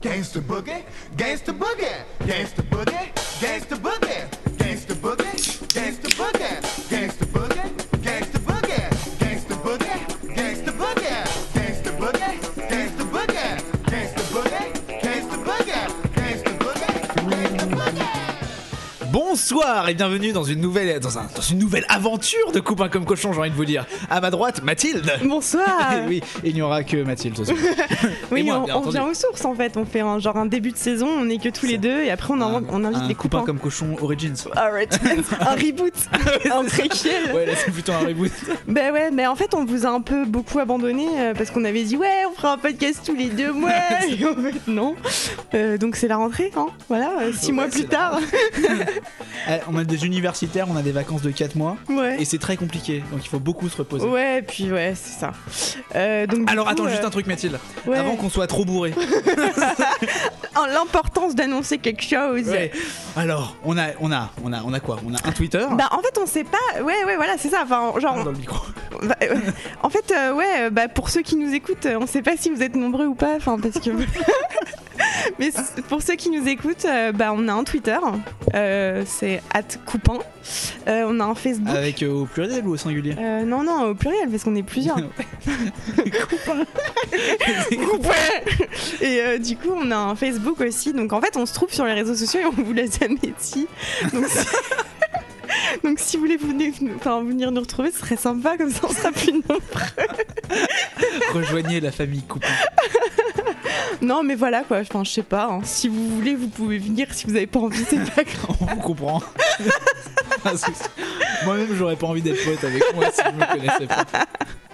Gangsta boogie, gangsta boogie, gangsta boogie, gangsta boogie, gangsta boogie, gangsta boogie, Bonsoir et bienvenue dans une nouvelle dans, un- dans une nouvelle aventure de Coupin comme cochon, j'ai envie de vous dire. À ma droite, Mathilde. Bonsoir oui, il n'y aura que Mathilde ce soir. Oui, moi, on, on entendu. vient aux sources en fait, on fait un, genre un début de saison, on est que tous les deux et après on, invite les coupins. comme cochon Origins. Alright. un reboot, un préquel. Ouais, là c'est plutôt un reboot. Ben ouais, mais en fait on vous a un peu beaucoup abandonné euh, parce qu'on avait dit ouais on fera un podcast tous les deux mois et en fait non. Euh, donc c'est la rentrée, hein voilà, euh, six Ouais, mois plus tard. Eh, on a des universitaires, on a des vacances de 4 mois ouais. et c'est très compliqué, donc il faut beaucoup se reposer. Ouais, puis ouais, c'est ça. Euh, donc, Alors coup, attends, euh, juste un truc Mathilde. ouais. Avant qu'on soit trop bourré. L'importance d'annoncer quelque chose. Ouais. Alors, on a, on a, on a, on a quoi? On a un Twitter? Bah en fait on sait pas, ouais ouais voilà c'est ça, enfin genre Parle dans le micro. Bah, euh, en fait, euh, ouais, euh, bah, pour ceux qui nous écoutent, euh, on sait pas si vous êtes nombreux ou pas, enfin parce que. Mais pour ceux qui nous écoutent, euh, bah, on a un Twitter, euh, c'est @coupin. Euh, on a un Facebook. Avec euh, au pluriel ou au singulier? Euh, non non au pluriel parce qu'on est plusieurs. Ouais. Et du coup, on a un Facebook aussi. Donc en fait, on se trouve sur les réseaux sociaux et on vous l'a jamais dit. Donc si, Donc, si vous voulez venir, enfin, venir nous retrouver, ce serait sympa, comme ça on sera plus nombreux. Rejoignez la famille Coupin. Non, mais voilà quoi, enfin, je sais pas. hein. Si vous voulez, vous pouvez venir. Si vous avez pas envie, c'est pas grave. On vous comprend. Souci. Moi-même, j'aurais pas envie d'être pote avec moi si je me connaissais pas.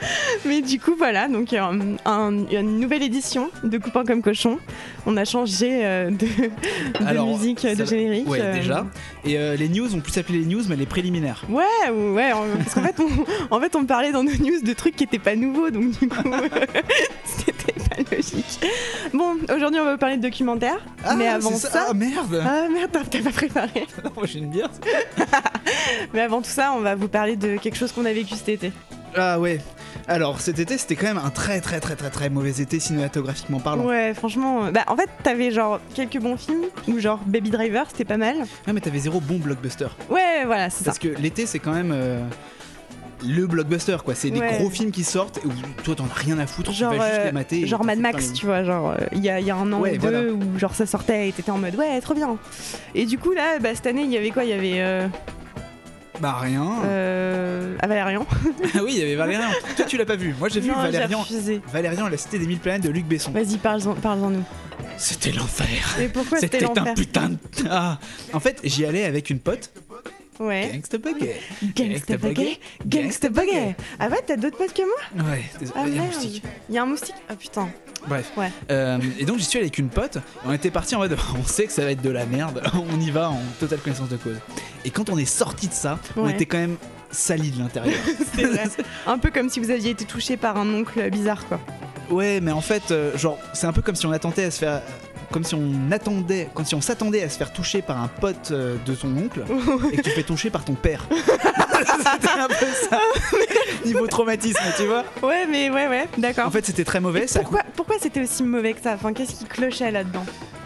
Mais du coup, voilà, donc euh, un- une nouvelle édition de Coupin comme cochon. On a changé euh, de, de Alors, musique, de générique. Ouais, euh, déjà. Et euh, les news, on peut s'appeler les news, mais les préliminaires. Ouais, ouais, parce qu'en fait, on, en fait, on parlait dans nos news de trucs qui étaient pas nouveaux, donc du coup, c'était pas logique. Bon, aujourd'hui, on va vous parler de documentaire, mais avant c'est ça. Ah merde Ah merde, t'as- t'as pas préparé. Non, moi j'ai une bière. Mais avant tout ça, on va vous parler de quelque chose qu'on a vécu cet été. Ah ouais. Alors cet été, c'était quand même un très très très très très mauvais été cinématographiquement parlant. Ouais, franchement, euh, bah en fait, t'avais genre quelques bons films, ou genre Baby Driver, c'était pas mal. Ah mais t'avais zéro bon blockbuster. Ouais, voilà, c'est ça. Parce que l'été, c'est quand même euh, le blockbuster quoi. C'est des Ouais. gros films qui sortent où toi t'en as rien à foutre, Genre, tu vas juste euh, les mater. et Genre Mad Max, tu vois, genre euh, il y, a, il y a un an Ouais, ou deux voilà. où genre ça sortait et t'étais en mode ouais, trop bien. Et du coup, là, bah, cette année, il y avait quoi? Il y avait euh, Bah rien. euh, à Valérian. Ah oui, il y avait Valérian. Toi tu l'as pas vu. Moi j'ai vu non, Valérian. refusé. Valérian la cité des mille planètes de Luc Besson. Vas-y, parle-en parle nous. C'était l'enfer. C'était C'était un putain de. Ah. En fait, j'y allais avec une pote. Ouais. Gangsta Buggy. Gangsta Buggy, Gangsta Buggy. Ah ouais, t'as d'autres potes que moi Ouais, désolé. Ah il y a un moustique. Il y a un moustique Ah putain. Bref. Ouais. Euh, et donc j'y suis allé avec une pote. On était parti en mode on sait que ça va être de la merde. On y va en totale connaissance de cause. Et quand on est sorti de ça, on était quand même sali de l'intérieur. C'est vrai. Un peu comme si vous aviez été touché par un oncle bizarre quoi. ouais, mais en fait, euh, genre, c'est un peu comme si on attendait à se faire. Comme si on attendait, comme si on s'attendait à se faire toucher par un pote euh, de ton oncle et que tu fais toucher par ton père. c'était un peu ça. Niveau traumatisme, tu vois. Ouais, mais ouais, ouais, d'accord. En fait, c'était très mauvais. Ça pourquoi, pourquoi c'était aussi mauvais que ça? Enfin, qu'est-ce qui clochait là-dedans?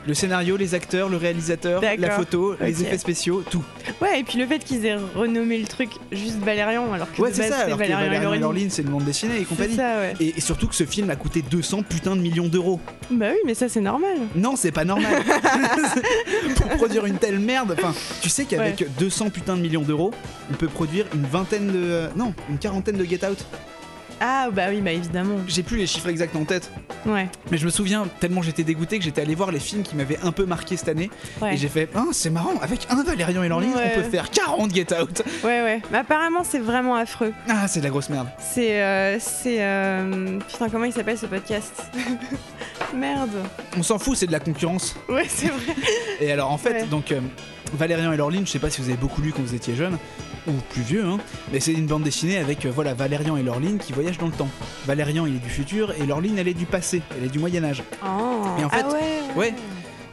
Le scénario, les acteurs, le réalisateur, la photo, les effets spéciaux, tout. Ouais, et puis le fait qu'ils aient renommé le truc juste Valérian alors que Ouais, c'est ça, que Valérian, Valérian et Laureline. C'est une bande dessinée et compagnie. ça, ouais. Et, et surtout que ce film a coûté 200 putains de millions d'euros. Bah oui, mais ça c'est normal. Non, c'est pas normal. Pour produire une telle merde, enfin, tu sais qu'avec 200 putains de millions d'euros, on peut produire une vingtaine de. euh, non, une quarantaine de Get Out. Ah bah oui, bah évidemment. J'ai plus les chiffres exacts en tête, Ouais. mais je me souviens tellement j'étais dégoûté que j'étais allé voir les films qui m'avaient un peu marqué cette année. Ouais. Et j'ai fait, ah, c'est marrant, avec un Valérian et Ouais. on peut faire 40 Get Out. Ouais, ouais. Mais apparemment c'est vraiment affreux. Ah, c'est de la grosse merde. C'est. euh, c'est. euh, Putain, comment il s'appelle ce podcast Merde. On s'en fout, c'est de la concurrence. Ouais, c'est vrai. Et alors en fait, donc euh, Valérian et Laureline, je sais pas si vous avez beaucoup lu quand vous étiez jeune ou plus vieux, hein, mais c'est une bande dessinée avec euh, voilà Valérian et Laureline qui voyagent dans le temps. Valérian il est du futur et Laureline elle est du passé, elle est du Moyen Âge. Oh. Et en fait, ah ouais. ouais.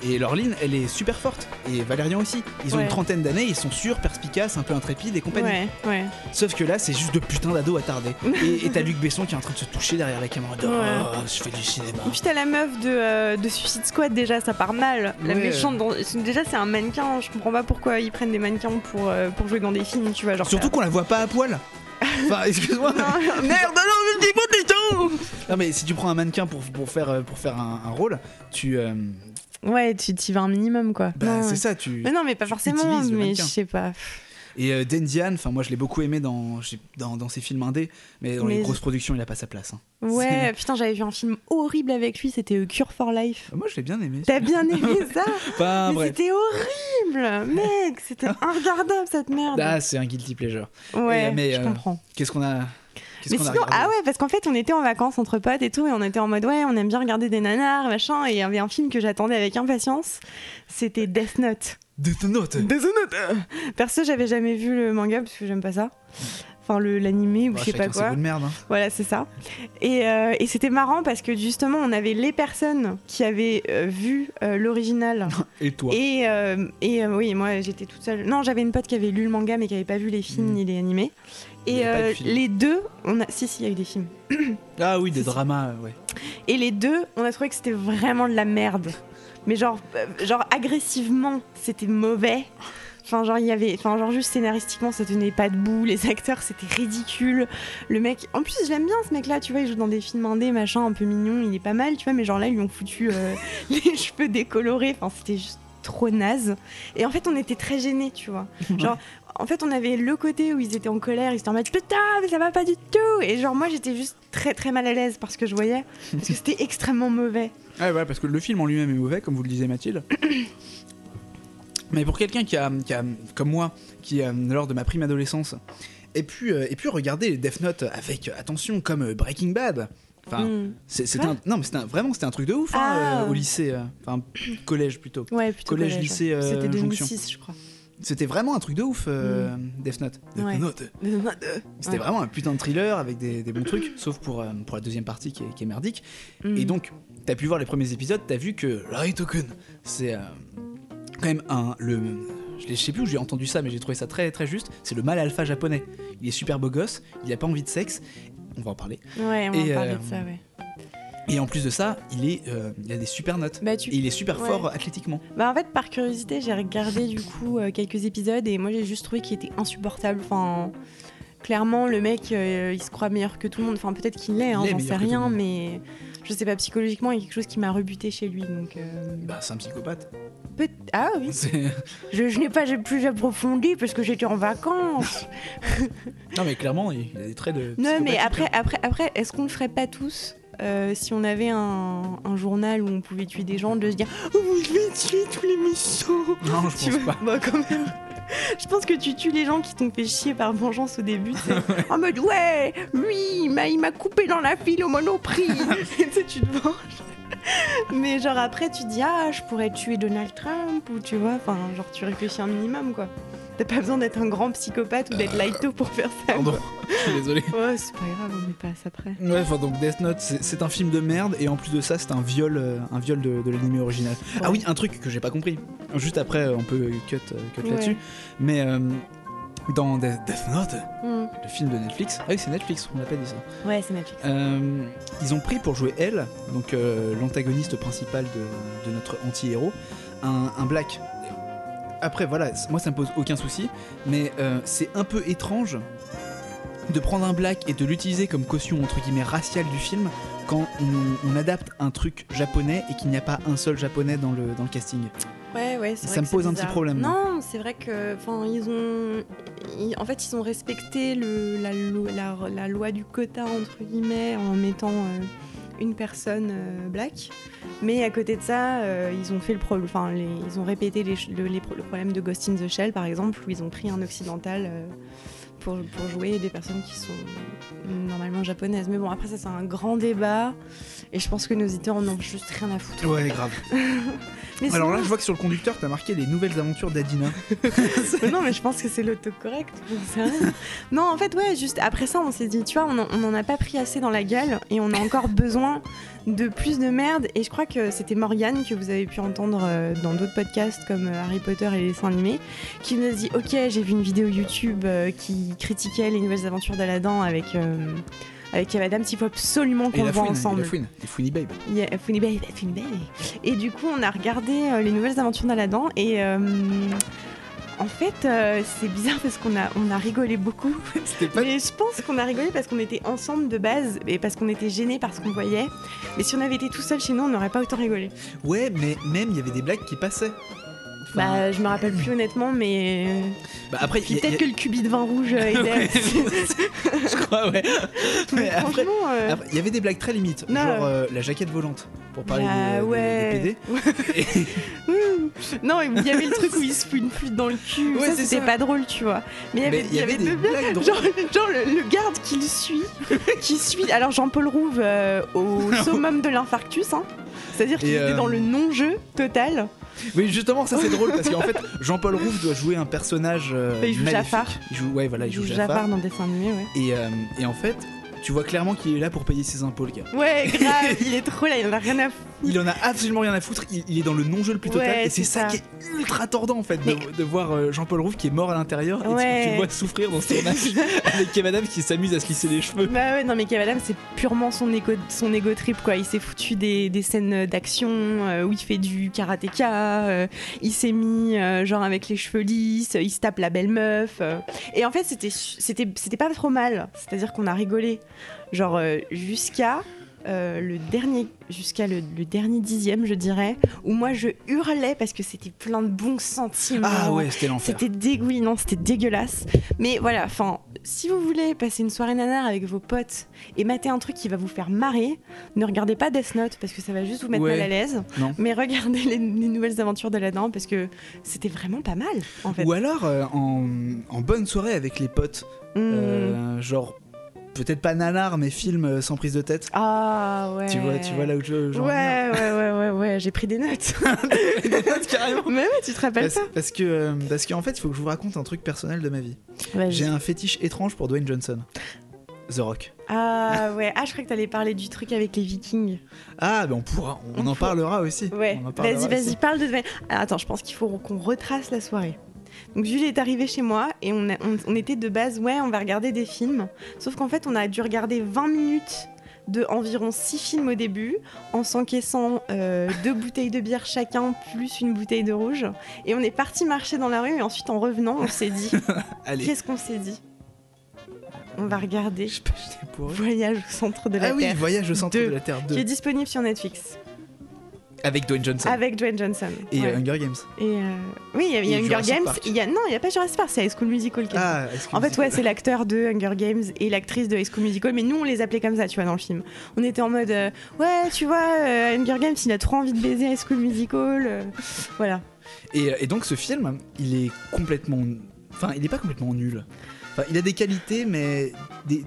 Et Laureline, elle est super forte. Et Valérian aussi. Ils ont Ouais. une trentaine d'années, ils sont sûrs, perspicaces, un peu intrépides et compagnie. Ouais, ouais. Sauf que là, c'est juste de putain d'ados attardés. Et et t'as Luc Besson qui est en train de se toucher derrière la caméra. Oh, je fais du cinéma. Et puis t'as la meuf de, euh, de Suicide Squad déjà, ça part mal. La méchante, dans- déjà c'est un mannequin, je comprends pas pourquoi ils prennent des mannequins pour, euh, pour jouer dans des films, tu vois. Genre, Surtout qu'on la voit pas à poil. Enfin, excuse-moi. Merde, non, mais dis-moi des temps Non, mais si tu prends un mannequin pour, pour faire, euh, pour faire un, un rôle, tu. euh, Ouais, tu t'y vas un minimum quoi. bah, Non, c'est ça, tu. Mais non, mais pas forcément, mais je sais pas. Et euh, Dendian, enfin moi je l'ai beaucoup aimé dans, dans, dans ses films indés, mais dans les grosses productions il a pas sa place. hein. Ouais, putain, j'avais vu un film horrible avec lui, c'était euh, Cure for Life. Moi je l'ai bien aimé. T'as bien aimé ça Enfin Mais c'était horrible, mec, c'était regardable cette merde. Ah, c'est un guilty pleasure. ouais, et, mais, je euh, comprends. Qu'est-ce qu'on a Mais sinon, ah ouais, parce qu'en fait, on était en vacances entre potes et tout, et on était en mode ouais, on aime bien regarder des nanars, machin, et il y avait un film que j'attendais avec impatience, c'était Death Note. Death Note. Death Note Perso, j'avais jamais vu le manga parce que j'aime pas ça. Enfin, le- l'animé ou Bah, je sais pas quoi. de merde. hein. Voilà, c'est ça. Et, euh, et c'était marrant parce que justement, on avait les personnes qui avaient euh, vu euh, l'original. Et toi Et, et oui, moi j'étais toute seule. Non, j'avais une pote qui avait lu le manga mais qui avait pas vu les films Mm. ni les animés. Et de les deux, on a. Si, si, il y a eu des films. Ah oui, des si, dramas, ouais. Et les deux, on a trouvé que c'était vraiment de la merde. Mais genre, genre agressivement, c'était mauvais. Enfin, genre, il y avait. Enfin, genre, juste scénaristiquement, ça tenait pas debout. Les acteurs, c'était ridicule. Le mec. En plus, je l'aime bien ce mec-là, tu vois, il joue dans des films indés, machin, un peu mignon, il est pas mal, tu vois, mais genre là, ils lui ont foutu euh, les cheveux décolorés. Enfin, c'était juste trop naze. Et en fait, on était très gênés, tu vois. Genre, en fait, on avait le côté où ils étaient en colère, ils étaient en mode putain, mais ça va pas du tout. Et genre, moi, j'étais juste très très mal à l'aise parce que je voyais, parce que c'était extrêmement mauvais. Ah ouais, parce que le film en lui-même est mauvais, comme vous le disiez Mathilde. Mais pour quelqu'un qui a, qui a, comme moi, qui euh, lors de ma prime adolescence, ait pu, euh, ait pu regarder les Death Note avec euh, attention, comme euh, Breaking Bad. Enfin, Mm. c'est- c'était non mais c'était vraiment c'était un truc de ouf hein, Ah. euh, au lycée, euh, enfin collège plutôt. Ouais, plutôt Collège, collège, lycée, ouais. euh, C'était Jonction. 2006, je crois. C'était vraiment un truc de ouf, euh, Death Note. Death Ouais. Note. C'était vraiment un putain de thriller avec des, des bons trucs, sauf pour, euh, pour la deuxième partie qui est, qui est merdique. Mm. Et donc, t'as pu voir les premiers épisodes, t'as vu que Raitoken, c'est euh, quand même un. Le, je, sais plus où j'ai entendu ça, mais j'ai trouvé ça très très juste. C'est le mâle alpha japonais. Il est super beau gosse, il a pas envie de sexe. On va en parler. Ouais, on Et, va parler euh, de ça, ouais. Et en plus de ça, il, est, euh, il a des super notes. Bah, tu... Et il est super Ouais. fort athlétiquement. bah, en fait, par curiosité, j'ai regardé du coup euh, quelques épisodes et moi j'ai juste trouvé qu'il était insupportable. Enfin, clairement, le mec, il se croit meilleur que tout le monde. Enfin, peut-être qu'il l'est, hein, j'en sais rien, monde. Je sais pas, psychologiquement, il y a quelque chose qui m'a rebuté chez lui. Donc, euh, Bah, c'est un psychopathe. peut- Ah oui, je, je n'ai pas plus approfondi parce que j'étais en vacances. non, mais clairement, il a des traits de. Non, mais après, après, après est-ce qu'on le ferait pas tous euh, si on avait un, un journal où on pouvait tuer des gens, de se dire oh, je vais tuer tous les méchants Non, je Tu pense vois pas. Bah, quand même. Je pense que tu tues les gens qui t'ont fait chier par vengeance au début. en mode ouais, lui, il m'a- il m'a coupé dans la file au monoprix. Et tu sais, tu te venges. Mais genre après, tu dis ah, je pourrais tuer Donald Trump ou tu vois, enfin, genre tu réfléchis un minimum quoi. T'as pas besoin d'être un grand psychopathe ou d'être lighto pour faire ça. Pardon, quoi. je suis désolé. Ouais, c'est pas grave, on met pas ça après. Ouais, enfin donc Death Note, c'est un film de merde et en plus de ça, c'est un viol, euh, un viol de, de l'anime original. Ah oui, un truc que j'ai pas compris. Juste après, euh, on peut cut, euh, cut Ouais. là-dessus. Mais euh, dans Death Note, Hmm. le film de Netflix, ah oui, c'est Netflix, on l'a pas dit ça. Ouais, c'est Netflix. Euh, ils ont pris pour jouer elle, donc euh, l'antagoniste principal de, de notre anti-héros, un, un black. Après, voilà, moi ça me pose aucun souci, mais euh, c'est un peu étrange de prendre un black et de l'utiliser comme caution entre guillemets raciale du film quand on, on adapte un truc japonais et qu'il n'y a pas un seul japonais dans le, dans le casting. Ouais, ouais, c'est Ça vrai me que pose un petit problème. Non, c'est vrai que, enfin, ils ont, ils- en fait, ils ont respecté le, la, lo- la, la loi du quota entre guillemets en mettant euh, une personne euh, black. Mais à côté de ça, euh, ils ont fait le problème, enfin, les- ils ont répété les le, les pro- le problème de Ghost in the Shell par exemple, où ils ont pris un occidental. euh, pour, pour jouer des personnes qui sont normalement japonaises. Mais bon, après, ça, c'est un grand débat. Et je pense que nos auditeurs en ont juste rien à foutre. Ouais, grave. Mais Alors là, je vois que sur le conducteur, t'as marqué les nouvelles aventures d'Adina. Mais non, mais je pense que c'est l'autocorrect. non, en fait, ouais, juste après ça, on s'est dit, tu vois, on en- on en a pas pris assez dans la gueule et on a encore besoin de plus de merde. Et je crois que c'était Morgane que vous avez pu entendre euh, dans d'autres podcasts comme euh, Harry Potter et les dessins animés, qui nous a dit, ok, j'ai vu une vidéo YouTube euh, qui critiquait les nouvelles aventures d'Aladin avec. Avec Kev Adams, il faut absolument qu'on voit fouine, et ensemble. la fouine, et Fouine Babe. Yeah, Funny Baby, Funny Baby. Et du coup, on a regardé euh, les nouvelles aventures d'Aladdin et euh, en fait, euh, c'est bizarre parce qu'on a, on a rigolé beaucoup. Pas. Mais je pense qu'on a rigolé parce qu'on était ensemble de base et parce qu'on était gênés par ce qu'on voyait. Mais si on avait été tout seul chez nous, on n'aurait pas autant rigolé. Ouais, mais même il y avait des blagues qui passaient. Bah, je me rappelle plus honnêtement, mais euh, bah après, puis a- peut-être que le cubi de vin rouge euh, aidait. Je crois, ouais. Mais Mais après, franchement, euh, après, il y avait des blagues très limites, Non. genre euh, la jaquette volante, pour parler ah ouais. PD. Et- non, il y avait le truc où il se fout une flûte dans le cul. Ouais, ça, c'était pas drôle, tu vois. Mais il y avait, mais il y avait des deux blagues drôles. Genre, genre le, le garde qui le suit, qui suit. Alors Jean-Paul Rouve euh, au summum de l'infarctus, hein. c'est-à-dire qu'il était dans le non-jeu total. Oui, justement, ça c'est drôle parce qu'en fait, Jean-Paul Rouve doit jouer un personnage euh, Il joue maléfique. Jafar. Il joue, ouais, voilà, il Il joue joue Jafar. Jafar dans le dessin animé, ouais. Et, euh, et en fait, tu vois clairement qu'il est là pour payer ses impôts, le gars. Ouais, grave, il est trop là, il en a rien à foutre. Il en a absolument rien à foutre, il, il est dans le non-jeu le plus total, Ouais, et c'est ça, ça. qui est ultra tordant en fait, de, Mais- de voir euh, Jean-Paul Rouve qui est mort à l'intérieur, et tu- Ouais. tu, le vois souffrir dans ce tournage, avec Kev Adams qui s'amuse à se lisser les cheveux. Bah ouais, non mais Kev Adams, c'est purement son égo, son trip quoi. Il s'est foutu des, des scènes d'action euh, où il fait du karatéka, euh, il s'est mis genre avec les cheveux lisses, il se tape la belle meuf. Et en fait, c'était c'était c'était pas trop mal. C'est-à-dire qu'on a rigolé, genre jusqu'à euh, le dernier jusqu'à le, le dernier dixième, je dirais, où moi je hurlais parce que c'était plein de bons sentiments. Ah ouais, c'était l'enfer. C'était dégoulinant, c'était dégueulasse. Mais voilà, enfin, si vous voulez passer une soirée nanar avec vos potes et mater un truc qui va vous faire marrer, ne regardez pas Death Note parce que ça va juste vous mettre Ouais. mal à l'aise. Non. Mais regardez les, les nouvelles aventures de l'Adam parce que c'était vraiment pas mal en fait. Ou alors euh, en, en bonne soirée avec les potes, Hmm. euh, genre peut-être pas nanar mais film euh, sans prise de tête. Ah ouais. Tu vois, tu vois là où je Ouais, ouais, ouais, ouais, ouais, j'ai pris des notes. viens. carrément. Mais ouais, tu te rappelles Parce, pas parce que euh, parce qu'en fait, il faut que je vous raconte un truc personnel de ma vie. J'ai un fétiche étrange pour Dwayne Johnson. The Rock. Ah ouais, ah je crois que t'allais parler du truc avec les Vikings. Ah, ben on pourra, on, On en parlera aussi. Ouais, vas-y, vas-y, parle de Dwayne. Alors, attends, je pense qu'il faut qu'on retrace la soirée. Donc Julie est arrivée chez moi et on, a- on- on était de base, ouais, on va regarder des films. Sauf qu'en fait, on a dû regarder 20 minutes de environ 6 films au début, en s'encaissant euh, deux bouteilles de bière chacun, plus une bouteille de rouge. Et on est parti marcher dans la rue et ensuite en revenant, on s'est dit, qu'est-ce qu'on s'est dit? On va regarder Je sais pas, j'étais pour Voyage au centre de la Ah oui, Terre, Voyage au centre Deux. de la Terre 2. qui est disponible sur Netflix, Avec Dwayne Johnson. avec Dwayne Johnson. Et Ouais. euh, Hunger Games. Et euh, oui, il y a, y Hunger Jurassic Games. Park. Il y a, non, il n'y a pas Jurassic Park, c'est High School Musical. qui est- Ah, en fait, ouais, c'est l'acteur de Hunger Games et l'actrice de High School Musical, mais nous, on les appelait comme ça, tu vois, dans le film. On était en mode, euh, ouais, tu vois, euh, Hunger Games, il a trop envie de baiser High School Musical. euh, voilà. Et, et donc ce film, il est complètement... Enfin, il est pas complètement nul. Enfin, il a des qualités, mais des-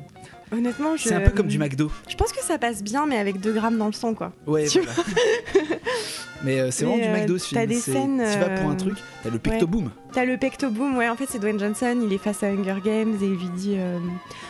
Honnêtement, je. c'est un peu comme du McDo. Je pense que ça passe bien, mais avec 2 grammes dans le sang, quoi. Ouais, voilà. mais euh, c'est vraiment du euh, McDo ce t'as film. des C'est- scènes, Tu vas pour un euh, truc, t'as le pecto boom. T'as le pecto boom, ouais, en fait, c'est Dwayne Johnson, il est face à Hunger Games et il lui dit. euh,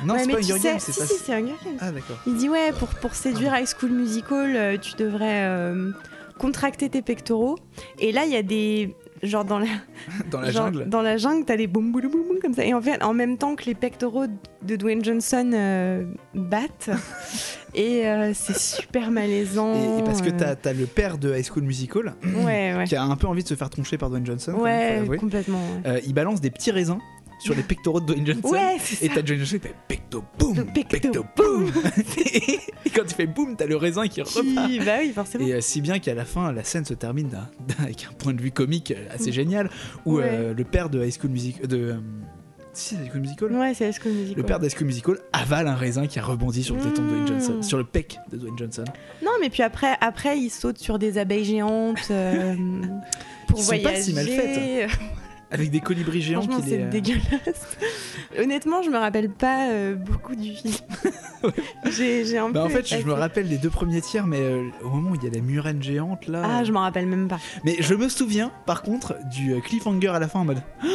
Non, ouais, c'est pas Hunger sais- Games, c'est si, pas. si, c'est Hunger Games. Ah d'accord. Il dit ouais, pour, pour séduire High School Musical, euh, tu devrais euh, contracter tes pectoraux. Et là, il y a des... Genre dans la, Dans la genre, jungle. dans la jungle, t'as des boum boum boum boum comme ça. Et en fait, en même temps que les pectoraux de Dwayne Johnson euh, battent, et euh, c'est super malaisant. Et, et parce que euh, t'as as le père de High School Musical Ouais, ouais. qui a un peu envie de se faire troncher par Dwayne Johnson. Ouais, complètement. Euh, il balance des petits raisins sur les pectoraux de Dwayne Johnson. Ouais, c'est Et ça. t'as Dwayne Johnson qui fait pecto boom, Le pecto pecto boom. et quand il fait boom, t'as le raisin qui repart. Qui- Bah oui, forcément. Et euh, si bien qu'à la fin, la scène se termine d'un- d'un- avec un point de vue comique euh, assez génial, où Ouais. euh, le père de High School Musical, de euh, si c'est High School Musical, Ouais, c'est High School Musical. le père de High School Musical avale un raisin qui a rebondi sur le téton de Dwayne Mm. Johnson, sur le pec de Dwayne Johnson. Non, mais puis après, après il saute sur des abeilles géantes euh, pour Qui sont pas voyager. si mal faites. Avec des colibris géants Franchement, qui c'est les. euh, dégueulasse. Honnêtement, je me rappelle pas euh, beaucoup du film. j'ai, j'ai un Bah, peu. en fait, je me rappelle des deux premiers tiers, mais euh, au moment où il y a la murène géante là. Ah, je m'en rappelle même pas. Mais je me souviens, par contre, du cliffhanger à la fin en mode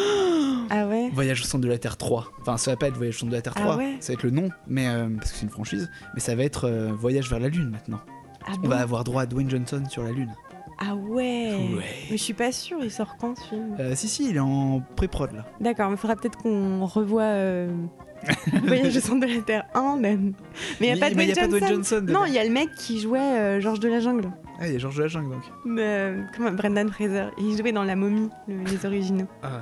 Ah ouais? Voyage au centre de la Terre 3. Enfin, ça va pas être Voyage au centre de la Terre Ah 3, ouais? Ça va être le nom, mais euh, parce que c'est une franchise, mais ça va être Voyage vers la Lune maintenant. Ah On bon? va avoir droit à Dwayne Johnson sur la Lune. Ah ouais. Ouais. Mais je suis pas sûre, il sort quand ce film? Euh, si, si, il est en pré-prod là. D'accord, mais il faudra peut-être qu'on revoie euh, Voyage au centre de la Terre 1 même. Mais il n'y a pas de mais y a pas Johnson. Dwayne Johnson. dedans. non, il y a le mec qui jouait euh, Georges de la Jungle. Ah, il y a Georges de la Jungle donc. Euh, comment Brendan Fraser. Il jouait dans La Momie, le- les originaux. Ah.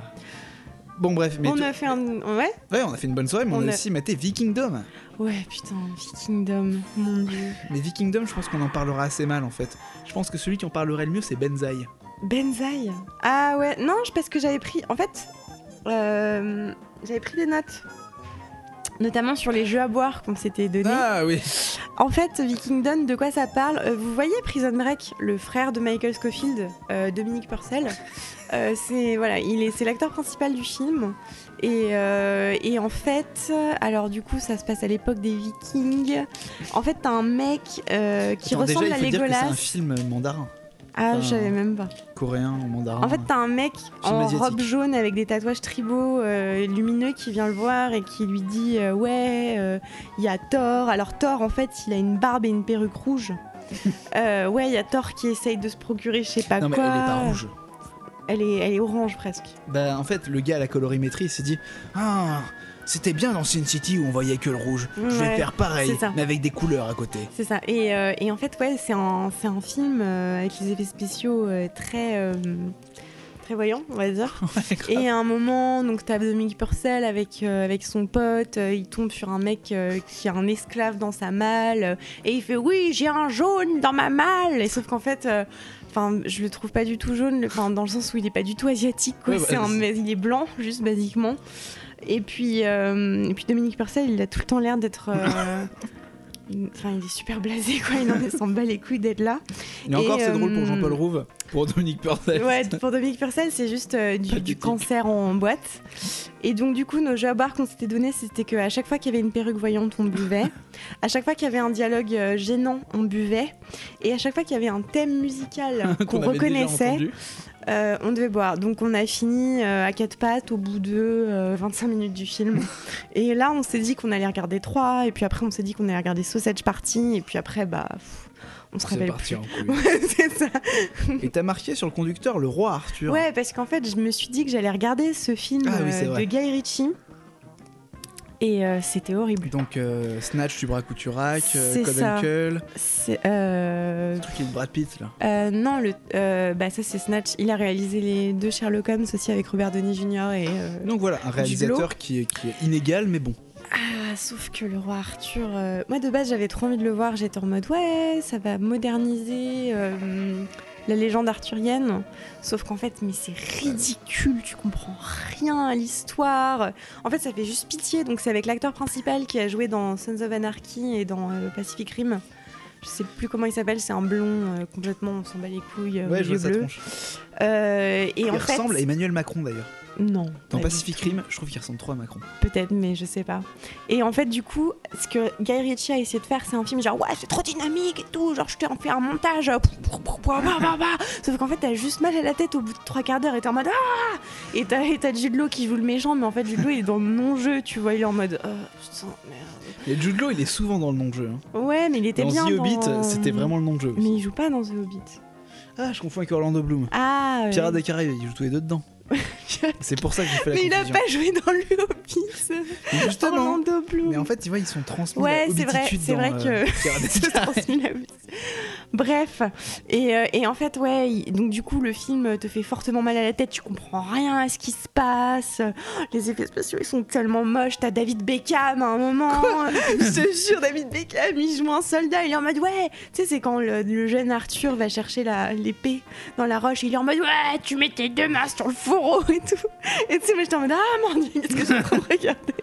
Bon, bref, mais. on a fait un. Ouais Ouais, on a fait une bonne soirée, mais on, On a aussi maté Vikingdom. Ouais, putain, Vikingdom, mon dieu. Mais Vikingdom, je pense qu'on en parlera assez mal en fait. Je pense que celui qui en parlerait le mieux, c'est Benzaï. Benzaï Ah ouais, non, parce que j'avais pris. En fait, euh, j'avais pris des notes. Notamment sur les jeux à boire qu'on s'était donné. Ah oui. En fait, Vikingdom, de quoi ça parle? Euh, Vous voyez Prison Break, le frère de Michael Scofield, euh, Dominique Purcell? Euh, C'est voilà, il est c'est l'acteur principal du film. Et, euh, et en fait, alors du coup, ça se passe à l'époque des Vikings. En fait, t'as un mec euh, qui Attends, déjà, ressemble il à faut dire que c'est un Legolas. film mandarin. Ah, je savais même pas. Coréen ou mandarin. En fait, t'as un mec en asiatique. robe jaune avec des tatouages tribaux euh, lumineux qui vient le voir et qui lui dit euh, Ouais, euh, il y a Thor. Alors, Thor, en fait, il a une barbe et une perruque rouge. Ouais, il y a Thor qui essaye de se procurer je sais pas non, mais quoi. elle est pas rouge. Elle est, elle est orange presque. Bah, en fait, le gars à la colorimétrie s'est dit Ah, c'était bien dans Sin City où on voyait que le rouge. Je vais Ouais, faire pareil, mais avec des couleurs à côté. C'est ça. Et, euh, et en fait, ouais, c'est un, c'est un film euh, avec les effets spéciaux euh, très, très voyants, on va dire. Ouais. Et à un moment, donc t'as Dominique Purcell avec, euh, avec son pote, euh, il tombe sur un mec euh, qui a un esclave dans sa malle, et il fait oui, j'ai un jaune dans ma malle. Et sauf qu'en fait, enfin, je le trouve pas du tout jaune, enfin dans le sens où il est pas du tout asiatique, quoi. Ouais, bah, un, il est blanc, juste basiquement. Et puis, et puis Dominique Purcell, il a tout le temps l'air d'être. Enfin, il est super blasé, quoi. Il en est- s'en bat les couilles d'être là. Et encore, c'est drôle pour euh, Jean-Paul Rouve, pour Dominique Purcell. Ouais, pour Dominique Purcell, c'est juste euh, du, cancer en boîte. Et donc, du coup, nos jeux à boire qu'on s'était donnés, c'était qu'à chaque fois qu'il y avait une perruque voyante, on buvait. À chaque fois qu'il y avait un dialogue euh, gênant, on buvait. Et à chaque fois qu'il y avait un thème musical qu'on reconnaissait. Euh, on devait boire. Donc, on a fini euh, à quatre pattes au bout de euh, 25 minutes du film. et là, on s'est dit qu'on allait regarder 3. Et puis après, on s'est dit qu'on allait regarder Sausage Party. Et puis après, bah, pff, on se parti plus. en couille. Ouais, c'est ça. Et t'as marqué sur le conducteur le roi Arthur. Ouais, parce qu'en fait, je me suis dit que j'allais regarder ce film Ah oui, euh, de Guy Ritchie. Et euh, c'était horrible. Donc, euh, Snatch du bras Couturac, euh, C'est Code ça. Uncle, C'est, euh, le truc avec Brad Pitt là. euh, non, le, bah ça c'est Snatch. Il a réalisé les deux Sherlock Holmes aussi avec Robert Downey Jr. et. Donc voilà, un réalisateur qui est, qui est inégal mais bon. Ah, sauf que le roi Arthur. Moi de base j'avais trop envie de le voir. J'étais en mode ouais, ça va moderniser la légende arthurienne. Sauf qu'en fait, mais c'est ridicule. Tu comprends rien à l'histoire. En fait, ça fait juste pitié. Donc c'est avec l'acteur principal qui a joué dans Sons of Anarchy et dans euh, Pacific Rim. Je sais plus comment il s'appelle, c'est un blond euh, complètement, on s'en bat les couilles, euh, ouais, je vois sa bleus. tronche. Et il en fait, ressemble à Emmanuel Macron d'ailleurs. Non. Dans Pacific. Rim, je trouve qu'il ressemble trop à Macron. Peut-être, mais je sais pas. Et en fait, du coup, ce que Guy Ritchie a essayé de faire, c'est un film genre ouais, c'est trop dynamique et tout. Genre, je t'ai fait un montage. euh. Sauf qu'en fait, t'as juste mal à la tête au bout de trois quarts d'heure et t'es en mode ah Et t'as Jude Law qui joue le méchant, mais en fait, Jude Law il est dans le non-jeu, tu vois. Il est en mode oh, putain, merde. Et Jude Law, il est souvent dans le non-jeu. hein. Ouais, mais il était Dans bien. The Hobbit, dans- c'était vraiment le non-jeu. Mais aussi. il joue pas dans The Hobbit. Ah, je confonds avec Orlando Bloom. Ah. Pirates des Caraïbes, il joue tous les deux dedans. C'est pour ça que j'ai fait la mais il a pas joué dans le Hobbit. Justement. Orlando Bloom. Mais en fait, tu vois, ils sont transmis Ouais, c'est vrai, c'est vrai euh, que- Se transmis vie. Bref, et, euh, et en fait, ouais, donc du coup, le film te fait fortement mal à la tête, tu comprends rien à ce qui se passe. Les effets spéciaux, ils sont tellement moches. T'as David Beckham à un moment. Je te jure, David Beckham, il joue un soldat, il est en mode, ouais, tu sais, c'est quand le, le jeune Arthur va chercher l'épée dans la roche, il est en mode, ouais, tu mets tes deux mains sur le et tout. Et tu sais, moi, j'étais en mode, ah mon dieu, qu'est-ce que je suis en train de regarder?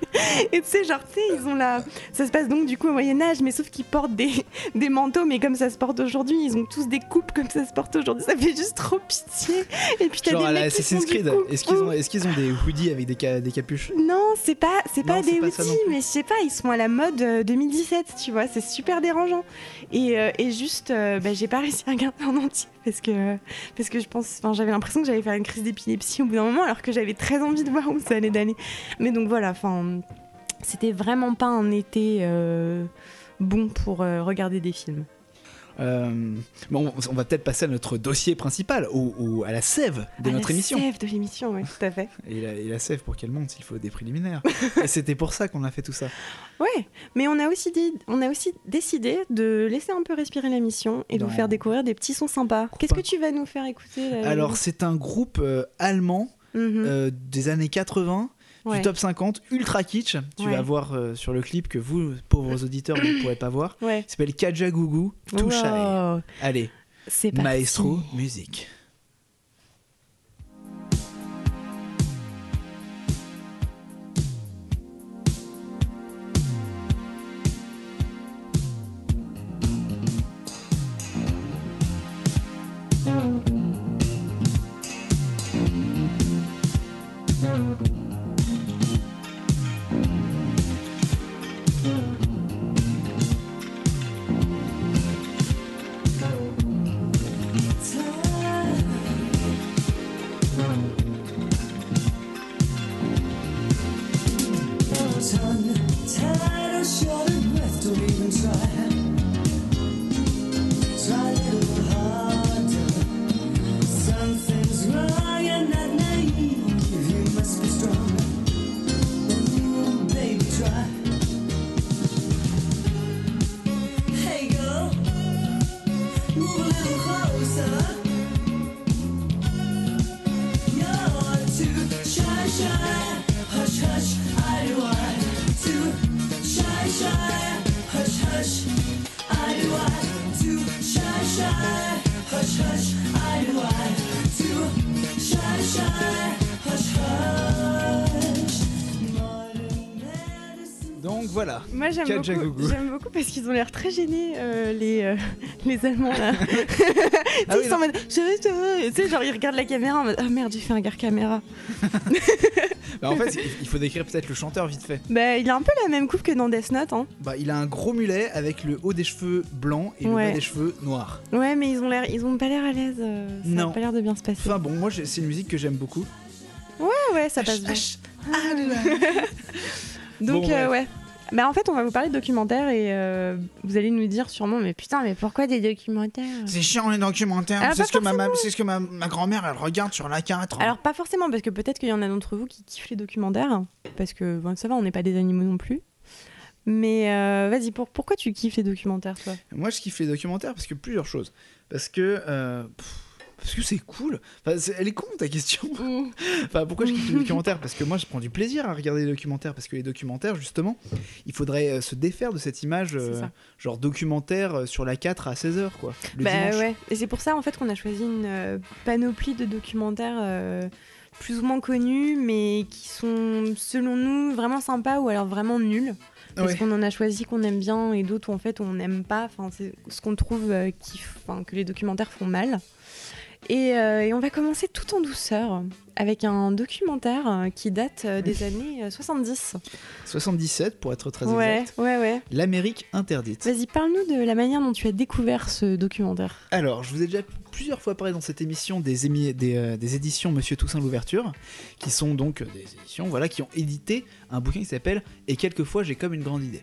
Et tu sais, genre, tu sais, ils ont la. Ça se passe donc du coup au Moyen-Âge, mais sauf qu'ils portent des, des manteaux, mais comme ça se porte aujourd'hui. Ils ont tous des coupes comme ça se porte aujourd'hui. Ça fait juste trop pitié. Et puis t'as Genre des à la Assassin's Creed. Est-ce qu'ils ont, est qu'ils ont des hoodies avec des, ca- des capuches? Non, c'est pas, c'est pas Non, des pas plus. mais je sais pas, ils sont à la mode euh, 2017, tu vois, c'est super dérangeant. Et, euh, et juste, euh, bah, j'ai pas réussi à regarder en entier parce que, parce que je pense, j'avais l'impression que j'allais faire une crise d'épilepsie au bout d'un moment, alors que j'avais très envie de voir où ça allait d'aller. Mais donc voilà, enfin, c'était vraiment pas un été euh, bon pour euh, regarder des films. Euh, bon, on va peut-être passer à notre dossier principal, au, au- à la sève de À notre la émission. sève de l'émission, oui, tout à fait. Et la, et la sève, pour qu'elle monte, il faut des préliminaires. et c'était pour ça qu'on a fait tout ça. Ouais, mais on a aussi dit, on a aussi décidé de laisser un peu respirer la mission et de vous faire découvrir des petits sons sympas. Qu'est-ce que tu vas nous faire écouter là, Alors, c'est un groupe euh, allemand Mhm. euh, des années 80, Ouais. du top 50, ultra kitsch. Tu Ouais. vas voir euh, sur le clip que vous, pauvres auditeurs, vous ne pourrez pas voir. Ouais. Il s'appelle Kajagougou, Too Shy. Wow. Allez, C'est parti. maestro, musique. Tongue Moi j'aime beaucoup, j'aime beaucoup parce qu'ils ont l'air très gênés euh, les, euh, les Allemands là. Ah oui, ils sont en mode je tu sais genre ils regardent la caméra en mode ah merde j'ai fait un gars caméra. Bah, en fait, il- faut décrire peut-être le chanteur vite fait. Bah il a un peu la même coupe que dans Death Note hein. Bah, il a un gros mulet avec le haut des cheveux blancs et le Ouais. bas des cheveux noirs. Ouais mais ils ont l'air ils ont pas l'air à l'aise. euh, ça Non. a pas l'air de bien se passer. Enfin bon, moi c'est une musique que j'aime beaucoup. Ah ouais ça passe bien. Donc Bon, euh, ouais. Bah en fait on va vous parler de documentaires et euh, vous allez nous dire sûrement mais putain mais pourquoi des documentaires? C'est chiant les documentaires. C'est ce que ma, ma- c'est ce que ma, ma grand-mère elle regarde sur la 4. Alors pas forcément parce que peut-être qu'il y en a d'entre vous qui kiffent les documentaires parce que bon, ça va on n'est pas des animaux non plus. Mais euh, vas-y pour, pourquoi tu kiffes les documentaires toi? Moi je kiffe les documentaires parce que plusieurs choses. Parce que euh, pff, parce que c'est cool. Enfin, elle est con ta question. Enfin, pourquoi je kiffe les documentaires? Parce que moi, je prends du plaisir à regarder les documentaires. Parce que les documentaires, justement, il faudrait euh, se défaire de cette image, euh, genre documentaire euh, sur la 4 à 16h, quoi. Le Bah dimanche. ouais et c'est pour ça en fait qu'on a choisi une euh, panoplie de documentaires euh, plus ou moins connus mais qui sont selon nous vraiment sympas ou alors vraiment nuls. Parce Ouais. qu'on en a choisi qu'on aime bien et d'autres où en fait on n'aime pas. Enfin, c'est ce qu'on trouve euh, qui, que les documentaires font mal. Et, euh, et on va commencer tout en douceur avec un documentaire euh, qui date euh, des années euh, 70. 77, pour être très Ouais, exact. ouais, ouais. L'Amérique interdite. Vas-y, parle-nous de la manière dont tu as découvert ce documentaire. Alors, je vous ai déjà plusieurs fois parlé dans cette émission des, émi- des, euh, des éditions Monsieur Toussaint l'ouverture, qui sont donc des éditions voilà, qui ont édité un bouquin qui s'appelle Et quelquefois j'ai comme une grande idée.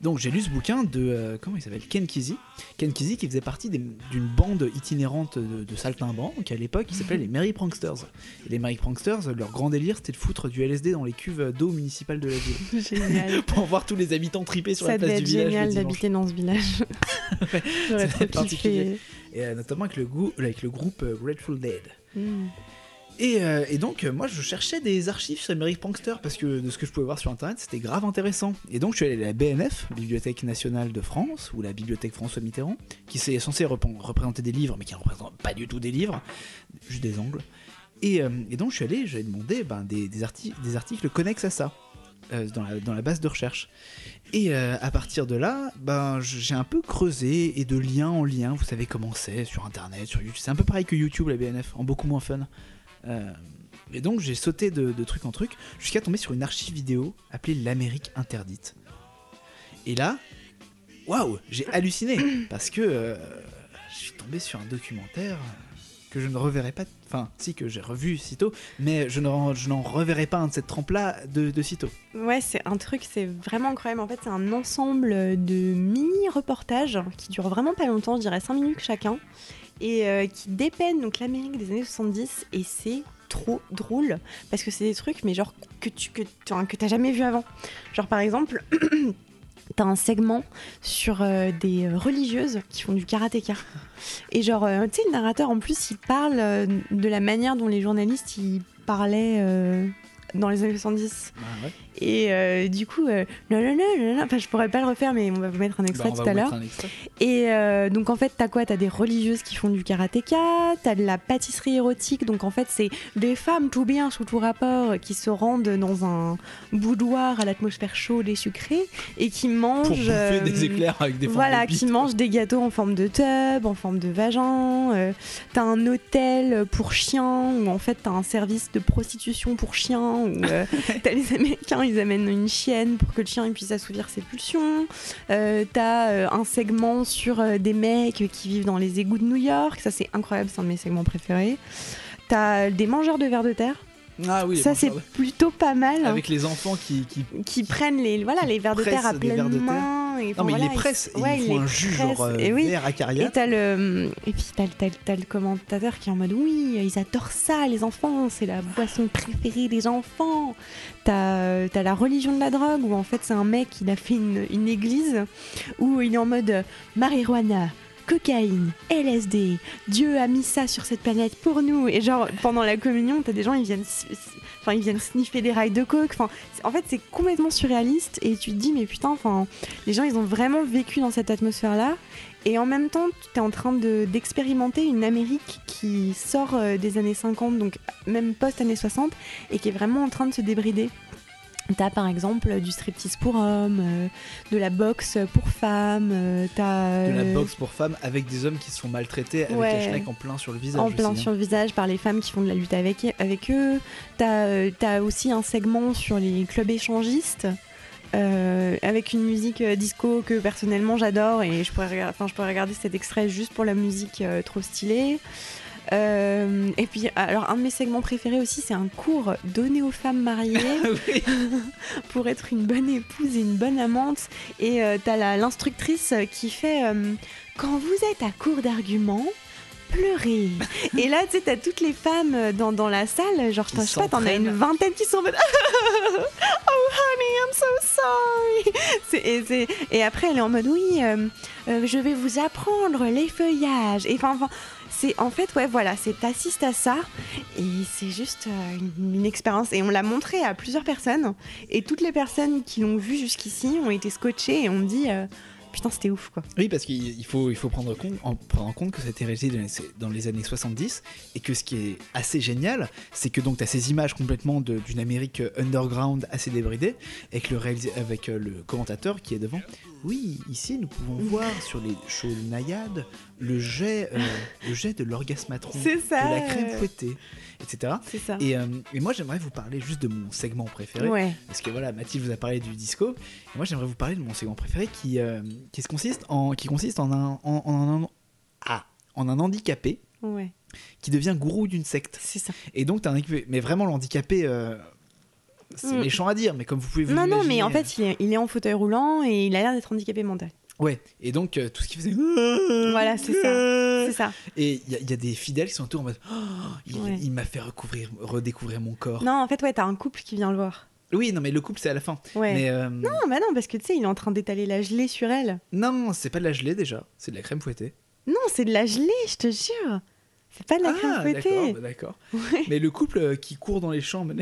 Donc j'ai lu ce bouquin de euh, comment il s'appelle? Ken Kesey. Ken Kesey qui faisait partie d'une bande itinérante de, de saltimbanques à l'époque qui s'appelait les Merry Pranksters. Et les Merry Pranksters, leur grand délire c'était de foutre du LSD dans les cuves d'eau municipales de la ville Génial. pour voir tous les habitants triper sur Ça la place être du village. génial d'habiter dans ce village. J'aurais ça trop devait être particulier. kiffé. Et euh, notamment avec le, goût, avec le groupe euh, Grateful Dead. Mm. Et, euh, et donc, euh, moi, je cherchais des archives sur American Prankster parce que de ce que je pouvais voir sur internet, c'était grave intéressant. Et donc, je suis allé à la BNF, Bibliothèque nationale de France, ou la Bibliothèque François Mitterrand, qui est censée représenter des livres, mais qui ne représente pas du tout des livres, juste des angles. Et, euh, donc, je suis allé, j'ai demandé ben, des, des, des articles connexes à ça. dans, la, base de recherche. Et à partir de là, ben, j'ai un peu creusé et de lien en lien, vous savez comment c'est sur internet, sur YouTube. C'est un peu pareil que YouTube, la BNF, en beaucoup moins fun. Euh, et donc j'ai sauté de, de truc en truc jusqu'à tomber sur une archive vidéo appelée L'Amérique interdite. Et là, waouh, j'ai halluciné parce que euh, je suis tombé sur un documentaire que je ne reverrai pas, enfin si que j'ai revu sitôt, mais je n'en je n'en reverrai pas un de cette trempe-là de, de sitôt. Ouais, c'est un truc, c'est vraiment incroyable. En fait, c'est un ensemble de mini-reportages qui durent vraiment pas longtemps, je dirais 5 minutes chacun, et euh, qui dépeignent donc l'Amérique des années 70, et c'est trop drôle parce que c'est des trucs mais genre que tu que, que t'as jamais vu avant. Genre par exemple t'as un segment sur euh, des religieuses qui font du karatéka. Et genre euh, tu sais le narrateur en plus il parle de la manière dont les journalistes ils parlaient dans les années 70 Bah ouais. Et euh, du coup, euh, non, non, non, enfin, je pourrais pas le refaire, mais on va vous mettre un Bah, extrait va tout à l'heure. Et euh, donc, en fait, t'as quoi? T'as des religieuses qui font du karatéka, t'as de la pâtisserie érotique, donc en fait, c'est des femmes tout bien sous tout rapport qui se rendent dans un boudoir à l'atmosphère chaude et sucrée et qui mangent. Pour bouffer euh, des éclairs avec des voilà, de qui mangent des gâteaux en forme de tub, en forme de vagin. t'as un hôtel pour chiens, où en fait t'as un service de prostitution pour chiens, où t'as les Américains, ils amènent une chienne pour que le chien puisse assouvir ses pulsions. Euh, t'as euh, un segment sur euh, des mecs qui vivent dans les égouts de New York, ça c'est incroyable, c'est un de mes segments préférés. T'as des mangeurs de vers de terre, Ah oui, ça c'est plutôt pas mal. hein, avec les enfants qui, qui qui prennent les, voilà, les vers de terre à pleine vers de terre. main. et, Non, mais voilà, ils les pressent et ouais, ils ils font les un genre euh, et oui. vert Et acaria. t'as le et puis t'as, le- t'as le- t'as le commentateur qui est en mode oui ils adorent ça les enfants c'est la boisson préférée des enfants t'as, t'as la religion de la drogue où en fait c'est un mec il a fait une, une église où il est en mode marijuana cocaïne, LSD, Dieu a mis ça sur cette planète pour nous. Et genre, pendant la communion, t'as des gens, ils viennent, enfin, ils viennent sniffer des rails de coke. Enfin, en fait, c'est complètement surréaliste. Et tu te dis, mais putain, enfin, les gens, ils ont vraiment vécu dans cette atmosphère-là. Et en même temps, tu es en train de- d'expérimenter une Amérique qui sort euh, des années 50, donc même post-années 60, et qui est vraiment en train de se débrider. T'as par exemple du striptease pour hommes, euh, de la boxe pour femmes, euh, t'as De la euh, boxe pour femmes avec des hommes qui se font maltraiter avec Ouais. schneck en plein sur le visage. en plein aussi, hein. sur le visage par les femmes qui font de la lutte avec, avec eux. T'as euh, aussi un segment sur les clubs échangistes. avec une musique disco que personnellement j'adore et je pourrais, enfin, je pourrais regarder cet extrait juste pour la musique trop stylée. Euh, et puis, alors, un de mes segments préférés aussi, c'est un cours donné aux femmes mariées Oui. pour être une bonne épouse et une bonne amante. Et euh, t'as l'instructrice qui fait euh, Quand vous êtes à court d'arguments, pleurez. et là, tu sais, t'as toutes les femmes euh, dans, dans la salle, genre, je sais pas, t'en as une vingtaine qui sont en mode Oh honey, I'm so sorry. Et, après, elle est en mode Oui, euh, euh, je vais vous apprendre les feuillages. Et enfin, enfin, c'est en fait, ouais, voilà, c'est t'assistes à ça et c'est juste euh, une, expérience. Et on l'a montré à plusieurs personnes et toutes les personnes qui l'ont vu jusqu'ici ont été scotchées et ont dit euh, putain, c'était ouf quoi. Oui, parce qu'il il faut, il faut prendre, compte, en, prendre en compte que ça a été réalisé dans les, années 70 et que ce qui est assez génial, c'est que donc tu as ces images complètement d'une Amérique underground assez débridée avec le, avec euh, le commentateur qui est devant. Oui, ici nous pouvons voir sur les shows naïades le jet, euh, le jet de l'orgasmatron, de la crème fouettée, etc. C'est ça. Et, euh, et moi j'aimerais vous parler juste de mon segment préféré. Ouais. Parce que voilà, Mathilde vous a parlé du disco. Et moi, j'aimerais vous parler de mon segment préféré qui, euh, qui, consiste, en, qui consiste en un, en, en un, ah, en un handicapé Ouais. qui devient gourou d'une secte. C'est ça. Et donc, t'as un handicapé. Mais vraiment, l'handicapé, c'est Mm. méchant à dire, mais comme vous pouvez vous Non, non, mais en fait, il est, il est en fauteuil roulant et il a l'air d'être handicapé mental. euh, Ouais, et donc, euh, tout ce qu'il faisait. Voilà, c'est ça. C'est ça. Et il y, a- il y a des fidèles qui sont autour en mode. Oh, il Ouais. il m'a fait recouvrir, redécouvrir mon corps. Non, en fait, ouais, t'as un couple qui vient le voir. Oui, non, mais le couple, c'est à la fin. Ouais. Mais euh, Non, bah non, parce que tu sais, il est en train d'étaler la gelée sur elle. non, c'est pas de la gelée déjà, c'est de la crème fouettée. Non, c'est de la gelée, je te jure. C'est pas de la crème ah, fouettée. d'accord, bah, d'accord. Ouais. Mais le couple euh, qui court dans les champs, mais-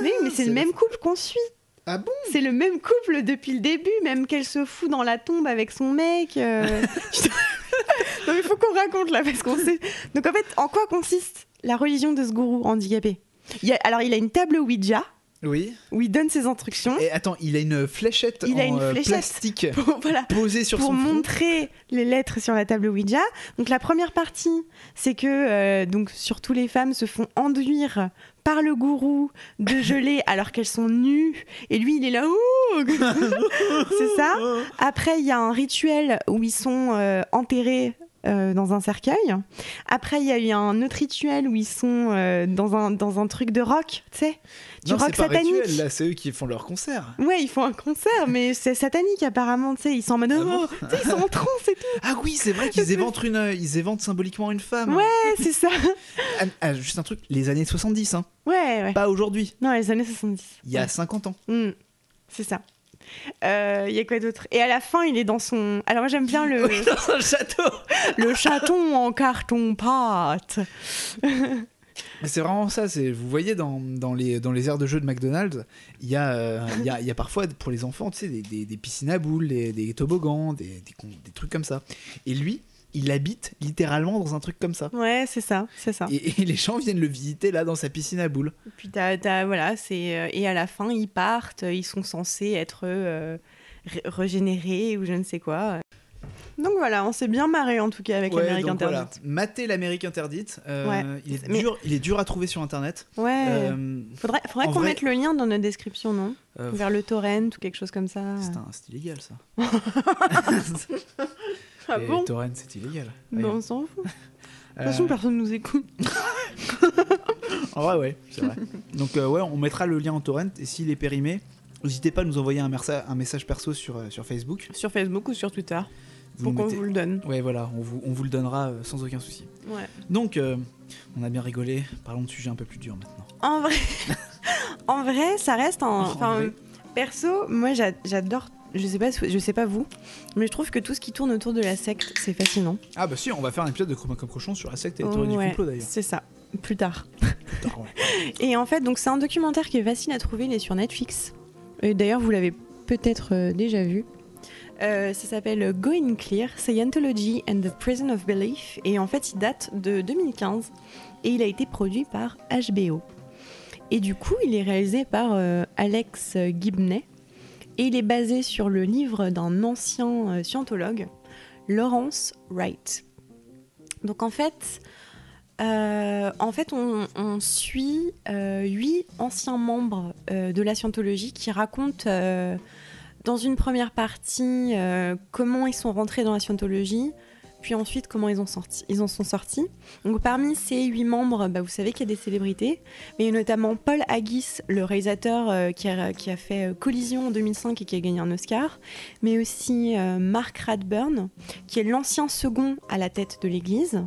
Mais oui, mais c'est le même couple qu'on suit. Ah bon? C'est le même couple depuis le début, même qu'elle se fout dans la tombe avec son mec. euh. non, mais il faut qu'on raconte là, parce qu'on sait. Donc en fait, en quoi consiste la religion de ce gourou handicapé? Il y a- Alors, il a une table Ouija Oui. où il donne ses instructions Et attends, il a une fléchette Il a en une euh, fléchette. plastique pour, voilà, posée sur pour son montrer les lettres sur la table Ouija. Donc la première partie, c'est que euh, donc surtout les femmes se font enduire par le gourou de gelée alors qu'elles sont nues. Et lui il est là c'est ça? Après il y a un rituel où ils sont euh, enterrés euh, dans un cercueil. Après, il y a eu un autre rituel où ils sont euh, dans, un, dans un truc de rock, tu sais, du non, rock c'est pas satanique. rituel, là, c'est eux qui font leur concert. Ouais, ils font un concert, mais c'est satanique apparemment, tu sais, ils sont en mode, Ah oh, bon ils sont en transe et tout. Ah oui, c'est vrai qu'ils éventent une, ils éventent symboliquement une femme. Ouais, c'est ça. Ah, ah, juste un truc, les années 70, hein, Ouais, ouais. pas aujourd'hui, Non, les années 70. il y a Ouais. 50 ans. Mm, c'est ça. Euh, Il y a quoi d'autre? Et à la fin, il est dans son. Alors moi j'aime bien le, Dans un château. le chaton en carton pâte. Mais c'est vraiment ça, c'est vous voyez dans, dans les dans les aires de jeux de McDonald's, il y a euh, il y, a, il y a parfois pour les enfants, tu sais, des, des, des piscines à boules, des, des toboggans, des, des trucs comme ça. Et lui, il habite littéralement dans un truc comme ça. Ouais, c'est ça, c'est ça. Et, et les gens viennent le visiter là dans sa piscine à boules. Et puis t'as, t'as- voilà, c'est euh, et à la fin ils partent, ils sont censés être euh, ré- régénérés ou je ne sais quoi. Donc voilà, on s'est bien marré en tout cas avec Ouais, l'Amérique Interdite. voilà. Matez l'Amérique interdite. euh, Ouais. il, est Mais- dur, il est dur à trouver sur internet. Ouais. Euh, faudrait faudrait qu'on vrai- mette le lien dans notre description, non? Euh, Vers le torrent ou quelque chose comme ça. c'est un- c'est illégal ça. Ah Et bon torrent, c'est illégal. Non, on s'en fout. De toute Euh, façon, personne nous écoute. En vrai, ouais, c'est vrai. Donc, euh, ouais, on mettra le lien en torrent et s'il est périmé, n'hésitez pas à nous envoyer un, mersa- un message perso sur, euh, sur Facebook. Sur Facebook ou sur Twitter, Vous pour qu'on mettez- vous le donne. Ouais, voilà, on vous, on vous le donnera euh, sans aucun souci. Ouais. Donc, euh, on a bien rigolé. Parlons de sujets un peu plus durs maintenant. En vrai, en vrai, ça reste. En Enfin, vrai. perso, moi, j'a- j'adore. Je sais pas, je sais pas vous, mais je trouve que tout ce qui tourne autour de la secte, c'est fascinant. Ah, bah si, on va faire un épisode de Chroma comme cochon sur la secte et les théories Ouais, du complot d'ailleurs. C'est ça. Plus tard. Ouais. Et en fait, donc c'est un documentaire qui est facile à trouver, il est sur Netflix. Et d'ailleurs, vous l'avez peut-être euh, déjà vu. Euh, ça s'appelle Going Clear, Scientology and the Prison of Belief. Et en fait, il date de 2015 et il a été produit par HBO. Et du coup, il est réalisé par euh, Alex Gibney et il est basé sur le livre d'un ancien euh, scientologue, Lawrence Wright. Donc en fait, euh, en fait, on, suit euh, huit anciens membres de la scientologie qui racontent dans une première partie comment ils sont rentrés dans la scientologie, puis ensuite comment ils, ont sorti, ils en sont sortis. Donc parmi ces huit membres, bah, vous savez qu'il y a des célébrités, mais il y a notamment Paul Haggis, le réalisateur euh, qui, a, fait euh, Collision en 2005 et qui a gagné un Oscar, mais aussi euh, Mark Radburn, qui est l'ancien second à la tête de l'Église.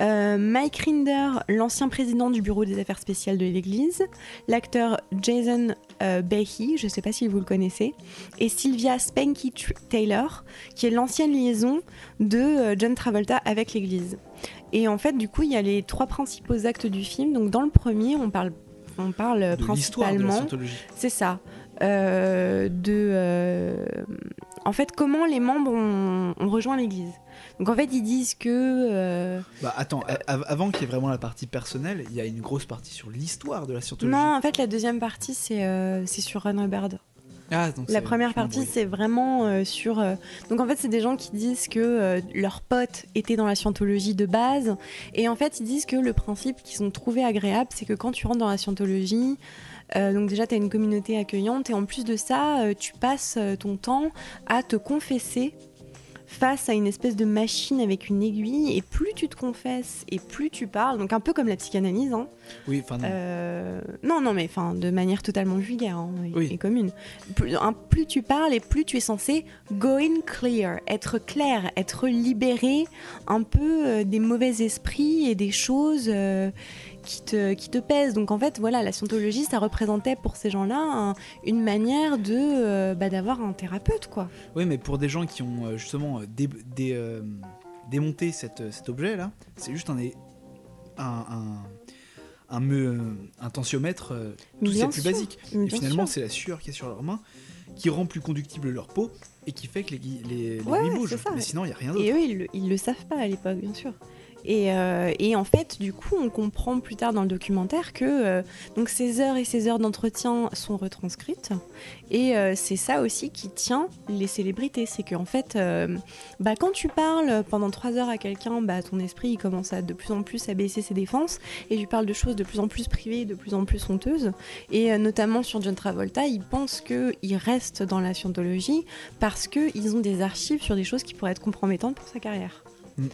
Mike Rinder, l'ancien président du bureau des affaires spéciales de l'Église, l'acteur Jason euh, Behe, je ne sais pas si vous le connaissez, et Sylvia Spanky Taylor, qui est l'ancienne liaison de euh, John Travolta avec l'Église. Et en fait, du coup, il y a les trois principaux actes du film. Donc, dans le premier, on parle, on parle De principalement c'est ça. Euh, de, euh, en fait, comment les membres ont, ont rejoint l'Église. Donc en fait, ils disent que... euh, Bah attends, av- avant qu'il y ait vraiment la partie personnelle, il y a une grosse partie sur l'histoire de la scientologie. Non, en fait, la deuxième partie, c'est euh, c'est sur Ron Bird. Ah, donc La première partie, c'est vraiment euh, sur... euh, Donc en fait, c'est des gens qui disent que euh, leurs potes étaient dans la scientologie de base. Et en fait, ils disent que le principe qu'ils ont trouvé agréable, c'est que quand tu rentres dans la scientologie, euh, donc déjà, tu as une communauté accueillante. Et en plus de ça, euh, tu passes euh, ton temps à te confesser face à une espèce de machine avec une aiguille. Et plus tu te confesses et plus tu parles, donc un peu comme la psychanalyse, hein, Oui, enfin, euh, non, non, mais enfin, de manière totalement vulgaire hein, et, Oui. et commune. Plus, plus tu parles et plus tu es censé go in clear, être clair, être libéré un peu euh, des mauvais esprits et des choses euh, qui, te, qui te pèsent. Donc en fait, voilà, la scientologie, ça représentait pour ces gens-là un- une manière de euh, bah, d'avoir un thérapeute, quoi. Oui, mais pour des gens qui ont euh, justement euh, dé- dé- euh, démonté cette- cet objet-là, c'est juste un, un, un, un, me- un tensiomètre, euh, tout ce qu'il y a Bien de plus basique. mais Et finalement, c'est la sueur qui est sur leurs mains qui rend plus conductible leur peau et qui fait que les, les, les Ouais, bougent. c'est ça. Mais sinon, il n'y a rien d'autre. Et eux, ils ils le savent pas à l'époque, bien sûr. Et, euh, et en fait, du coup, on comprend plus tard dans le documentaire que euh, donc ces heures et ces heures d'entretien sont retranscrites. Et euh, c'est ça aussi qui tient les célébrités. C'est qu'en fait, bah, quand tu parles pendant trois heures à quelqu'un, bah, ton esprit il commence à de plus en plus à baisser ses défenses. Et tu parles de choses de plus en plus privées, de plus en plus honteuses. Et notamment sur John Travolta, ils pensent qu'il reste dans la scientologie parce qu'ils ont des archives sur des choses qui pourraient être compromettantes pour sa carrière. Mm.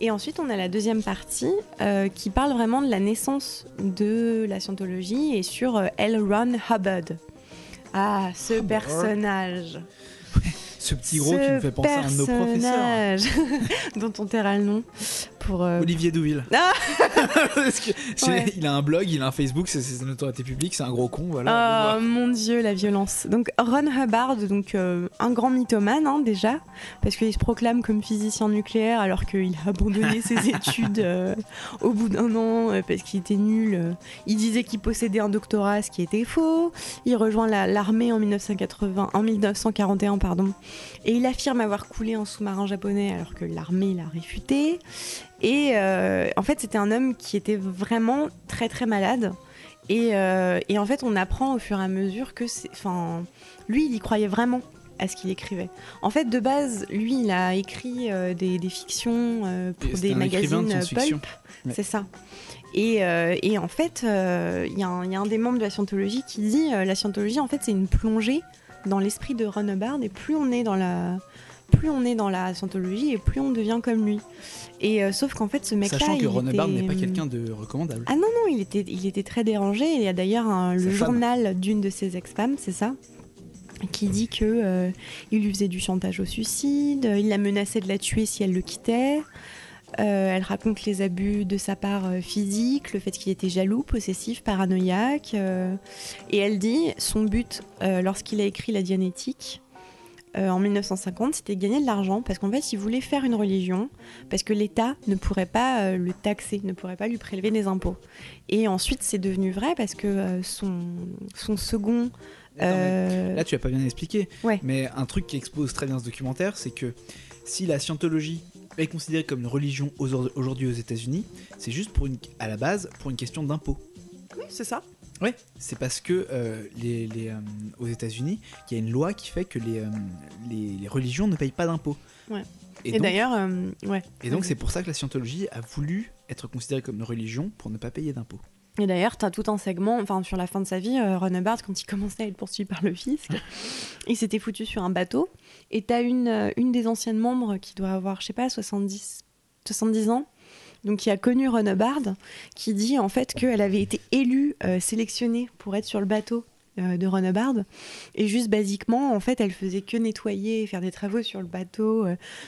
Et ensuite, on a la deuxième partie euh, qui parle vraiment de la naissance de la scientologie et sur euh, L. Ron Hubbard. Ah, ce Hubbard. personnage. Ce petit gros Ce qui me fait penser à un de nos professeurs. dont on taira le nom pour. euh, Olivier Douville. Ah Ouais. Il a un blog, il a un Facebook, c'est une autorité publique, c'est un gros con, voilà. Oh mon dieu, la violence. Donc Ron Hubbard, donc euh, un grand mythomane hein, déjà, parce qu'il se proclame comme physicien nucléaire alors qu'il a abandonné ses études euh, au bout d'un an parce qu'il était nul. Il disait qu'il possédait un doctorat, ce qui était faux. Il rejoint la- l'armée en 1980, en 1941 pardon, et il affirme avoir coulé un sous-marin japonais alors que l'armée l'a réfuté. Et euh, en fait, c'était un homme qui était vraiment très très malade. Et, euh, et en fait, on apprend au fur et à mesure que c'est. Enfin, lui, il y croyait vraiment à ce qu'il écrivait. En fait, de base, lui, il a écrit euh, des, des fictions euh, pour des de magazines pulp. Ouais. C'est ça. Et, euh, et en fait, il y, a un- il y a un des membres de la scientologie qui dit la scientologie, en fait, c'est une plongée dans l'esprit de Ron Hubbard. Et plus on est dans la, plus on est dans la scientologie, et plus on devient comme lui. Et euh, sauf qu'en fait, ce mec-là, Sachant que il Ron était, Hubbard n'est pas hum, quelqu'un de recommandable. ah non, non, il était, il était très dérangé. Il y a d'ailleurs un- le journal d'une de ses ex-femmes, c'est ça qui dit que euh, il lui faisait du chantage au suicide, euh, il la menaçait de la tuer si elle le quittait. Euh, elle raconte les abus de sa part euh, physique, le fait qu'il était jaloux, possessif, paranoïaque. euh, et elle dit son but lorsqu'il a écrit La Dianétique en 1950, c'était de gagner de l'argent parce qu'en fait, il voulait faire une religion parce que l'État ne pourrait pas le taxer, ne pourrait pas lui prélever des impôts. Et ensuite, c'est devenu vrai parce que son, son second. Là, tu as pas bien expliqué. Ouais. Mais un truc qui expose très bien ce documentaire, c'est que si la scientologie est considérée comme une religion aujourd'hui aux États-Unis, c'est juste pour une, à la base pour une question d'impôt. Oui, c'est ça. Ouais, c'est parce que euh, les, les, euh, aux États-Unis, il y a une loi qui fait que les, euh, les, les religions ne payent pas d'impôts. Ouais. Et, d'ailleurs, ouais. et donc c'est pour ça que la scientologie a voulu être considérée comme une religion pour ne pas payer d'impôts. Et d'ailleurs, tu as tout un segment, enfin sur la fin de sa vie, Ron Hubbard, quand il commençait à être poursuivi par le fisc, il s'était foutu sur un bateau. Et tu as une, euh, une des anciennes membres qui doit avoir, je sais pas, 70, 70 ans, donc qui a connu Ron Hubbard, qui dit en fait qu'elle avait été élue, euh, sélectionnée pour être sur le bateau euh, de Ron Hubbard. Et juste basiquement, en fait, elle faisait que nettoyer, faire des travaux sur le bateau,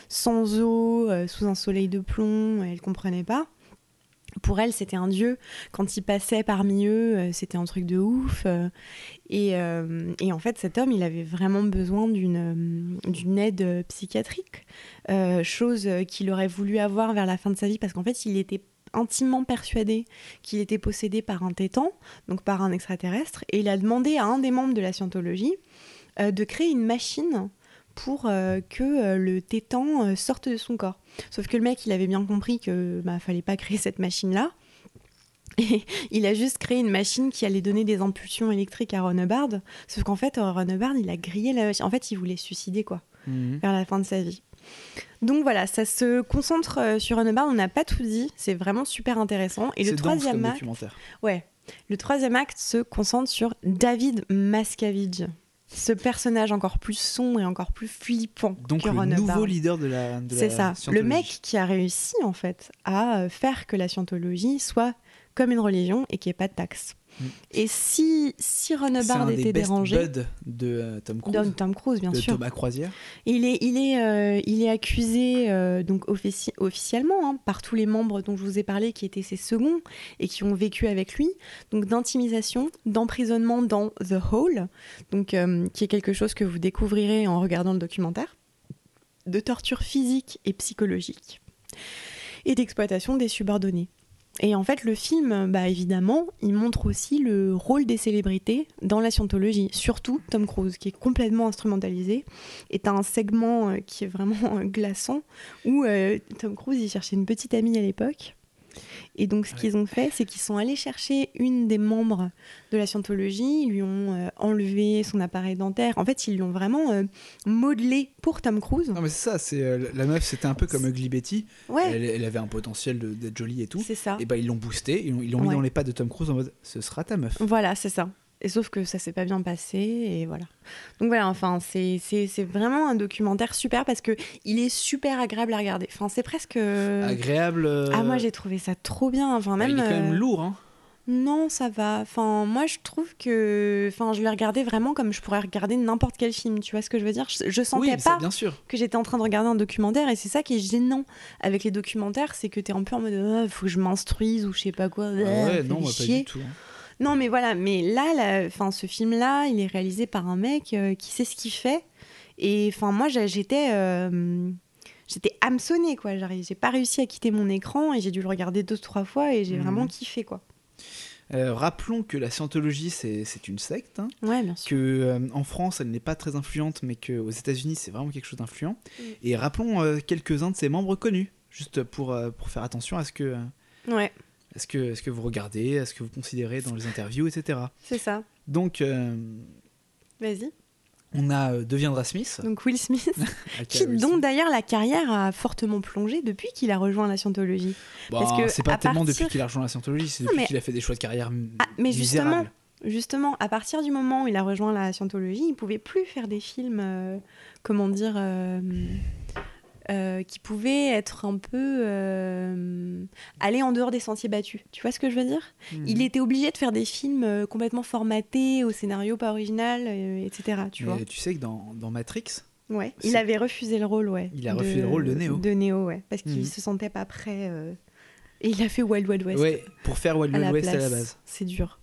sans eau, sous un soleil de plomb, elle comprenait pas. Pour elle, c'était un dieu. Quand il passait parmi eux, euh, c'était un truc de ouf. euh, et, euh, et en fait, cet homme, il avait vraiment besoin d'une aide psychiatrique, chose qu'il aurait voulu avoir vers la fin de sa vie, parce qu'en fait, il était intimement persuadé qu'il était possédé par un tétan, donc par un extraterrestre, et il a demandé à un des membres de la scientologie de créer une machine pour euh, que euh, le tétan euh, sorte de son corps. Sauf que le mec, il avait bien compris que bah, fallait pas créer cette machine-là. Et il a juste créé une machine qui allait donner des impulsions électriques à Ron Hubbard. Sauf qu'en fait, Ron Hubbard, il a grillé la machine. En fait, il voulait suicider, quoi, vers la fin de sa vie. Donc voilà, ça se concentre sur Ron Hubbard. On n'a pas tout dit. C'est vraiment super intéressant. Et le troisième acte, ouais, le troisième acte se concentre sur David Mascavige. Ce personnage encore plus sombre et encore plus flippant Donc que le Ron nouveau leader de la C'est ça. Le mec qui a réussi, en fait, à faire que la scientologie soit comme une religion et qu'il n'y ait pas de taxes. Mm. Et si, si Ron c'est Hubbard un des était dérangé, buds de euh, Tom Cruise, Tom, Tom Cruise, bien de sûr, Thomas Croisière. il est, il est, euh, il est accusé euh, donc offici- officiellement hein, par tous les membres dont je vous ai parlé qui étaient ses seconds et qui ont vécu avec lui, donc d'intimidation, d'emprisonnement dans The Hole, donc qui est quelque chose que vous découvrirez en regardant le documentaire, de torture physique et psychologique et d'exploitation des subordonnés. Et en fait, le film, bah, évidemment, il montre aussi le rôle des célébrités dans la scientologie. Surtout Tom Cruise, qui est complètement instrumentalisé. Et t'as un segment euh, qui est vraiment euh, glaçant, où euh, Tom Cruise, il cherchait une petite amie à l'époque. Et donc, ce Ouais. qu'ils ont fait, c'est qu'ils sont allés chercher une des membres de la scientologie, ils lui ont euh, enlevé son appareil dentaire. En fait, ils l'ont vraiment euh, modelé pour Tom Cruise. Non mais c'est ça, c'est euh, la meuf, c'était un peu comme Ugly Betty. Ouais, Elle, elle avait un potentiel de- d'être jolie et tout. c'est ça. Et bah ils l'ont boosté, ils l'ont ils l'ont mis Ouais. dans les pattes de Tom Cruise en mode ce sera ta meuf. Voilà, c'est ça. Et sauf que ça s'est pas bien passé et voilà. Donc voilà, enfin c'est c'est- c'est vraiment un documentaire super parce que il est super agréable à regarder. Enfin c'est presque. Agréable. euh, Ah moi j'ai trouvé ça trop bien. Enfin bah, même. il est quand même euh, lourd, hein. Non ça va. Enfin moi je trouve que. Enfin je l'ai regardé vraiment comme je pourrais regarder n'importe quel film. Tu vois ce que je veux dire? Je, je sentais Oui, ça, pas bien sûr. que j'étais en train de regarder un documentaire et c'est ça qui est gênant avec les documentaires, c'est que t'es un peu en mode Ah, faut que je m'instruise ou je sais pas quoi. Ah ouais, non, moi, pas du tout. hein. Non, mais voilà, mais là, la- enfin, ce film-là, il est réalisé par un mec euh, qui sait ce qu'il fait. Et enfin, moi, j'étais, euh, j'étais hameçonnée, quoi. J'ai pas réussi à quitter mon écran et j'ai dû le regarder deux, trois fois et j'ai Mhm. vraiment kiffé, quoi. Euh, rappelons que la scientologie, c'est une secte. hein, Ouais, bien que sûr. euh, en France, elle n'est pas très influente, mais qu'aux États-Unis, c'est vraiment quelque chose d'influent. Et rappelons euh, quelques-uns de ses membres connus, juste pour, pour faire attention à ce que, Ouais, à ce que, à ce que vous regardez, à ce que vous considérez dans les interviews, etc. c'est ça. Donc, euh, Vas-y. on a euh, Deviendra Smith, Donc Will Smith, qui Will dont d'ailleurs la carrière a fortement plongé depuis qu'il a rejoint la scientologie. Bon, parce que c'est pas tellement partir- depuis qu'il a rejoint la scientologie, c'est depuis mais- qu'il a fait des choix de carrière Ah, mais justement. Justement, à partir du moment où il a rejoint la scientologie, il pouvait plus faire des films, euh, comment dire, euh, qui pouvaient être un peu euh, aller en dehors des sentiers battus. Tu vois ce que je veux dire? Mhm. Il était obligé de faire des films euh, complètement formatés, au scénario pas original, etc. Tu Mais vois tu sais que dans, dans Matrix, Ouais. Il avait refusé le rôle, ouais. Il a refusé le rôle de Neo. De Neo, ouais, parce qu'il Mhm. se sentait pas prêt. Et il a fait Wild Wild West. ouais, pour faire Wild Wild la West à la place. base. C'est dur.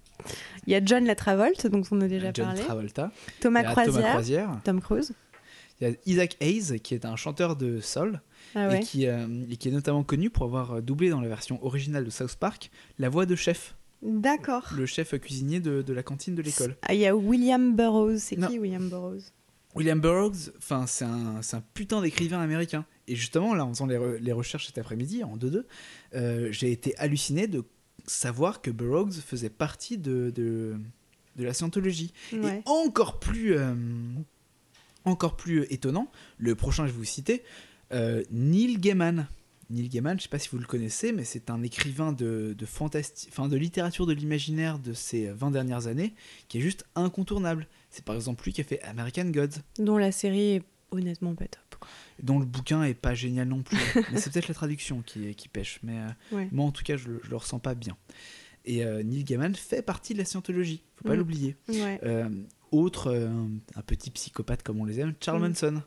Il y a John Latravolta, dont on a déjà John parlé. Travolta, Thomas Croisière, Thomas Croisière, Tom Cruise. Il y a Isaac Hayes qui est un chanteur de soul Ah et, ouais. qui, euh, et qui est notamment connu pour avoir euh, doublé dans la version originale de South Park la voix de chef, D'accord. le chef cuisinier de, de la cantine de l'école. Ah, Il y a William Burroughs. C'est qui William Burroughs? William Burroughs, enfin c'est un, putain d'écrivain américain. Et justement là, en faisant les, re- les recherches cet après-midi en 2-2, euh, j'ai été halluciné de savoir que Burroughs faisait partie de, de, de la scientologie. Ouais. Et encore plus, euh, encore plus étonnant, le prochain que je vais vous citer, euh, Neil Gaiman. Neil Gaiman, je ne sais pas si vous le connaissez, mais c'est un écrivain de, de, enfin, de littérature de l'imaginaire de ces 20 dernières années qui est juste incontournable. C'est par exemple lui qui a fait American Gods, Dont la série est honnêtement pas top. quoi. dont le bouquin est pas génial non plus. mais c'est peut-être la traduction qui, qui pêche, mais euh, Ouais. moi en tout cas je, je le ressens pas bien. Et euh, Neil Gaiman fait partie de la scientologie, faut pas Mm. l'oublier. Ouais. Euh, autre, euh, un petit psychopathe comme on les aime, Charles Mm. Manson,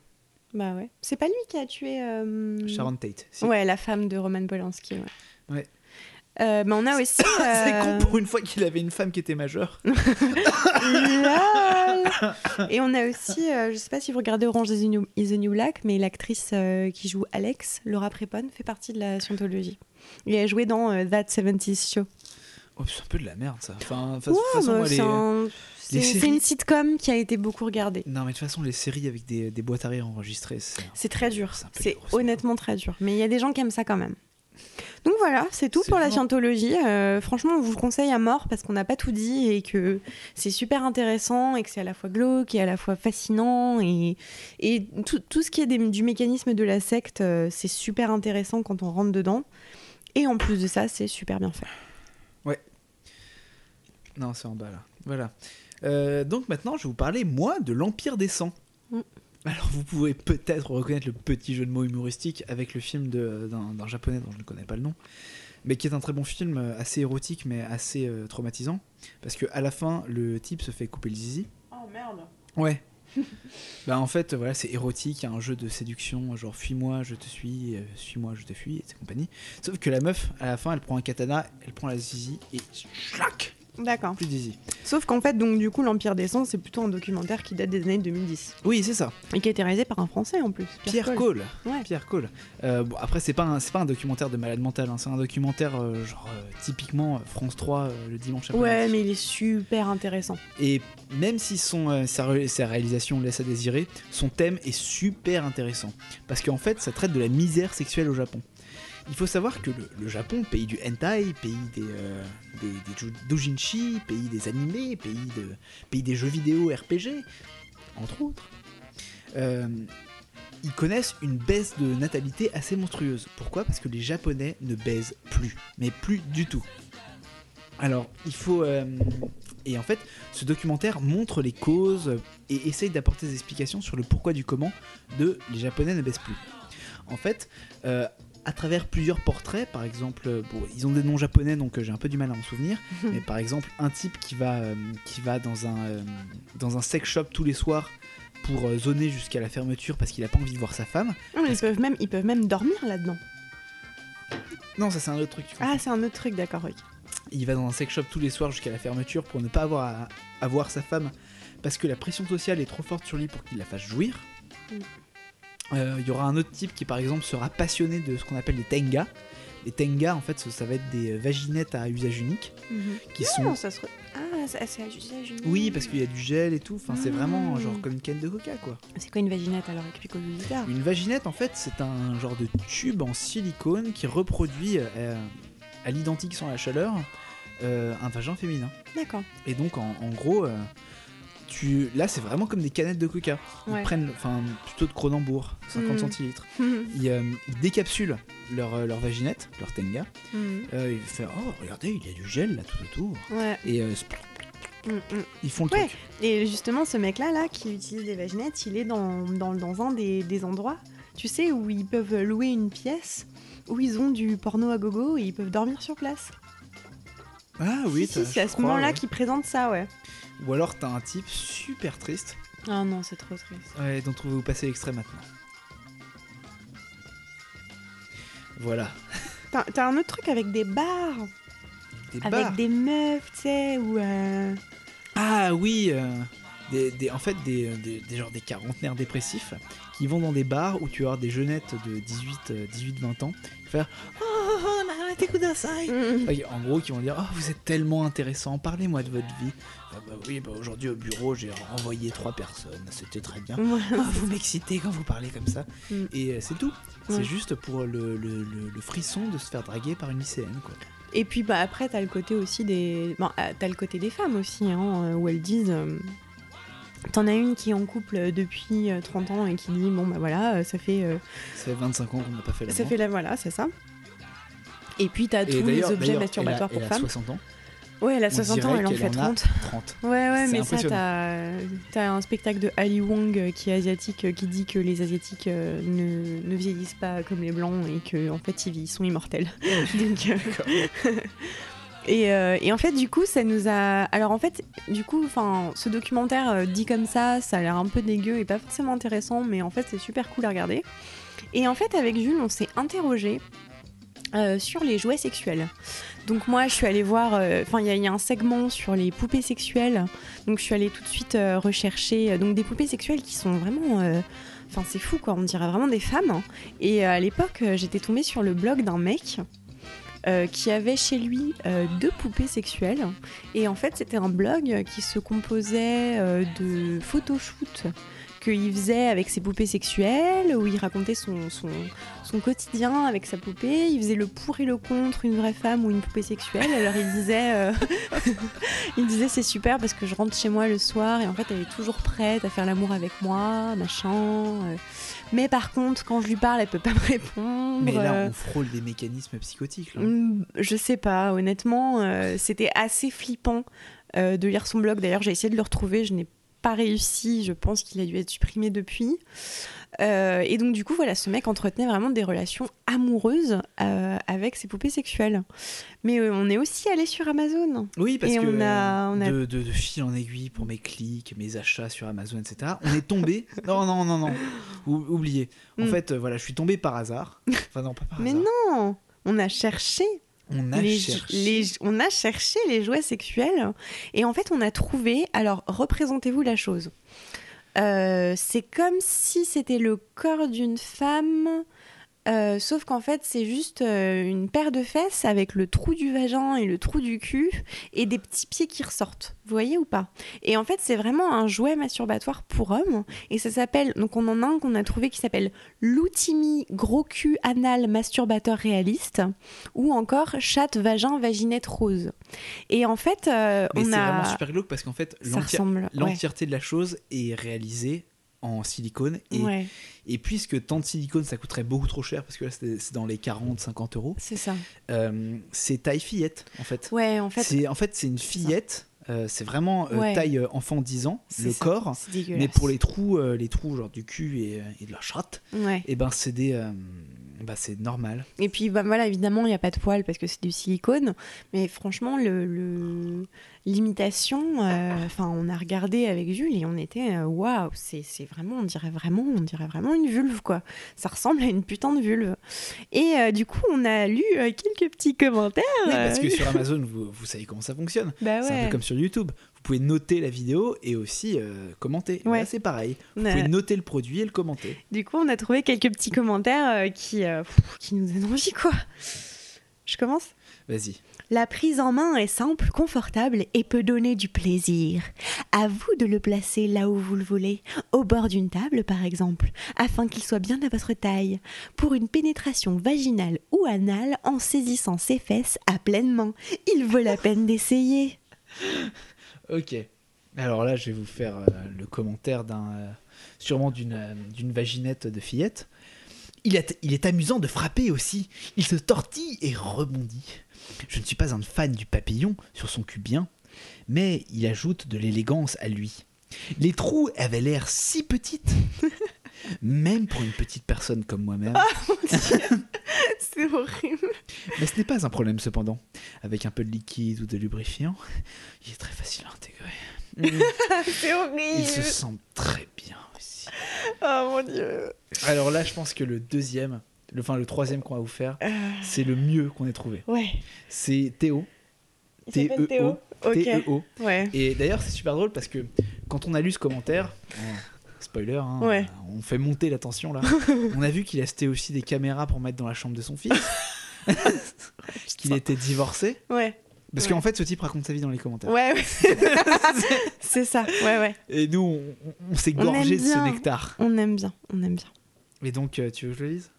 Bah ouais. C'est pas lui qui a tué. euh, Sharon Tate. Si. Ouais, la femme de Roman Polanski. Ouais. Ouais. Euh, mais on a aussi. C'est con pour une fois qu'il avait une femme qui était majeure. Et on a aussi, je sais pas si vous regardez Orange is the New, is the New Black, mais l'actrice qui joue Alex, Laura Prepon, fait partie de la scientologie. Et elle a joué dans That 70s Show. Oh, c'est un peu de la merde ça. Enfin, Ouais, façon, bah, moi, c'est les- un- les c'est séries- une sitcom qui a été beaucoup regardée. Non, mais de toute façon, les séries avec des, des boîtes à rire enregistrées, c'est. Très dur. C'est honnêtement très dur. Mais il y a des gens qui aiment ça quand même. Donc voilà, c'est tout pour la scientologie. Euh, franchement, on vous le conseille à mort parce qu'on n'a pas tout dit et que c'est super intéressant et que c'est à la fois glauque et à la fois fascinant. Et, et tout, tout ce qui est des- du mécanisme de la secte, euh, c'est super intéressant quand on rentre dedans. Et en plus de ça, c'est super bien fait. Non, c'est en bas là. Voilà. Euh, donc maintenant, je vais vous parler, moi, de l'Empire des Sangs. Mm. Alors, vous pouvez peut-être reconnaître le petit jeu de mots humoristique avec le film d'un japonais dont je ne connais pas le nom, mais qui est un très bon film, euh, assez érotique, mais assez euh, traumatisant. Parce que à la fin, le type se fait couper le zizi. Oh merde Ouais. bah en fait voilà c'est érotique, il y a un jeu de séduction genre fuis-moi je te suis, euh, suis-moi je te fuis et ses compagnie. Sauf que la meuf à la fin elle prend un katana, elle prend la zizi et schlac D'accord. Plus. Sauf qu'en fait, donc du coup, l'Empire des Sangs, c'est plutôt un documentaire qui date des années 2010 Oui, c'est ça. et qui a été réalisé par un Français en plus. Pierre, Cole. Ouais. Pierre Cole. Euh, bon, après, c'est pas, un- c'est pas un documentaire de malade mental, hein, c'est un documentaire euh, genre euh, typiquement France 3 euh, le dimanche après. Ouais, mais il est super intéressant. Et même si son, sa réalisation laisse à désirer, son thème est super intéressant. Parce qu'en fait, ça traite de la misère sexuelle au Japon. Il faut savoir que le, Japon, pays du hentai, pays des, euh, doujinshi, pays des animés, pays des jeux vidéo RPG, entre autres, euh, ils connaissent une baisse de natalité assez monstrueuse. Pourquoi? Parce que les Japonais ne baisent plus, mais plus du tout. Alors, il faut... euh, et en fait, ce documentaire montre les causes et essaye d'apporter des explications sur le pourquoi du comment de les Japonais ne baissent plus. En fait, euh, à travers plusieurs portraits, par exemple, euh, bon, ils ont des noms japonais donc euh, j'ai un peu du mal à en souvenir, mais par exemple un type qui va, euh, qui va dans, un, euh, dans un sex shop tous les soirs pour euh, zoner jusqu'à la fermeture parce qu'il a pas envie de voir sa femme. Non, mais ils peuvent même, ils peuvent même dormir là-dedans. Non, ça c'est un autre truc. Ah, c'est un autre truc, d'accord. ok. Il va dans un sex shop tous les soirs jusqu'à la fermeture pour ne pas avoir à, à voir sa femme parce que la pression sociale est trop forte sur lui pour qu'il la fasse jouir. Euh, Il y aura un autre type qui par exemple sera passionné de ce qu'on appelle les tenga. Les tenga en fait ça, ça va être des euh, vaginettes à usage unique qui sont... Non, ça se. Ah, c'est à usage unique. Oui parce qu'il y a du gel et tout, enfin c'est vraiment Mm. genre comme une canne de coca quoi. C'est quoi une vaginette alors Explique aux auditeurs. Une vaginette en fait c'est un genre de tube en silicone qui reproduit euh, à l'identique sans la chaleur euh, un vagin féminin. D'accord. Et donc, en, en gros, euh, tu, là, c'est vraiment comme des canettes de coca. Ils Ouais. prennent, enfin, plutôt de Cronenbourg, 50 Mm. centilitres. Ils, euh, ils décapsulent leur, euh, leur vaginette, leur tenga. Mhm. Euh, ils font Oh, regardez, il y a du gel là tout autour. Ouais. Et euh, Mm, mm. ils font le Ouais. truc. Et justement, ce mec-là, là, qui utilise des vaginettes, il est dans, dans, dans un des, des endroits, tu sais, où ils peuvent louer une pièce, où ils ont du porno à gogo et ils peuvent dormir sur place. Ah oui, si, si, c'est à ce moment-là ouais. qu'ils présentent ça, ouais. Ou alors, t'as un type super triste. Ah non, c'est trop triste. Ouais, dont on va vous passer l'extrait maintenant. Voilà. T'as t'as un autre truc avec des bars, Des avec bars. des meufs, tu sais, ou. euh, Ah oui, euh, des, des- en fait des, des, des genres des quarantenaires dépressifs qui vont dans des bars où tu vas avoir des jeunettes de 18, euh, 18-20 ans faire Oh, oh, oh, mm, En gros, qui vont dire Oh, vous êtes tellement intéressant, parlez-moi de votre vie. Ah bah oui, bah aujourd'hui au bureau, j'ai renvoyé trois personnes, c'était très bien. Ouais. Ah, vous m'excitez quand vous parlez comme ça. Mm. Et euh, c'est tout. Ouais. C'est juste pour le, le- le- le frisson de se faire draguer par une lycéenne. Quoi. Et puis bah après t'as le côté aussi des, bon, euh, t'as le côté des femmes aussi, hein, où elles disent, t'en as une qui est en couple depuis euh, 30 ans et qui dit bon bah voilà, euh, ça fait, euh, Ça fait 25 ans qu'on n'a pas fait la ça fait la voilà, c'est ça. Et puis t'as tous les objets masturbatoires elle pour elle a femmes. 60 ans. Ouais, elle a On 60 ans, elle en fait en a 30. 30. Ouais, ouais, mais ça, t'as un spectacle de Ali Wong euh, qui est asiatique, euh, qui dit que les asiatiques euh, ne, ne vieillissent pas comme les blancs et que en fait ils, sont immortels. Donc, euh, et, euh, et en fait, du coup, ça nous a. Alors en fait, du coup, ce documentaire euh, dit comme ça, ça a l'air un peu dégueu et pas forcément intéressant, mais en fait, c'est super cool à regarder. Et en fait, avec Jules, on s'est interrogé euh, sur les jouets sexuels. Donc moi, je suis allée voir, enfin, il y, a- un segment sur les poupées sexuelles. Donc je suis allée tout de suite rechercher donc des poupées sexuelles qui sont vraiment, enfin, c'est fou quoi, on dirait vraiment des femmes. Et à l'époque, j'étais tombée sur le blog d'un mec. Euh, qui avait chez lui euh, deux poupées sexuelles. Et en fait c'était un blog qui se composait euh, de photoshoots qu'il faisait avec ses poupées sexuelles, où il racontait son, son, son quotidien avec sa poupée, il faisait le pour et le contre, une vraie femme ou une poupée sexuelle, alors il disait, il disait c'est super parce que je rentre chez moi le soir et en fait elle est toujours prête à faire l'amour avec moi, machin. Mais par contre quand je lui parle elle peut pas me répondre. Mais là, euh. on frôle des mécanismes psychotiques. là. Hmm, Je sais pas, honnêtement, euh, c'était assez flippant euh, de lire son blog. D'ailleurs, j'ai essayé de le retrouver, je n'ai pas réussi. Je pense qu'il a dû être supprimé depuis. Euh, et donc, du coup, voilà, ce mec entretenait vraiment des relations amoureuses euh, avec ses poupées sexuelles. Mais euh, on est aussi allé sur Amazon. Oui, parce Et que on a- on a- De, de- de fil en aiguille pour mes clics, mes achats sur Amazon, etc. On est tombé. non, non, non, non. Ou- oubliez. En Mm. fait, voilà, je suis tombé par hasard. Enfin, non, pas par Mais hasard. non On a cherché. On a les- cherché. les- on a cherché les jouets sexuels et en fait on a trouvé. Alors représentez-vous la chose. Euh, c'est comme si c'était le corps d'une femme, euh, sauf qu'en fait c'est juste euh, une paire de fesses avec le trou du vagin et le trou du cul et des petits pieds qui ressortent. Vous voyez ou pas? Et en fait c'est vraiment un jouet masturbatoire pour hommes et ça s'appelle donc on en a un qu'on a trouvé qui s'appelle l'Outimi gros cul anal masturbateur réaliste ou encore chatte vagin vaginette rose. Et en fait euh, Mais on c'est a vraiment super glauque parce qu'en fait, ouais. l'entièreté de la chose est réalisée en silicone. Et, Ouais, et puisque tant de silicone, ça coûterait beaucoup trop cher, parce que là, c'est dans les 40-50 euros, c'est ça. euh, c'est taille fillette, en fait. Ouais, en fait, C'est en fait c'est une fillette. euh, c'est vraiment euh, Ouais. taille enfant 10 ans, c'est le ça. corps. Mais pour les trous, les trous genre du cul et, et de la chatte, Ouais. et ben c'est des, bah c'est normal. Et puis bah, voilà, évidemment, il n'y a pas de poils parce que c'est du silicone. Mais franchement, le, le- l'imitation, euh, enfin, on a regardé avec Jules et on était euh, waouh, c'est, c'est vraiment, on dirait vraiment, on dirait vraiment une vulve quoi. Ça ressemble à une putain de vulve. Et euh, du coup, on a lu euh, quelques petits commentaires. Oui, parce que sur Amazon, vous, vous savez comment ça fonctionne. bah C'est un ouais. peu comme sur YouTube. Vous pouvez noter la vidéo et aussi euh, commenter. Ouais. Là, c'est pareil. Vous pouvez noter le produit et le commenter. Du coup, on a trouvé quelques petits commentaires euh, qui, euh, pff, qui nous donnent envie quoi. Je commence Vas-y. La prise en main est simple, confortable et peut donner du plaisir. À vous de le placer là où vous le voulez, au bord d'une table par exemple, afin qu'il soit bien à votre taille, pour une pénétration vaginale ou anale en saisissant ses fesses à pleine main. Il vaut la peine d'essayer. Ok. Alors là, je vais vous faire euh, le commentaire d'un, euh, sûrement d'une, euh, d'une vaginette de fillette. Il est, il est amusant de frapper aussi. Il se tortille et rebondit. Je ne suis pas un fan du papillon sur son cul bien, mais il ajoute de l'élégance à lui. Les trous avaient l'air si petites, même pour une petite personne comme moi-même. C'est horrible. Mais ce n'est pas un problème cependant. Avec un peu de liquide ou de lubrifiant, il est très facile à intégrer. C'est Il se horrible. sent très bien aussi. Oh mon dieu. Alors là, je pense que le deuxième, le, enfin le troisième qu'on va vous faire, Euh, c'est le mieux qu'on ait trouvé. ouais. C'est Théo. T-E-O. Théo. Ok. T-E-O. Ouais. Et d'ailleurs, c'est super drôle parce que quand on a lu ce commentaire, spoiler, hein, Ouais. on fait monter la tension là. on a vu qu'il achetait aussi des caméras pour mettre dans la chambre de son fils. qu'il était divorcé. Ouais. Parce Ouais. qu'en fait, ce type raconte sa vie dans les commentaires. Ouais, ouais. c'est ça. Ouais, ouais. Et nous, on, on s'est gorgé de ce nectar. On aime bien. On aime bien. Et donc, euh, tu veux que je le lise?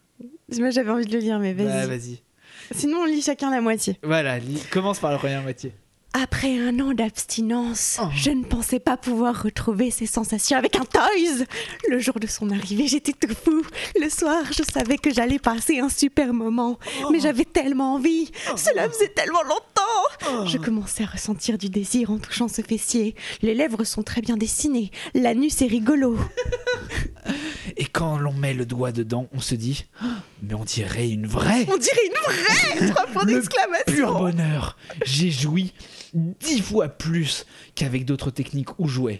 Moi, j'avais envie de le lire, mais vas-y. Bah, vas-y. Sinon, on lit chacun la moitié. Voilà, lis- commence par la première moitié. Après un an d'abstinence, Oh. je ne pensais pas pouvoir retrouver ces sensations avec un Toys. Le jour de son arrivée, j'étais tout fou. Le soir, je savais que j'allais passer un super moment. Mais j'avais tellement envie. Cela faisait tellement longtemps. Je commençais à ressentir du désir en touchant ce fessier. Les lèvres sont très bien dessinées. L'anus est rigolo. Et quand l'on met le doigt dedans, on se dit Mais on dirait une vraie On dirait une vraie Trois points d'exclamation. Pur bonheur J'ai joui dix fois plus qu'avec d'autres techniques ou jouets.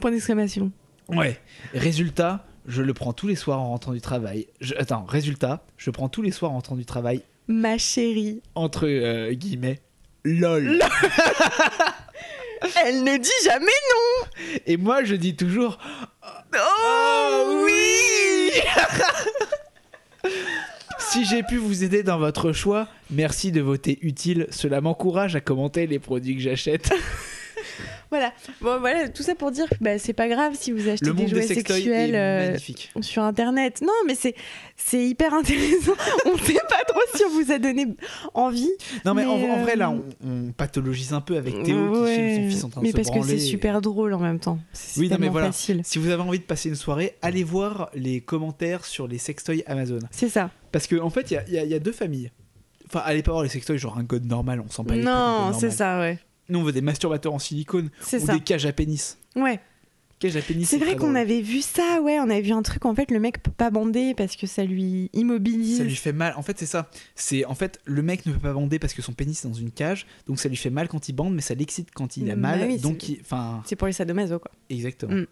Point d'exclamation. Ouais. Résultat, je le prends tous les soirs en rentrant du travail. Je- Attends, résultat, je prends tous les soirs en rentrant du travail, Ma chérie. entre euh, guillemets, LOL. Elle ne dit jamais non. Et moi, je dis toujours Oh oui Si j'ai pu vous aider dans votre choix, merci de voter utile. Cela m'encourage à commenter les produits que j'achète. Voilà. Bon, voilà, tout ça pour dire que bah, c'est pas grave si vous achetez des jouets sexuels euh, sur internet. Non, mais c'est c'est hyper intéressant. on sait pas trop si on vous a donné envie. Non mais, en, mais, en vrai là, euh, on, on pathologise un peu avec Théo qui Ouais, filme son fils en train mais de se parce que branler. c'est super drôle en même temps. C'est Oui, non, mais voilà. facile. Si vous avez envie de passer une soirée, allez voir les commentaires sur les sextoys Amazon. C'est ça. Parce qu'en en fait, il y a- y, y deux familles. Enfin, allez pas voir les sextoys genre un code normal, on sent pas les trucs en Non, c'est ça, ouais. Nous, on veut des masturbateurs en silicone C'est ou ça. des cages à pénis. Ouais. Cage à pénis. C'est vrai qu'on avait vu ça, ouais. On avait vu un truc, en fait, le mec peut pas bander parce que ça lui immobilise. Ça lui fait mal. En fait, c'est ça. C'est en fait le mec ne peut pas bander parce que son pénis est dans une cage, donc ça lui fait mal quand il bande, mais ça l'excite quand il a Bah mal. oui, donc, il- enfin, C'est pour les sadomaso, quoi. exactement. Mm.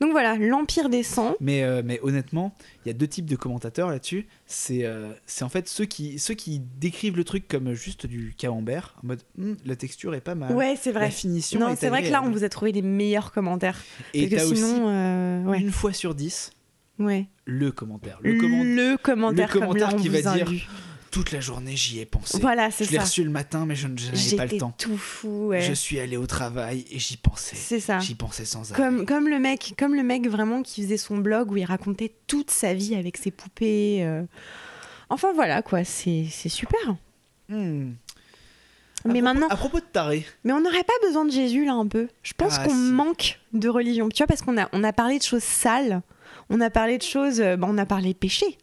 Donc voilà, l'Empire des sangs. Mais, euh, mais honnêtement, il y a deux types de commentateurs là-dessus. C'est euh, c'est en fait ceux qui, ceux qui décrivent le truc comme juste du camembert, en mode Hum, la texture est pas mal. Ouais, c'est La vrai. finition Non, est c'est vrai que là, on vous a trouvé des meilleurs commentaires. Et Parce que sinon, aussi, euh, ouais. une fois sur dix, ouais. le commentaire. Le, comment- Le commentaire, le commentaire comme là, on qui vous va dire. Toute la journée, j'y ai pensé. Voilà, c'est Je l'ai ça. reçu le matin, mais je n'avais pas le J'étais temps. tout fou, ouais. Je suis allé au travail et j'y pensais. C'est ça. J'y pensais sans arrêt. Comme, comme le mec, comme le mec vraiment qui faisait son blog où il racontait toute sa vie avec ses poupées. euh. Enfin voilà quoi, c'est super. Hmm. Mais maintenant, À propos de taré, mais on n'aurait pas besoin de Jésus là un peu. Je pense Ah, qu'on manque de religion. Tu vois parce qu'on a on a parlé de choses sales, on a parlé de choses, euh, bah, on a parlé péché là.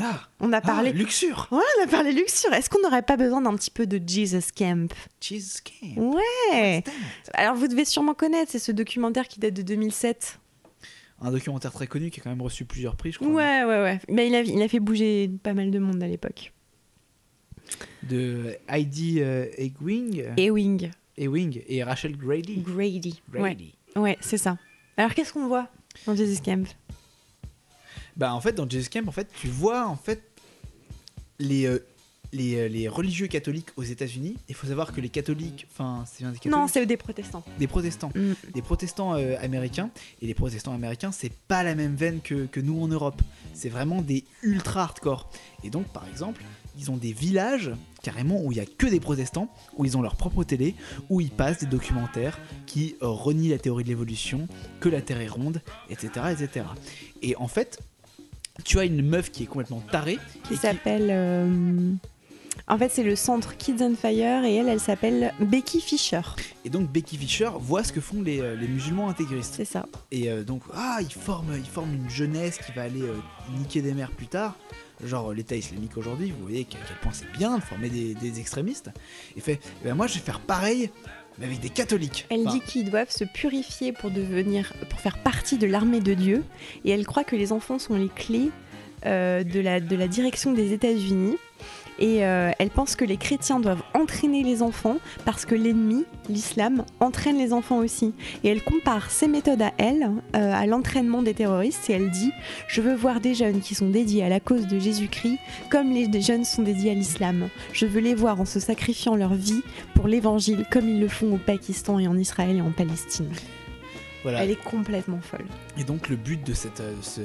Ah, On a ah, parlé, luxure. ouais, on a parlé luxure. Est-ce qu'on n'aurait pas besoin d'un petit peu de Jesus Camp Cheesecake. Ouais. What's that Alors vous devez sûrement connaître, c'est ce documentaire qui date de 2007. Un documentaire très connu qui a quand même reçu plusieurs prix, je crois. Ouais, ouais, ouais. Mais il a, il a fait bouger pas mal de monde à l'époque. De Heidi euh, Ewing, Ewing, Ewing et Rachel Grady. Grady. Ouais, Grady. ouais c'est ça. Alors qu'est-ce qu'on voit dans Jesus Camp? Bah en fait dans Jesus Camp en fait tu vois en fait les euh, les, euh, les religieux catholiques aux États-Unis. Il faut savoir que les catholiques, enfin c'est bien des catholiques, Non, c'est des protestants. des protestants, Mm. des protestants euh, américains et les protestants américains c'est pas la même veine que, que nous en Europe. C'est vraiment des ultra hardcore. Et donc par exemple ils ont des villages carrément où il y a que des protestants, où ils ont leur propre télé, où ils passent des documentaires qui euh, renient la théorie de l'évolution, que la Terre est ronde, etc., etc. Et en fait, tu as une meuf qui est complètement tarée, Qui s'appelle. euh, En fait, c'est le centre Kids on Fire et elle, elle s'appelle Becky Fisher. et donc Becky Fischer voit ce que font les, euh, les musulmans intégristes. C'est ça. Et euh, donc, ah, ils forment, ils forment une jeunesse qui va aller euh, niquer des mères plus tard. Genre l'État islamique aujourd'hui, vous voyez qu'à quel point c'est bien de former des, des extrémistes. Et fait, eh ben moi je vais faire pareil, mais avec des catholiques. Elle Enfin, dit qu'ils doivent se purifier pour devenir, pour faire partie de l'armée de Dieu, et elle croit que les enfants sont les clés euh, de, la, de la direction des États-Unis. Et euh, elle pense que les chrétiens doivent entraîner les enfants parce que l'ennemi, l'islam, entraîne les enfants aussi. Et elle compare ses méthodes à elle, euh, à l'entraînement des terroristes, et elle dit Je veux voir des jeunes qui sont dédiés à la cause de Jésus-Christ comme les jeunes sont dédiés à l'islam. Je veux les voir en se sacrifiant leur vie pour l'évangile comme ils le font au Pakistan et en Israël et en Palestine. voilà. Elle est complètement folle. Et donc le but de cette, euh, ce-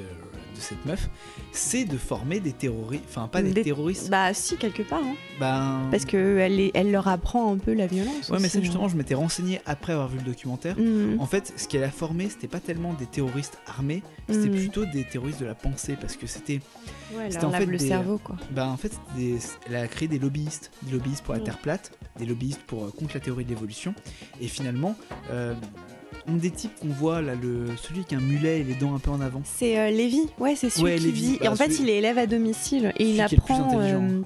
de cette meuf, c'est de former des terroristes, enfin pas des, Des- terroristes, Bah si, quelque part. hein. ben... Parce que elle, leur apprend un peu la violence. Ouais, mais ça justement, hein. je m'étais renseigné après avoir vu le documentaire. Mhm. En fait, ce qu'elle a formé, c'était pas tellement des terroristes armés, c'était Mhm. plutôt des terroristes de la pensée, parce que c'était Ouais, elle c'était leur en fait le des- cerveau, quoi. Bah en fait, des- elle a créé des lobbyistes, des lobbyistes pour la Mm. Terre plate, des lobbyistes pour euh, contre la théorie de l'évolution, et finalement, euh, un des types qu'on voit là, le celui qui a un mulet et les dents un peu en avant. C'est euh, Lévi, ouais, c'est celui Ouais, qui Lévi, bah, et en fait, il est élève à domicile et il apprend. euh,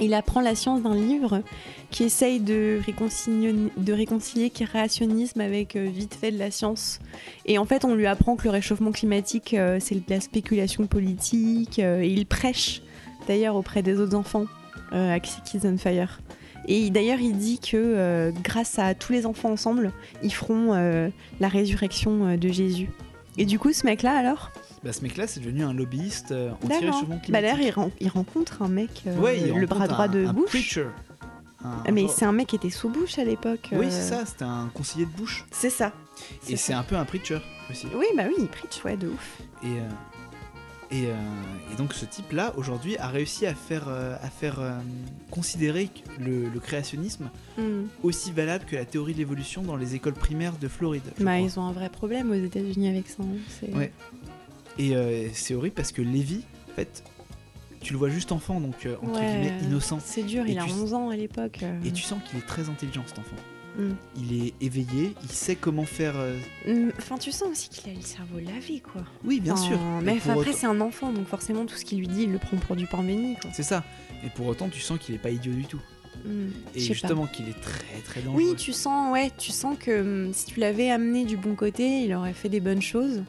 il apprend la science d'un livre qui essaye de réconcilier, de réconcilier créationnisme avec euh, vite fait de la science. Et en fait, on lui apprend que le réchauffement climatique, c'est de la spéculation politique. et il prêche d'ailleurs auprès des autres enfants à Kids on Fire. Et d'ailleurs, il dit que euh, grâce à tous les enfants ensemble, ils feront euh, la résurrection euh, de Jésus. Et du coup, ce mec-là, alors? Bah ce mec-là, c'est devenu un lobbyiste anti-réchauffement Bah climatique. d'ailleurs, il, ren- il rencontre un mec, Ouais, il le rencontre bras droit un- de un Bush. preacher. Un- Mais c'est un mec qui était sous Bush à l'époque. Oui, c'est ça, c'était un conseiller de Bush. C'est ça. Et c'est un peu un preacher aussi. Oui, bah oui, il preach, ouais, de ouf. Et, euh, et, euh, et donc ce type-là, aujourd'hui, a réussi à faire, euh, à faire euh, considérer le, le créationnisme Hmm. aussi valable que la théorie de l'évolution dans les écoles primaires de Floride. Bah, ils ont un vrai problème aux États-Unis avec ça. hein, Ouais. Et c'est horrible parce que Lévi, en fait, tu le vois juste enfant, donc entre Ouais. guillemets innocent. C'est dur, Et il a tu- 11 ans à l'époque. Et tu sens qu'il est très intelligent cet enfant. Mm. Il est éveillé, il sait comment faire. euh, Hmm, Enfin, tu sens aussi qu'il a le cerveau lavé, quoi. Oui, bien Enfin, sûr. Mais enfin, après, autant- c'est un enfant, donc forcément, tout ce qu'il lui dit, il le prend pour du pain béni, quoi. C'est ça. Et pour autant, tu sens qu'il est pas idiot du tout. Hmm, Et justement, qu'il est très très dangereux. Oui, tu sens, ouais, tu sens que si tu l'avais amené du bon côté, il aurait fait des bonnes choses.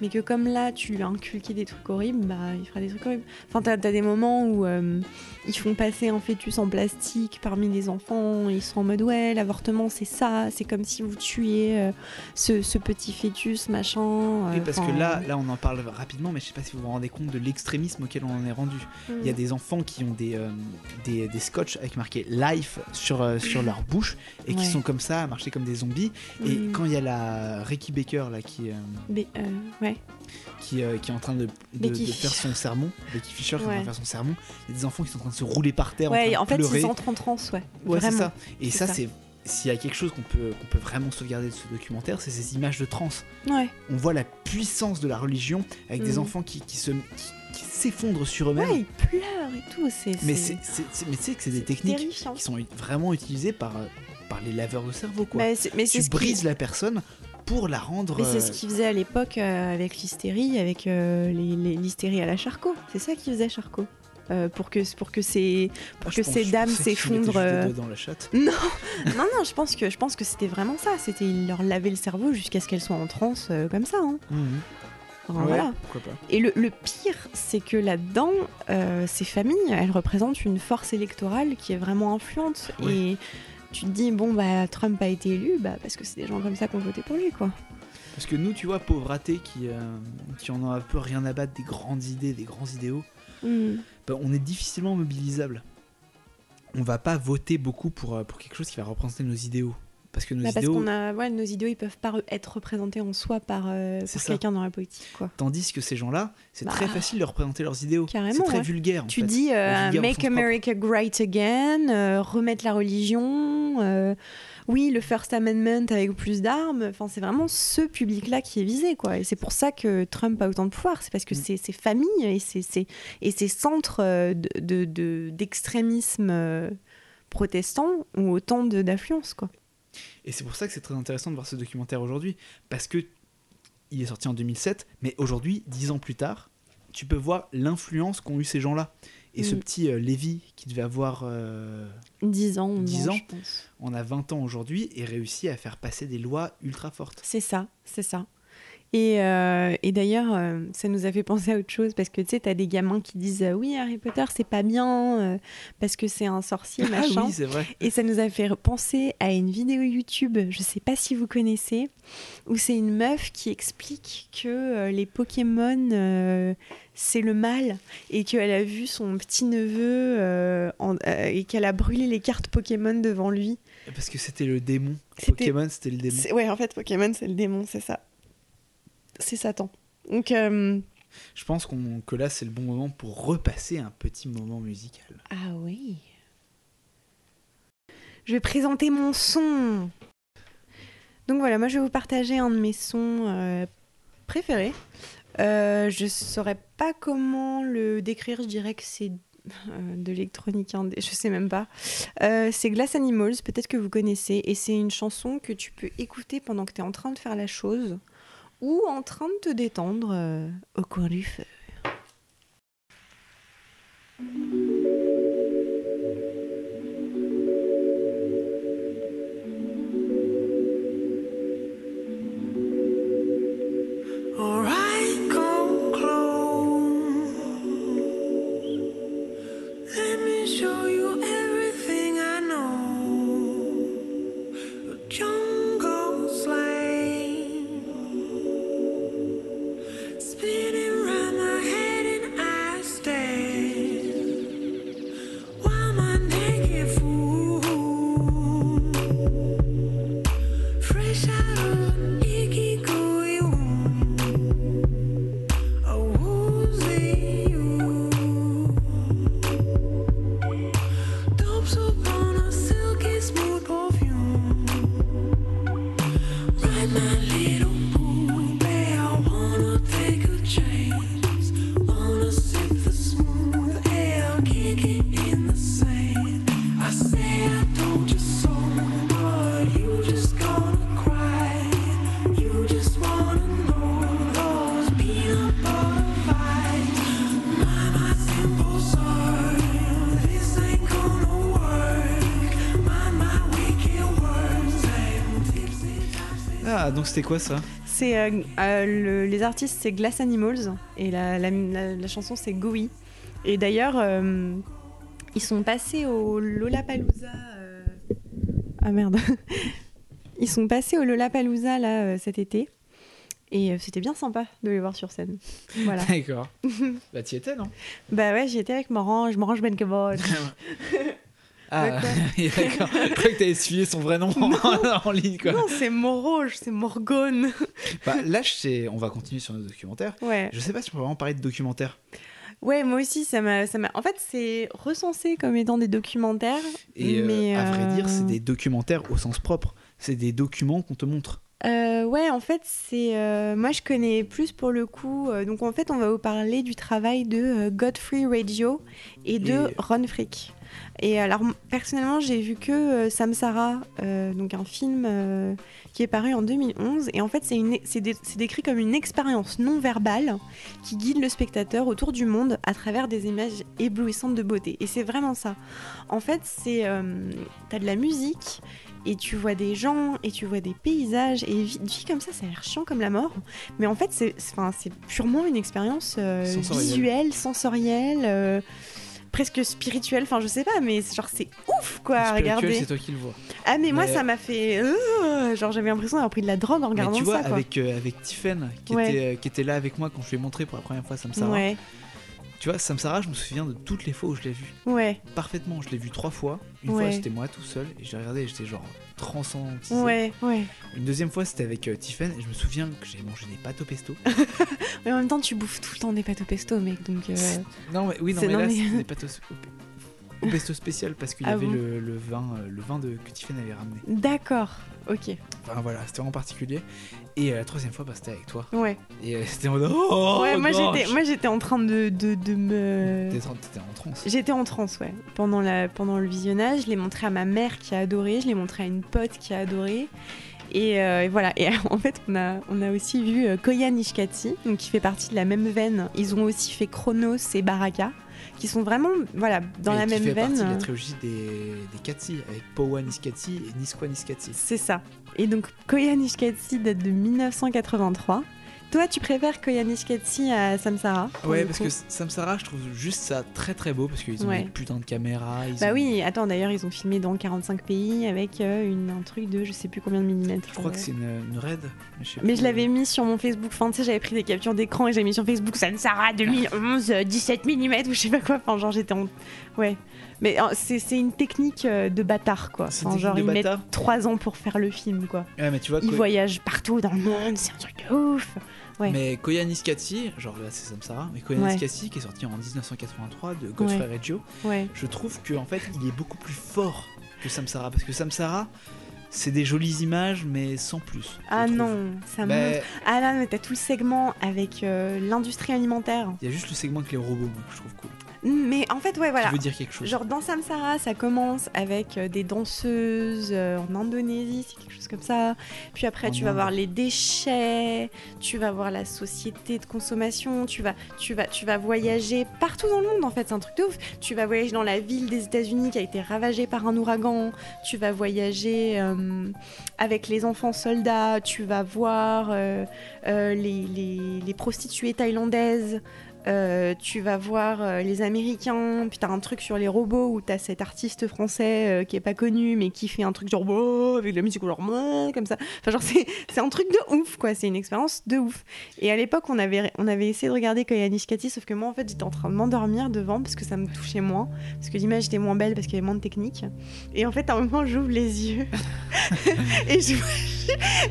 mais que comme là, tu lui as inculqué des trucs horribles, bah, il fera des trucs horribles. Enfin, t'as as des moments où euh, ils font passer un fœtus en plastique parmi les enfants, ils sont en mode ouais, l'avortement c'est ça, c'est comme si vous tuiez euh, ce, ce petit fœtus, machin. euh, Oui, parce que là, là, on en parle rapidement, mais je sais pas si vous vous rendez compte de l'extrémisme auquel on en est rendu. Il y a mm. des enfants qui ont des, euh, des, des scotch avec marqué life sur, sur leur bouche et qui sont comme ça, à marcher comme des zombies. Et Mm. quand il y a la Ricky Baker là, qui, euh, ouais. Qui, euh, qui est en train de, de- Becky de faire son sermon, Becky Fischer qui est en train de Ouais. faire son sermon, il y a des enfants qui sont en train de se rouler par terre, Ouais, en en train fait, de pleurer. ils entrent en transe, ouais. Ouais, c'est ça. Et ça, ça. c'est s'il y a quelque chose qu'on peut, qu'on peut vraiment sauvegarder de ce documentaire, c'est ces images de transe. Ouais. On voit la puissance de la religion avec des Mm. enfants qui, qui se qui, qui s'effondrent sur eux-mêmes. Ouais, ils pleurent et tout. C'est, Mais tu sais que c'est des techniques terrifiant. qui sont vraiment utilisées par, euh, par les laveurs de cerveau quoi. C'est, mais tu qui- brises la personne pour la rendre. Mais c'est euh, ce qu'ils faisaient à l'époque euh, avec l'hystérie, avec euh, l'hystérie à la Charcot. C'est ça qu'ils faisaient Charcot. Euh, pour que pour que ces pour ah, que ces dames s'effondrent. euh, dans la chatte. Non, non, non. Je pense que je pense que c'était vraiment ça. C'était ils leur lavaient le cerveau jusqu'à ce qu'elles soient en transe euh, comme ça. hein. Enfin, Ouais, voilà. Pourquoi pas. Et le, le pire, c'est que là-dedans, euh, ces familles, elles représentent une force électorale qui est vraiment influente. Et tu te dis bon bah Trump a été élu, bah parce que c'est des gens comme ça qui ont voté pour lui quoi. Parce que nous, tu vois, pauvres athées qui, euh, qui en ont un peu rien à battre des grandes idées, des grands idéaux, Hmm. bah, on est difficilement mobilisable. On va pas voter beaucoup pour, euh, pour quelque chose qui va représenter nos idéaux. Parce que nos Bah, parce idéaux, a, ouais, nos idéaux, ils peuvent pas re- être représentés en soi par, euh, par quelqu'un dans la politique, quoi. tandis que ces gens-là, c'est Bah, très facile de représenter leurs idéaux. carrément, C'est très ouais. vulgaire. en Tu fait. dis euh, Make propre. America Great Again, euh, remettre la religion, oui, le First Amendment avec plus d'armes. Enfin, c'est vraiment ce public-là qui est visé, quoi. Et c'est pour ça que Trump a autant de pouvoir. C'est parce que Mm. c'est ces familles et ces, ces- et ces centres de- de- de- d'extrémisme protestant ont autant de- d'influence, quoi. Et c'est pour ça que c'est très intéressant de voir ce documentaire aujourd'hui, parce que il est sorti en 2007, mais aujourd'hui, dix ans plus tard, tu peux voir l'influence qu'ont eu ces gens-là. Et ce Mm. petit euh, Lévi, qui devait avoir, euh, 10 ans, 11 10 ans, ans. je pense. on a 20 ans aujourd'hui, et réussi à faire passer des lois ultra fortes. C'est ça, c'est ça. Et, euh, et d'ailleurs, euh, ça nous a fait penser à autre chose parce que tu sais, t'as des gamins qui disent euh, oui, Harry Potter, c'est pas bien parce que c'est un sorcier, Ah machin. oui, c'est vrai. Et ça nous a fait penser à une vidéo YouTube, je sais pas si vous connaissez, où c'est une meuf qui explique que les Pokémon c'est le mal et qu'elle a vu son petit neveu et qu'elle a brûlé les cartes Pokémon devant lui. Parce que c'était le démon. Pokémon, c'était le démon. Ouais, en fait, Pokémon c'est le démon, c'est ça. C'est Satan. Donc, euh, Je pense que là, c'est le bon moment pour repasser un petit moment musical. ah oui. Je vais présenter mon son. Donc voilà, moi je vais vous partager un de mes sons euh, préférés. Euh, je saurais pas comment le décrire, je dirais que c'est euh, de l'électronique indé, je sais même pas. C'est Glass Animals, peut-être que vous connaissez, et c'est une chanson que tu peux écouter pendant que tu es en train de faire la chose ou en train de te détendre euh, au coin du feu. Donc c'était quoi ça? C'est euh, euh, le- les artistes c'est Glass Animals et la, la- la- la chanson c'est Gooey. Et d'ailleurs euh, ils sont passés au Lollapalooza. Ah merde. Ils sont passés au Lollapalooza là cet été et c'était bien sympa de les voir sur scène. Voilà. D'accord. bah, t'y étais, non? Bah ouais, j'y étais avec Morange, Morange Benkebot. Ah, d'accord. Je croyais que t'avais suivi son vrai nom en, en ligne, quoi. non, c'est Morange, c'est Morgone. Bah, là, je sais- on va continuer sur nos documentaires. Ouais. Je sais pas si on peut vraiment parler de documentaires. Ouais, moi aussi, ça m'a. En fait, c'est recensé comme étant des documentaires. Et euh, mais, à vrai dire, euh, c'est des documentaires au sens propre. C'est des documents qu'on te montre. Euh, ouais, en fait, c'est. euh, moi, je connais plus pour le coup. euh, donc, en fait, on va vous parler du travail de euh, Godfrey Radio et de Et- Ron Frick. Et alors, personnellement, j'ai vu que euh, Samsara, euh, donc un film euh, qui est paru en 2011. Et en fait, c'est, une, c'est, dé- c'est décrit comme une expérience non verbale qui guide le spectateur autour du monde à travers des images éblouissantes de beauté. Et c'est vraiment ça. En fait, c'est. euh, t'as de la musique et tu vois des gens et tu vois des paysages et vi- dit comme ça ça a l'air chiant comme la mort mais en fait c'est c'est- purement une expérience euh, Sensorielle. visuelle sensorielle euh, presque spirituelle enfin je sais pas mais genre c'est ouf quoi Spirituel, regarder c'est toi qui le vois. ah mais, moi Mais- ça m'a fait euh, genre j'avais l'impression d'avoir pris de la drogue en Mais regardant tu vois, ça quoi avec, euh, avec Tiffen, qui, Ouais. était, euh, qui était là avec moi quand je lui ai montré pour la première fois Samsara. ouais Tu vois, Samsara, je me souviens de toutes les fois où je l'ai vu. ouais Parfaitement, je l'ai vu trois fois. Une Ouais. fois, j'étais moi tout seul et j'ai regardé et j'étais genre transcendantisé. ouais ouais Une deuxième fois, c'était avec euh, Tiffen et je me souviens que j'ai mangé des pâtes au pesto. mais en même temps tu bouffes tout le temps des pâtes au pesto mec donc euh, Non, mais oui, non, mais non, là, mais- c'était des pâtes au, au- pesto spécial parce qu'il y Ah avait bon le, le vin, euh, le vin de, que Tiffen avait ramené. d'accord ok Enfin voilà, c'était vraiment particulier. Et euh, la troisième fois, bah, c'était avec toi. ouais Et euh, c'était en mode Oh ouais moi j'étais moi j'étais en train de, de, de me T'étais en- transe. J'étais en transe, ouais. Pendant, la, pendant le visionnage, je l'ai montré à ma mère qui a adoré, je l'ai montré à une pote qui a adoré. Et, euh, et voilà. Et en fait, on a, on a aussi vu Koya Nishikati, donc qui fait partie de la même veine. Ils ont aussi fait Chronos et Baraka, qui sont vraiment, voilà, dans Et la qui même fait veine. partie de la trilogie des, des Katsi, avec Powa Niskatsi et Niskwa Niskatsi. C'est ça. Et donc, Koya Nishikatsi date de 1983. Toi, tu préfères Koya Nishikatsi à Samsara pour Ouais, parce que Samsara, je trouve juste ça très très beau parce qu'ils ont Ouais. des putains de caméras. Ils Bah ont- oui, attends, d'ailleurs, ils ont filmé dans 45 pays avec euh, une, un truc de je sais plus combien de millimètres. Je crois euh. que c'est une, une raid. Mais je, sais Mais je l'avais mis sur mon Facebook. Enfin, tu sais, j'avais pris des captures d'écran et j'avais mis sur Facebook Sansara 2011, euh, 17 mm ou je sais pas quoi. Enfin, genre, j'étais en. Ouais. Mais euh, c'est une technique euh, de bâtard, quoi. Enfin, genre, ils bâtard mettent 3 ans pour faire le film, quoi. Ouais, mais tu vois, Ils voyagent partout dans le monde, c'est un truc de ouf. ouais. mais Koya Niskatsi, genre là c'est Samsara, mais Koya Ouais. Niskatsi qui est sorti en 1983 de Godfrey Ouais. Reggio, je trouve que en fait il est beaucoup plus fort que Samsara parce que Samsara c'est des jolies images mais sans plus. Ah trouve. non, ça Bah, montre. Ah là, mais t'as tout le segment avec euh, l'industrie alimentaire. Il y a juste le segment avec les robots moi, que je trouve cool. Mais en fait, ouais, voilà. Qui veut dire quelque chose. Genre dans Samsara, ça commence avec euh, des danseuses euh, en Indonésie, c'est quelque chose comme ça. Puis après, En tu vas voir les déchets, tu vas voir la société de consommation, tu vas, tu vas, tu vas voyager partout dans le monde en fait, c'est un truc de ouf. Tu vas voyager dans la ville des États-Unis qui a été ravagée par un ouragan. Tu vas voyager euh, avec les enfants soldats. Tu vas voir euh, euh, les, les- les prostituées thaïlandaises. Euh, tu vas voir euh, les Américains, puis t'as un truc sur les robots où t'as cet artiste français euh, qui est pas connu mais qui fait un truc genre oh, avec de la musique genre comme ça. Enfin genre c'est un truc de ouf quoi, c'est une expérience de ouf. Et à l'époque on avait on avait essayé de regarder Koya Nishikati sauf que moi en fait j'étais en train de m'endormir devant parce que ça me touchait moins, parce que l'image était moins belle parce qu'il y avait moins de technique. Et en fait à un moment j'ouvre les yeux et je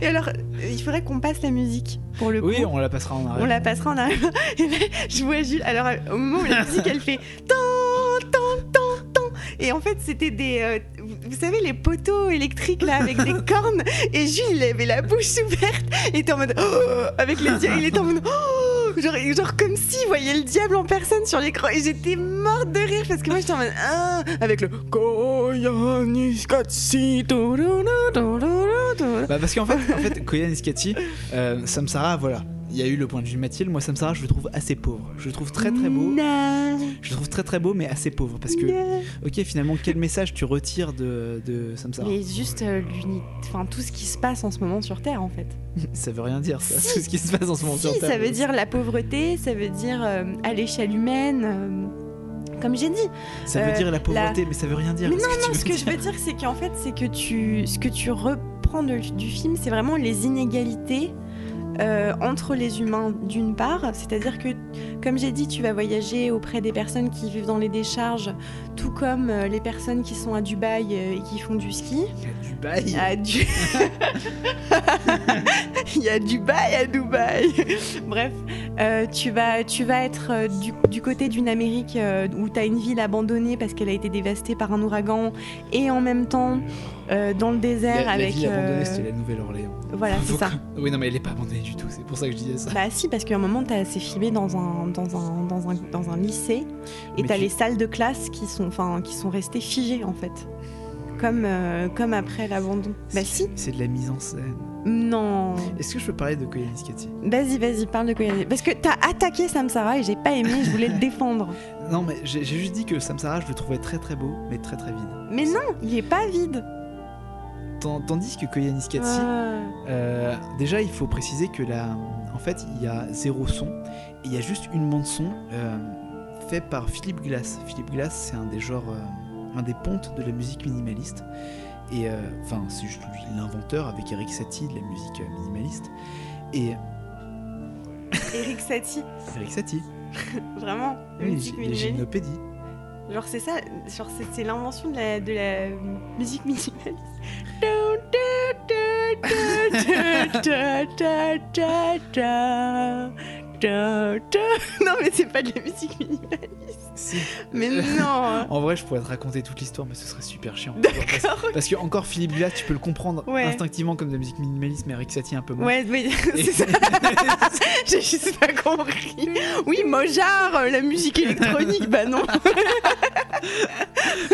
et alors il faudrait qu'on passe la musique pour le coup. Oui, on la passera en arrière. On la passera en arrière. Et là, je vois Jules. Alors, euh, au moment où la musique, elle fait tant, tant, tant, tant. Et en fait, c'était des. euh, vous savez, les poteaux électriques là, avec des cornes. Et Jules, il avait la bouche ouverte. Il était en mode. Oh avec les yeux. Il était en mode. Oh genre, genre comme s'il voyait le diable en personne sur l'écran. Et j'étais morte de rire parce que moi, j'étais en mode. Ah avec le. Bah parce qu'en fait, en fait Koya Niskatsi, euh, Samsara, voilà. Il y a eu le point de vue de Mathilde. Moi, Samsara, je le trouve assez pauvre. Je le trouve très très beau. Non. Je le trouve très très beau, mais assez pauvre. Parce que, ok, finalement, quel message tu retires de, de Samsara? Mais juste euh, l'uni- enfin, tout ce qui se passe en ce moment sur Terre en fait. Ça veut rien dire, ça. Si. Tout ce qui se passe en ce moment sur Terre. ça veut dire la pauvreté, ça veut dire euh, à l'échelle humaine. euh, comme j'ai dit. Ça veut dire la pauvreté, mais ça veut rien dire. Mais non, non, ce que je veux dire, c'est qu'en fait, c'est que tu, ce que tu reprends de- du film, c'est vraiment les inégalités euh, entre les humains d'une part, c'est-à-dire que, comme j'ai dit, tu vas voyager auprès des personnes qui vivent dans les décharges, tout comme euh, les personnes qui sont à Dubaï euh, et qui font du ski. Du bail. À du... Il y a Dubaï à Dubaï. Bref, tu, vas, tu vas être du, du côté d'une Amérique où tu as une ville abandonnée parce qu'elle a été dévastée par un ouragan et en même temps euh, dans le désert la avec. ville abandonnée, euh, c'était la Nouvelle-Orléans. Voilà, c'est ça. Oui, non, mais elle est pas abandonnée du tout, c'est pour ça que je disais ça. Bah si, parce qu'à un moment, t'as- c'est filmé dans un, dans, un, dans, un, dans un lycée et t'as tu- les salles de classe qui sont, qui sont restées figées en fait. Comme, euh, comme après l'abandon. Bah si, C'est de la mise en scène. non. Est-ce que je peux parler de Koyaanisqatsi Vas-y, vas-y, parle de Koyaanisqatsi. Parce que t'as attaqué Samsara et j'ai pas aimé, je voulais le défendre. Non, mais j'ai j'ai juste dit que Samsara, je le trouvais très très beau, mais très très vide. Mais non, il est pas vide. Tandis que Koyaanisqatsi, Ah. euh, déjà, il faut préciser que là, en fait, il y a zéro son, et il y a juste une bande son euh, fait par Philippe Glass. Philippe Glass, c'est un des genres, euh, un des pontes de la musique minimaliste. Et enfin, c'est juste l'inventeur avec Eric Satie de la musique minimaliste. Et Eric Satie, Eric Satie, vraiment. oui, musique minimaliste. Genre c'est ça, genre c'est, c'est l'invention de la, de la musique minimaliste. Non mais c'est pas de la musique minimaliste. Si. Mais non. En vrai, je pourrais te raconter toute l'histoire, mais ce serait super chiant. D'accord. Parce que encore Philippe Glass, tu peux le comprendre Ouais. instinctivement comme de la musique minimaliste, mais Eric Satie un peu moins. Ouais, oui, Et- c'est ça. J'ai juste pas compris. Oui, Mojart, euh, la musique électronique, bah non.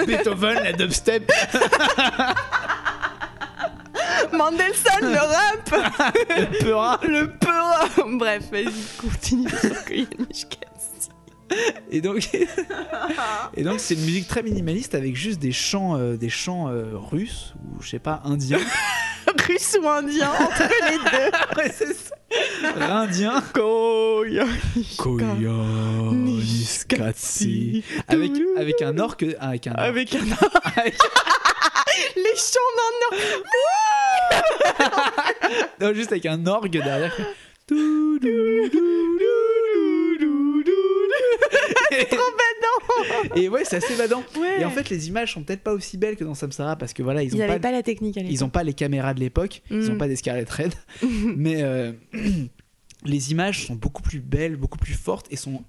Beethoven, la dubstep. Mendelssohn, le rap, le Peura. le peura. Bref, vas-y, continue sur Koyaanisqatsi. Et donc, et donc c'est une musique très minimaliste avec juste des chants, euh, des chants euh, russes ou je sais pas indiens. Russe ou indien, entre les deux. ouais, c'est ça. Indiens. Koyaanisqatsi. Avec avec un orque, avec un orque. Avec un Avec- Les chants d'un or. non, juste avec un orgue derrière. Trop badant. Et ouais, c'est assez badant. Ouais. Et en fait, les images sont peut-être pas aussi belles que dans Samsara parce que voilà, ils ont n'avaient pas, pas la technique à ils ont pas les caméras de l'époque, ils ont Mm. pas des Scarlett Red, mais euh, les images sont beaucoup plus belles, beaucoup plus fortes et sont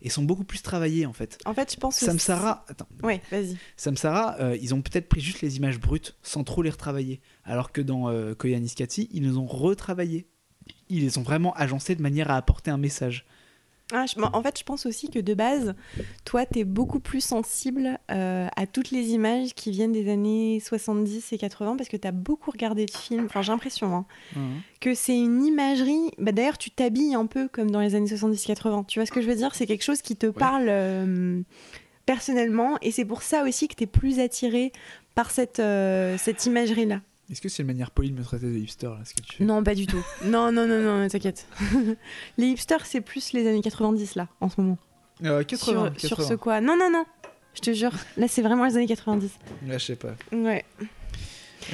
et sont beaucoup plus travaillées en fait. En fait, je pense que. Samsara, attends, Ouais, vas-y. Samsara, euh, ils ont peut-être pris juste les images brutes sans trop les retravailler, alors que dans euh, Koyaanisqatsi, ils les ont retravaillées. Ils les ont vraiment agencées de manière à apporter un message. Ah, je- en fait, je pense aussi que de base, toi, t'es beaucoup plus sensible euh, à toutes les images qui viennent des années 70 et 80 parce que t'as beaucoup regardé de films. Enfin, j'ai l'impression hein, que c'est une imagerie. Bah, D'ailleurs, tu t'habilles un peu comme dans les années 70-80. Tu vois ce que je veux dire? C'est quelque chose qui te parle euh, personnellement et c'est pour ça aussi que t'es plus attiré par cette, euh, cette imagerie-là. Est-ce que c'est une manière polie de me traiter de hipster là, ce que tu fais? Non, pas du tout. Non, non, non, non, t'inquiète. les hipsters, c'est plus les années 90 là, en ce moment. Euh, 80, sur, sur 80. ce quoi? Non, non, non. Je te jure, là c'est vraiment les années 90. Là, je sais pas. Ouais.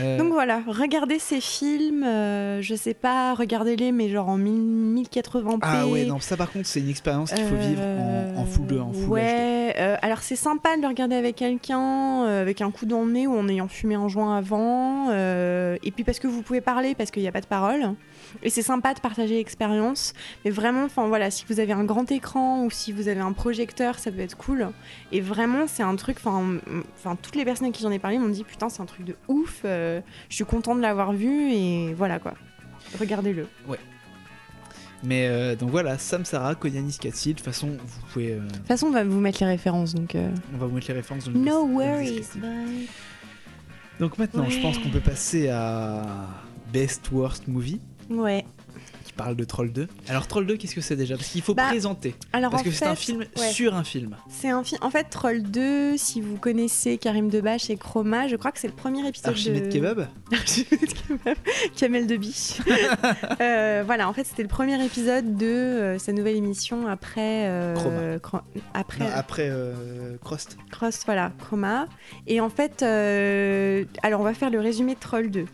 Euh, Donc voilà, regardez ces films, euh, je sais pas, regardez-les, mais genre en 1000 1080p. Ah ouais, non, ça par contre, c'est une expérience qu'il faut vivre en, en full, en full. Ouais, euh, alors c'est sympa de le regarder avec quelqu'un, euh, avec un coup dans le nez ou en ayant fumé un joint avant. euh, et puis parce que vous pouvez parler, parce qu'il n'y a pas de parole. Et c'est sympa de partager l'expérience. Mais vraiment, enfin voilà, si vous avez un grand écran ou si vous avez un projecteur, ça peut être cool. Et vraiment, c'est un truc, enfin, toutes les personnes à qui j'en ai parlé m'ont dit putain, c'est un truc de ouf. euh, je suis contente de l'avoir vu et voilà quoi. Regardez-le. Mais euh, donc voilà, Samsara, Koyaanisqatsi, de toute façon, vous pouvez. euh, De toute façon, on va vous mettre les références donc. euh, on va vous mettre les références dans le No worries, bye. Donc maintenant, je Ouais. pense qu'on peut passer à Best Worst Movie. Ouais. Parle de Troll 2. Alors Troll 2, qu'est-ce que c'est déjà? Parce qu'il faut Bah, présenter. Alors Parce que c'est un film ouais. sur un film. C'est un film. En fait, Troll 2, si vous connaissez Karim Debache et Chroma, je crois que c'est le premier épisode Archimède de. Kebab? Archimède Kebab, Kamel de Biche. Euh, voilà, en fait, c'était le premier épisode de euh, sa nouvelle émission après. euh, Chroma. Cro- après Non, Après euh, Crost. Cross, voilà, Chroma. Et en fait, euh, alors on va faire le résumé de Troll 2.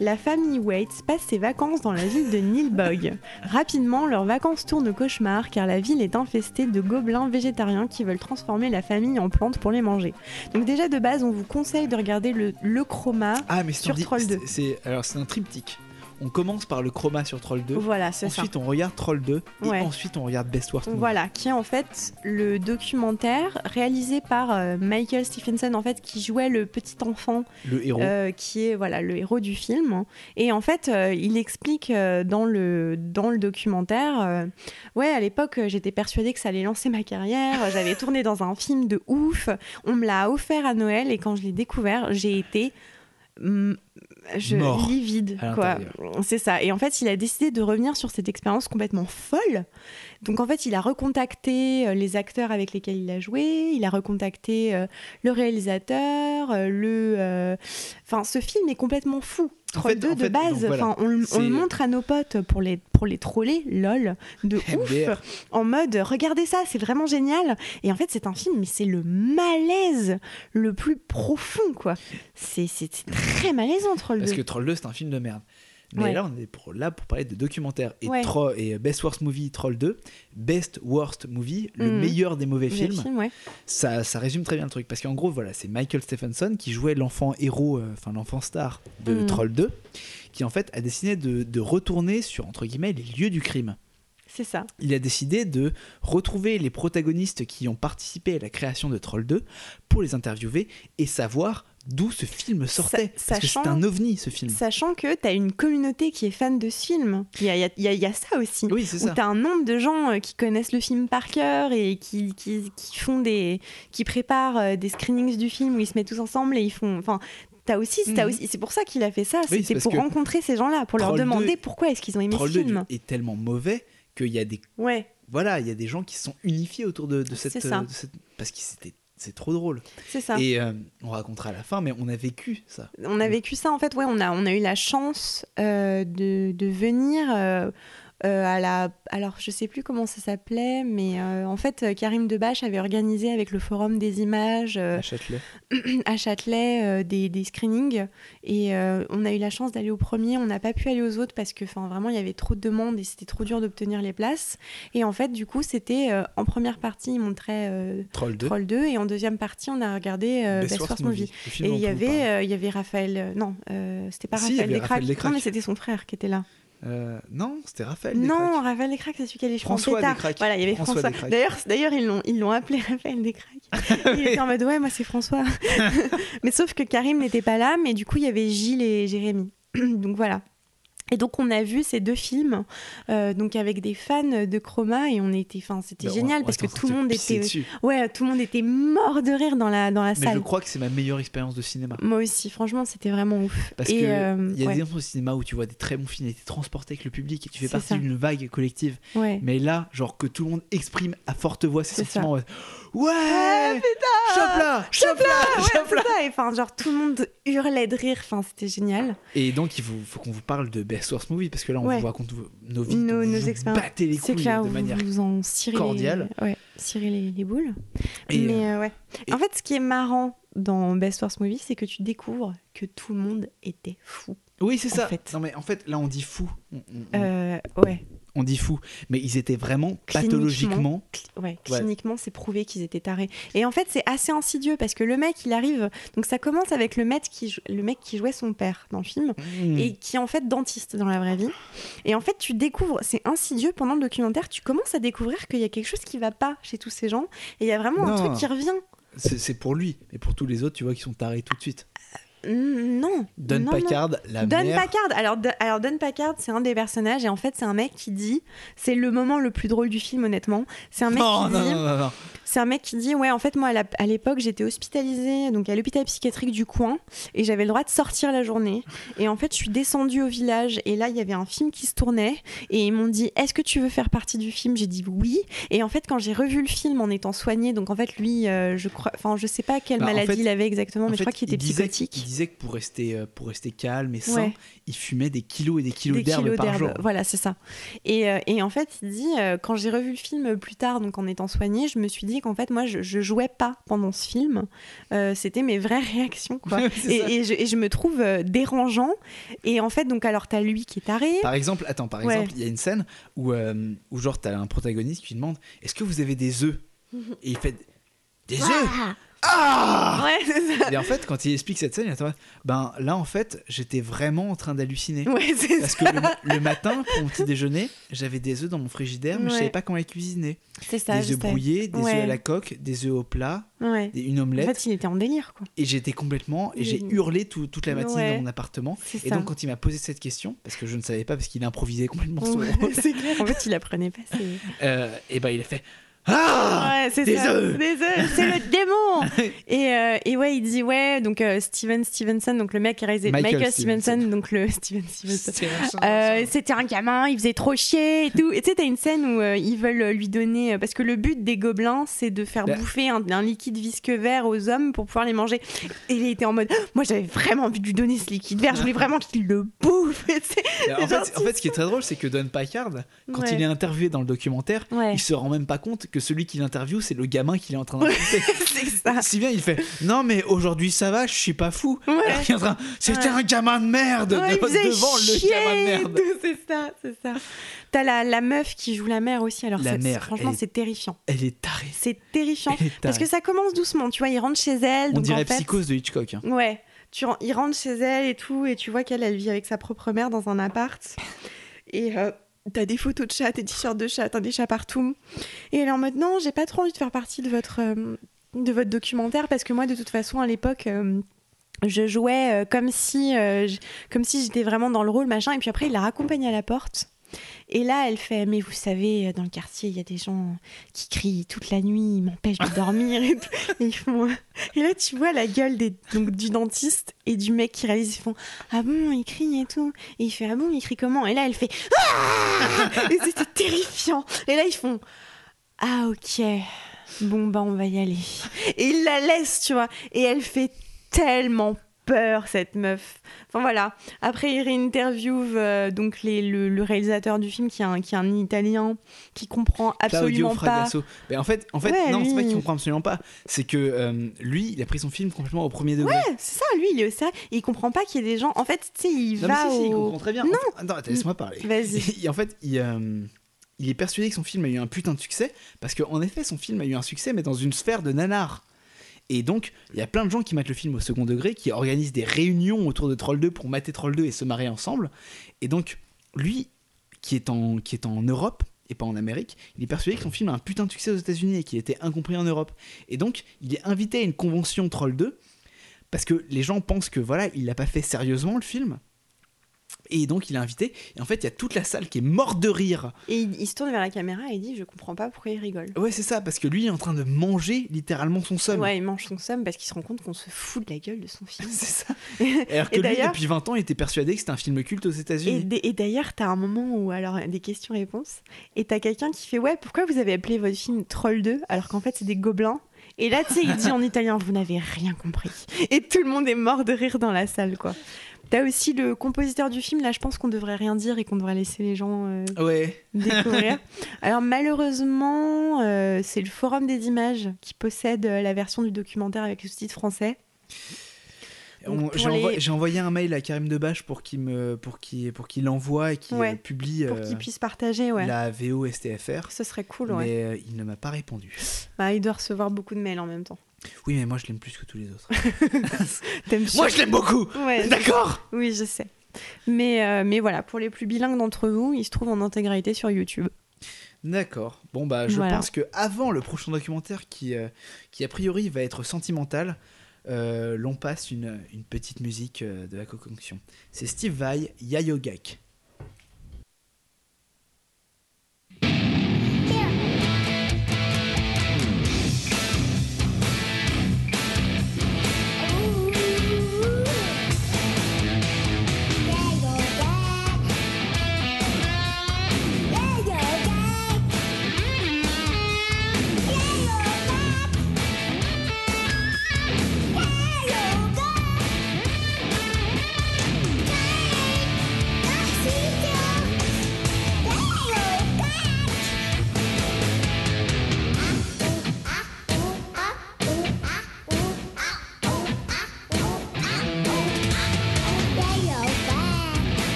La famille Waits passe ses vacances dans la ville de Nilbog. Rapidement, leurs vacances tournent au cauchemar car la ville est infestée de gobelins végétariens qui veulent transformer la famille en plantes pour les manger. Donc déjà de base, on vous conseille de regarder le, le Chroma. Ah, mais Sur Troll 2. c'est- C'est alors c'est un triptyque. On commence par le chroma sur Troll 2. Voilà, c'est ça. Ensuite, on regarde Troll 2 Ouais. et ensuite on regarde Best Worst Movie. Voilà, qui est en fait le documentaire réalisé par euh, Michael Stephenson, en fait, qui jouait le petit enfant Le héros. euh, qui est voilà le héros du film. Et en fait, euh, il explique dans le dans le documentaire, ouais, à l'époque, j'étais persuadée que ça allait lancer ma carrière. J'avais tourné dans un film de ouf. On me l'a offert à Noël et quand je l'ai découvert, j'ai été je, Mort livide quoi. c'est ça. Et en fait il a décidé de revenir sur cette expérience complètement folle. Donc en fait il a recontacté euh, les acteurs avec lesquels il a joué. Il a recontacté euh, le réalisateur euh, le euh, enfin ce film est complètement fou Troll fait- 2 en de base. donc voilà. enfin on, le- on le montre à nos potes pour les pour les troller lol de ouf en mode regardez ça c'est vraiment génial. Et en fait c'est un film mais c'est le malaise le plus profond quoi. C'est c'est c'est très malaisant Troll 2 Parce que Troll 2, c'est un film de merde. Mais Ouais. là, on est pour, là pour parler de documentaire. Et, Ouais. Tro- et Best Worst Movie, Troll 2, Best Worst Movie, le Mhm. meilleur des mauvais films. ouais. Ça, ça résume très bien le truc. Parce qu'en gros, voilà, c'est Michael Stephenson qui jouait l'enfant héros, euh, enfin l'enfant star de Mhm. Troll 2, qui en fait a décidé de, de retourner sur, entre guillemets, les lieux du crime. c'est ça il a décidé de retrouver les protagonistes qui ont participé à la création de Troll 2 pour les interviewer et savoir d'où ce film sortait. Sa- parce que c'est un ovni ce film. Sachant que tu as une communauté qui est fan de ce film. Il y a, y y ça aussi. Oui, c'est Où ça. tu as un nombre de gens euh, qui connaissent le film par cœur et qui, qui, qui font des. qui préparent euh, des screenings du film où ils se mettent tous ensemble et ils font. Enfin, T'as aussi, t'as Mhm. aussi, c'est pour ça qu'il a fait ça. Oui, c'est C'était pour rencontrer ces gens-là, pour leur Troll 2 demander pourquoi est-ce qu'ils ont aimé Troll ce 2 film. est tellement mauvais qu'il y a des Ouais, voilà, il y a des gens qui se sont unifiés autour de, de cette, C'est ça. de cette- parce que c'était c'est trop drôle. c'est ça. Et euh, on racontera à la fin, mais on a vécu ça. On a vécu ça en fait, ouais, on a, on a eu la chance euh, de, de venir euh, à la. Alors je sais plus comment ça s'appelait, mais euh, en fait euh, Karim Debache avait organisé avec le Forum des images euh, à Châtelet. à Châtelet des, des screenings et on a eu la chance d'aller au premier, on n'a pas pu aller aux autres parce que vraiment il y avait trop de demandes et c'était trop dur d'obtenir les places. Et en fait du coup c'était en première partie ils montraient Troll 2. Troll 2 et en deuxième partie on a regardé Best Best Movie. Et il y avait, il y avait Raphaël. non, c'était pas Si. Raphaël Descraques. Non, mais c'était son frère qui était là. Euh, non, c'était Raphaël. non. Raphaël Descraques, c'est celui qui a les cheveux François. Descraques. Voilà, il y avait François François. D'ailleurs, d'ailleurs, ils l'ont, ils l'ont appelé Raphaël Descraques. il était en mode ouais, moi c'est François. mais sauf que Karim n'était pas là, mais du coup il y avait Gilles et Jérémy. donc voilà. Et donc on a vu ces deux films, euh, donc avec des fans de Chroma et on était, enfin c'était Bah, génial on parce que tout le monde était, dessus. ouais, tout le monde était mort de rire dans la dans la Mais salle. je crois que c'est ma meilleure expérience de cinéma. Moi aussi, franchement, c'était vraiment ouf. Parce que euh, il y a ouais, des endroits au cinéma où tu vois des très bons films et t'es transporté avec le public et tu fais partie d'une vague collective. ouais. Mais là, genre que tout le monde exprime à forte voix ses ça. Ouais. Ouais, Chope là Chope là Ouais, Chope c'est là ça. Et enfin, genre tout le monde hurlait de rire. Enfin, c'était génial. Et donc, il faut, faut qu'on vous parle de Best Worst Movie parce que là, on Ouais. vous raconte nos vies. Nos- vous nos vous expériences. battez les couilles clair, de vous manière. vous en cordiale. les, ouais, cirez les, les boules. Et, Mais euh, euh, ouais. et- En fait, ce qui est marrant dans Best Worst Movie, c'est que tu découvres que tout le monde était fou. Oui, c'est ça. fait. Non, mais en fait, là, on dit fou. On, on- Euh, ouais. On dit fou. Mais ils étaient vraiment Cliniquement. pathologiquement. Ouais, cliniquement, c'est prouvé qu'ils étaient tarés. Et en fait, c'est assez insidieux parce que le mec, il arrive. Donc, ça commence avec le mec qui, le mec qui jouait son père dans le film. Mmh. et qui est en fait dentiste dans la vraie vie. Et en fait, tu découvres, c'est insidieux pendant le documentaire, tu commences à découvrir qu'il y a quelque chose qui va pas chez tous ces gens. Et il y a vraiment un truc qui revient. C'est c'est pour lui. Mais pour tous les autres, tu vois, qui sont tarés tout de suite. Non. Don non, non. Packard, la Don mère. Packard. Alors, alors Don Packard, c'est un des personnages et en fait c'est un mec qui dit, c'est le moment le plus drôle du film honnêtement. C'est un mec Non, qui dit, non, non, non. C'est un mec qui dit, ouais en fait moi à l'époque j'étais hospitalisée donc à l'hôpital psychiatrique du coin et j'avais le droit de sortir la journée et en fait je suis descendue au village et là il y avait un film qui se tournait et ils m'ont dit est-ce que tu veux faire partie du film? J'ai dit oui et en fait quand j'ai revu le film en étant soignée donc en fait lui euh, je crois, enfin je sais pas quelle Bah, en maladie fait- il avait exactement En mais je fait, crois qu'il était il disait, psychotique. Il disait que pour rester, euh, pour rester calme et sain, Ouais. il fumait des kilos et des kilos d'herbe par jour. Voilà, c'est ça. Et, euh, et en fait, il dit, quand j'ai revu le film plus tard, donc en étant soignée, je me suis dit qu'en fait, moi, je, je jouais pas pendant ce film. Euh, C'était mes vraies réactions, quoi. Et, je, et je me trouve euh, dérangeant. Et en fait, donc, alors, t'as lui qui est taré. Par exemple, attends, par Ouais. exemple, il y a une scène où, euh, où genre t'as un protagoniste qui lui demande Est-ce que vous avez des œufs? Et il fait Des œufs Ah Ouais, c'est ça. Et en fait, quand il explique cette scène, il est en ben là en fait, j'étais vraiment en train d'halluciner. Ouais, c'est Parce ça. que le, le matin, pour mon petit déjeuner, j'avais des œufs dans mon frigidaire, mais je Ouais. savais pas comment les cuisiner. C'est ça, des je œufs brouillés, des Ouais. œufs à la coque, des œufs au plat, Ouais. des- une En omelette. fait, il était en délire, quoi. Et j'étais complètement. Et j'ai Il- hurlé tout- toute la matinée dans mon appartement. C'est Et ça. donc, quand il m'a posé cette question, parce que je ne savais pas, parce qu'il improvisait complètement son rôle, c'est clair. En fait, il apprenait pas. c'est- euh, et ben il a fait Ah Ouais, c'est des œufs Des œufs, c'est le démon. et, euh, et ouais, il dit ouais, donc euh, Steven Stevenson, donc le mec qui a réalisé Michael Michael, Stevenson. Stevenson, donc le Steven Stevenson. Euh, c'était un gamin, il faisait trop chier et tout. Et tu sais, t'as une scène où euh, ils veulent lui donner. parce que le but des gobelins, c'est de faire Bah. bouffer un, un liquide visqueux vert aux hommes pour pouvoir les manger. Et il était en mode Moi, j'avais vraiment envie de lui donner ce liquide vert, je voulais vraiment qu'il le bouffe. En, fait, en fait, ce qui est très drôle, c'est que Don Packard, quand Ouais. il est interviewé dans le documentaire, Ouais. il se rend même pas compte que celui qui l'interviewe, c'est le gamin qu'il est en train c'est ça. si bien il fait Non, mais aujourd'hui ça va, je suis pas fou. Ouais. Train, C'était Ouais. un gamin de merde Ouais, de- devant le gamin de merde. C'est ça, c'est ça. T'as la, la meuf qui joue la mère aussi. Alors, La mère, franchement, c'est terrifiant. Elle est tarée. C'est terrifiant. Parce que ça commence doucement, tu vois, il rentre chez elle. On donc dirait en fait, Psychose de Hitchcock. hein. Ouais, tu, il rentre chez elle et tout, et tu vois qu'elle, elle vit avec sa propre mère dans un appart. Et euh, t'as des photos de chats, des t-shirts de chats, t'as des chats partout. Et mode non, j'ai pas trop envie de faire partie de votre, euh, de votre documentaire parce que moi, de toute façon, à l'époque. euh, je jouais euh, comme si, comme si j'étais vraiment dans le rôle, machin. Et puis après, il la raccompagne à la porte. Et là, elle fait, mais vous savez, dans le quartier, il y a des gens qui crient toute la nuit, ils m'empêchent de dormir et tout. Et ils font, et là, tu vois la gueule des, donc, du dentiste et du mec qui réalise. Ils font Ah bon, il crie et tout. Et il fait Ah bon, il crie comment? Et là, elle fait Ah Et c'était terrifiant. Et là, ils font Ah ok, bon, bah, on va y aller. Et il la laisse, tu vois. Et elle fait tellement peur, cette meuf. Enfin voilà. Après, il réinterviewe euh, donc les, le, le réalisateur du film qui est un, qui est un Italien qui comprend absolument Claudio pas. Mais en fait, en fait Ouais, non, c'est pas lui- qu'il comprend absolument pas. C'est que euh, lui, il a pris son film complètement au premier degré. Ouais, c'est ça, lui, il est au ça. Il comprend pas qu'il y ait des gens. En fait, tu sais, il Non, mais va si, il au. comprend très bien. Non. En fait- Attends, attends, laisse-moi parler. Vas-y. Et en fait, il, euh, il est persuadé que son film a eu un putain de succès parce qu'en effet, son film a eu un succès, mais dans une sphère de nanar. Et donc, il y a plein de gens qui matent le film au second degré, qui organisent des réunions autour de Troll 2 pour mater Troll 2 et se marier ensemble. Et donc, lui, qui est en, Europe et pas en Amérique, il est persuadé que son film a un putain de succès aux États-Unis et qu'il était incompris en Europe. Et donc, il est invité à une convention Troll 2 parce que les gens pensent que voilà, il l'a pas fait sérieusement le film. Et donc il est invité, et en fait il y a toute la salle qui est morte de rire. Et il, il se tourne vers la caméra et il dit Je comprends pas pourquoi il rigole. Ouais, c'est ça, parce que lui il est en train de manger littéralement son somme. Ouais, il mange son somme parce qu'il se rend compte qu'on se fout de la gueule de son film. c'est ça. Alors que Et lui, depuis 20 ans, il était persuadé que c'était un film culte aux Et, États-Unis. d- et d'ailleurs, t'as un moment où, alors, des questions-réponses, et t'as quelqu'un qui fait Ouais, pourquoi vous avez appelé votre film Troll 2 alors qu'en fait c'est des gobelins? Et là, tu sais, il dit en italien Vous n'avez rien compris. Et tout le monde est mort de rire dans la salle, quoi. T'as aussi le compositeur du film, là, je pense qu'on devrait rien dire et qu'on devrait laisser les gens euh, Ouais. découvrir. Alors malheureusement, euh, c'est le Forum des images qui possède euh, la version du documentaire avec le sous-titre français. J'ai les- envoyé, un mail à Karim Debache pour qu'il me, pour qu'il, pour qu'il l'envoie et qu'il Ouais, publie Pour qu'ils puissent partager, ouais. la VO STFR. Ce serait cool. Mais il ne m'a pas répondu. Bah, il doit recevoir beaucoup de mails en même temps. Oui, mais moi je l'aime plus que tous les autres. Moi je l'aime beaucoup Ouais, D'accord Oui, je sais. Mais, euh, mais voilà, pour les plus bilingues d'entre vous, il se trouve en intégralité sur YouTube. D'accord. Bon bah je Voilà. pense que avant le prochain documentaire qui, euh, qui a priori va être sentimental, euh, l'on passe une, une petite musique de la concoction. C'est Steve Vai, Yayogak.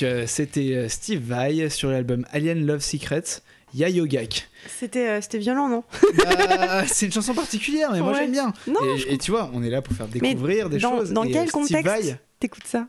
Donc, euh, c'était euh, Steve Vai sur l'album Alien Love Secrets, Yayogak. C'était euh, c'était violent, non? Bah, c'est une chanson particulière, mais moi Ouais. j'aime bien. Non, et, tu vois, on est là pour faire découvrir des dans, choses. dans et, quel Steve contexte t'écoutes ça?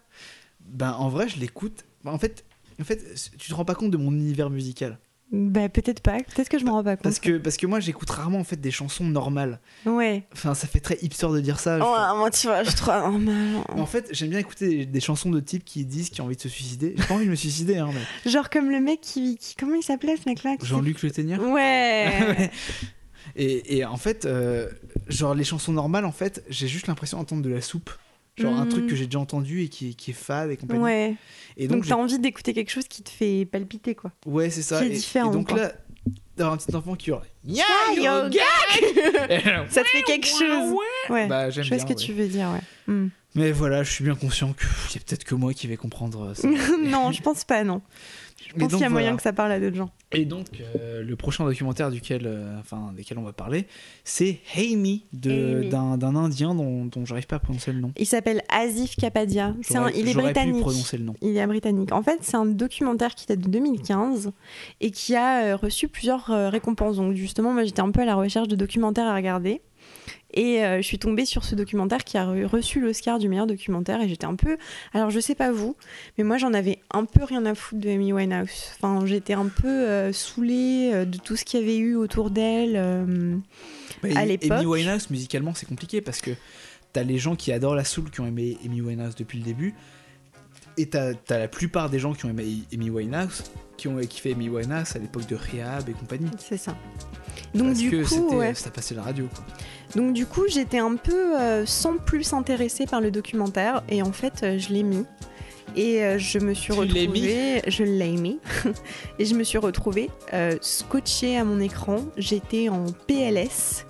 Ben, en vrai, je l'écoute. En, fait, en fait, tu te rends pas compte de mon univers musical. Bah peut-être pas, peut-être que je m'en rends pas compte. Parce que, parce que moi, j'écoute rarement en fait des chansons normales. Ouais. Enfin, ça fait très hipster de dire ça. je Oh, moi tu vois, je trouve normal. En fait, j'aime bien écouter des, chansons de type qui disent qu'ils ont envie de se suicider. J'ai pas envie de me suicider, hein, mais Genre comme le mec qui, qui- comment il s'appelait ce mec-là qui Jean-Luc Le Ténière. Ouais. Et, et en fait, euh, genre les chansons normales, en fait, j'ai juste l'impression d'entendre de la soupe. Genre un truc que j'ai déjà entendu et qui, qui est fade et compagnie. ouais. Et Donc donc, t'as envie d'écouter quelque chose qui te fait palpiter quoi. ouais, c'est ça. qui est et, différent, et donc quoi. là, d'avoir un petit enfant qui hurle yoga Ça te fait quelque chose. Ouais. Bah, j'aime je vois bien. ce que ouais. tu veux dire, ouais. Hmm. Mais voilà, je suis bien conscient qu'il y a peut-être que moi qui vais comprendre ça. non, je pense pas, non. Je pense qu'il y a moyen voilà. que ça parle à d'autres gens. Et donc, euh, le prochain documentaire duquel, euh, enfin, desquels on va parler, c'est Me. d'un Indien dont, dont j'arrive pas à prononcer le nom. Il s'appelle Asif Kapadia. Un- J'aurais- il est j'aurais pu britannique. prononcer le nom. Il est britannique. En fait, c'est un documentaire qui date de 2015 et qui a euh, reçu plusieurs récompenses. Donc, justement, moi, j'étais un peu à la recherche de documentaires à regarder. Et euh, je suis tombée sur ce documentaire qui a re- reçu l'Oscar du meilleur documentaire. Et j'étais un peu. Alors, je sais pas vous, mais moi, j'en avais un peu rien à foutre de Amy Winehouse. Enfin, j'étais un peu euh, saoulée euh, de tout ce qu'il y avait eu autour d'elle. euh, Bah, à Amy l'époque- Winehouse, musicalement, c'est compliqué parce que t'as les gens qui adorent la soul qui ont aimé Amy Winehouse depuis le début, et t'as as la plupart des gens qui ont aimé Amy Winehouse, qui ont kiffé Amy Winehouse à l'époque de Rehab et compagnie. C'est ça. Donc, parce du que coup, ouais. ça passait la radio. Quoi. Donc du coup, j'étais un peu euh, sans plus intéressée par le documentaire et en fait, euh, je l'ai mis. Et euh, je me suis Tu retrouvée, je l'ai mis, et je me suis retrouvée euh, scotchée à mon écran. J'étais en PLS.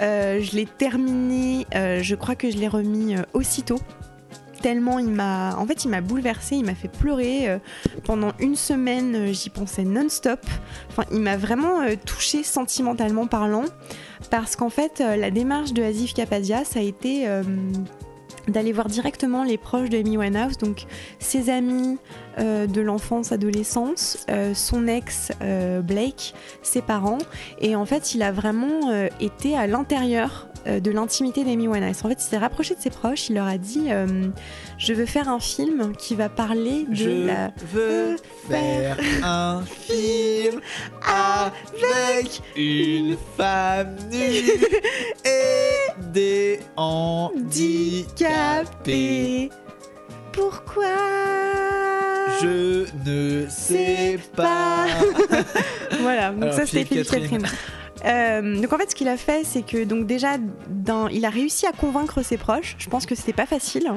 Euh, je l'ai terminé, euh, je crois que je l'ai remis euh, aussitôt. Tellement il m'a, en fait, il m'a bouleversée, il m'a fait pleurer euh, pendant une semaine. euh, J'y pensais non-stop. Enfin, il m'a vraiment euh, touchée sentimentalement parlant parce qu'en fait, la démarche de Asif Kapadia, ça a été d'aller voir directement les proches de Amy Winehouse, donc ses amis euh, de l'enfance, adolescence, euh, son ex euh, Blake, ses parents, et en fait, il a vraiment été à l'intérieur de l'intimité d'Amy Winehouse. En fait, il s'est rapproché de ses proches, il leur a dit euh, Je veux faire un film qui va parler de Je la. veux faire un film avec une femme nue et des handicapés. handicapé. Pourquoi? Je ne sais pas. Voilà, donc Alors, ça c'était Philippe Philippe Catherine. Euh, donc en fait, ce qu'il a fait, c'est que donc déjà, il a réussi à convaincre ses proches. Je pense que c'était pas facile.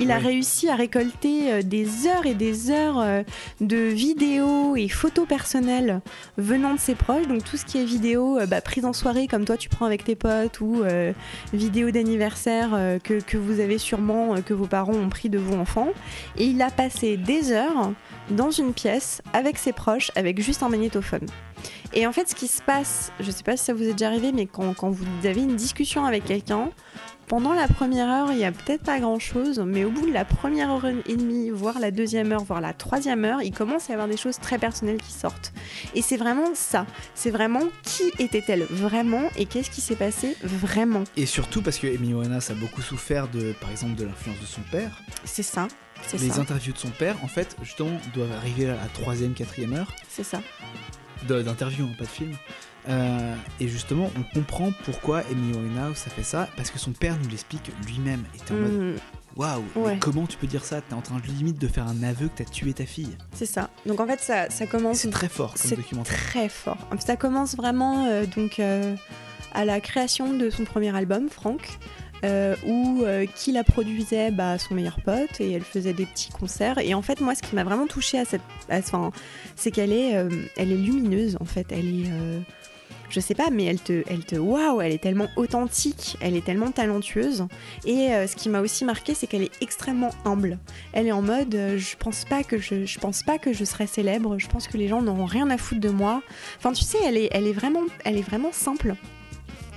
Il a réussi à récolter euh, des heures et des heures euh, de vidéos et photos personnelles venant de ses proches. Donc tout ce qui est vidéo bah, prise en soirée, comme toi tu prends avec tes potes, ou euh, vidéo d'anniversaire euh, que, que vous avez sûrement, que vos parents ont pris de vos enfants. Et il a passé des heures dans une pièce avec ses proches, avec juste un magnétophone. Et en fait, ce qui se passe, je sais pas si ça vous est déjà arrivé, mais quand, quand vous avez une discussion avec quelqu'un, pendant la première heure, il y a peut-être pas grand-chose, mais au bout de la première heure et demie, voire la deuxième heure, voire la troisième heure, il commence à y avoir des choses très personnelles qui sortent. Et c'est vraiment ça. C'est vraiment qui était-elle vraiment et qu'est-ce qui s'est passé vraiment. Et surtout parce que Amy Winehouse a beaucoup souffert de, par exemple, de l'influence de son père. C'est ça. Les ça. interviews de son père, en fait, justement, doivent arriver à la troisième, quatrième heure C'est ça. De- d'interview, hein, pas de film. Euh, et justement, on comprend pourquoi Amy Winehouse a fait ça, parce que son père nous l'explique lui-même. Et t'es en mode, Mhm, waouh, Ouais. comment tu peux dire ça? T'es en train limite de faire un aveu que t'as tué ta fille. c'est ça. Donc en fait, ça, ça commence C'est très fort comme c'est documentaire. très fort. Ça commence vraiment euh, donc euh, à la création de son premier album, Franck, euh, où euh, qui la produisait bah, son meilleur pote et elle faisait des petits concerts. Et en fait, moi, ce qui m'a vraiment touchée à cette, enfin, c'est qu'elle est, euh, elle est lumineuse en fait. Elle est je sais pas, mais elle te, elle te, waouh, elle est tellement authentique, elle est tellement talentueuse. Et ce qui m'a aussi marqué, c'est qu'elle est extrêmement humble. Elle est en mode, je pense pas que je, je pense pas que je serai célèbre. Je pense que les gens n'auront rien à foutre de moi. Enfin, tu sais, elle est, elle est vraiment, elle est vraiment simple.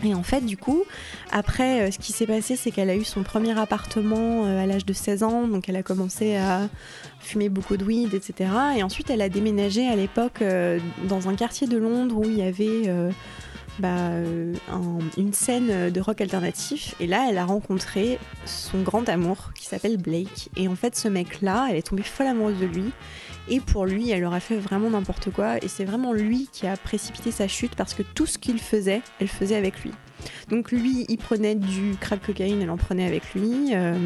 Et en fait, du coup, après, euh, ce qui s'est passé, c'est qu'elle a eu son premier appartement euh, à l'âge de 16 ans, donc elle a commencé à fumer beaucoup de weed, etc. Et ensuite, elle a déménagé à l'époque euh, dans un quartier de Londres où il y avait bah, un- une scène de rock alternatif. Et là, elle a rencontré son grand amour qui s'appelle Blake. Et en fait, ce mec-là, elle est tombée folle amoureuse de lui. Et pour lui, elle aurait fait vraiment n'importe quoi. Et c'est vraiment lui qui a précipité sa chute parce que tout ce qu'il faisait, elle faisait avec lui. Donc lui, il prenait du crack cocaïne, elle en prenait avec lui. Euh,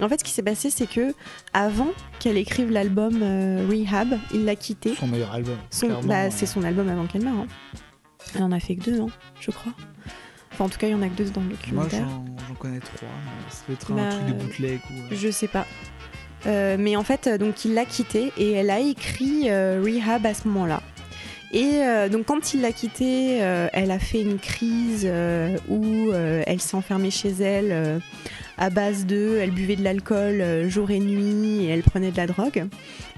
En fait, ce qui s'est passé, c'est que avant qu'elle écrive l'album euh, Rehab, il l'a quitté. Son meilleur album. Bah, c'est son album avant qu'elle meure. hein. Elle en a fait que deux, hein, je crois. Enfin, en tout cas, il y en a que deux dans le Moi, documentaire. j'en j'en connais trois. Ça peut être Bah, un truc de bootleg ou. euh, Je sais pas. Euh, mais en fait, donc il l'a quitté et elle a écrit euh, Rehab à ce moment-là. Et euh, donc quand il l'a quitté, euh, elle a fait une crise où elle s'est enfermée chez elle à base de, elle buvait de l'alcool jour et nuit et elle prenait de la drogue.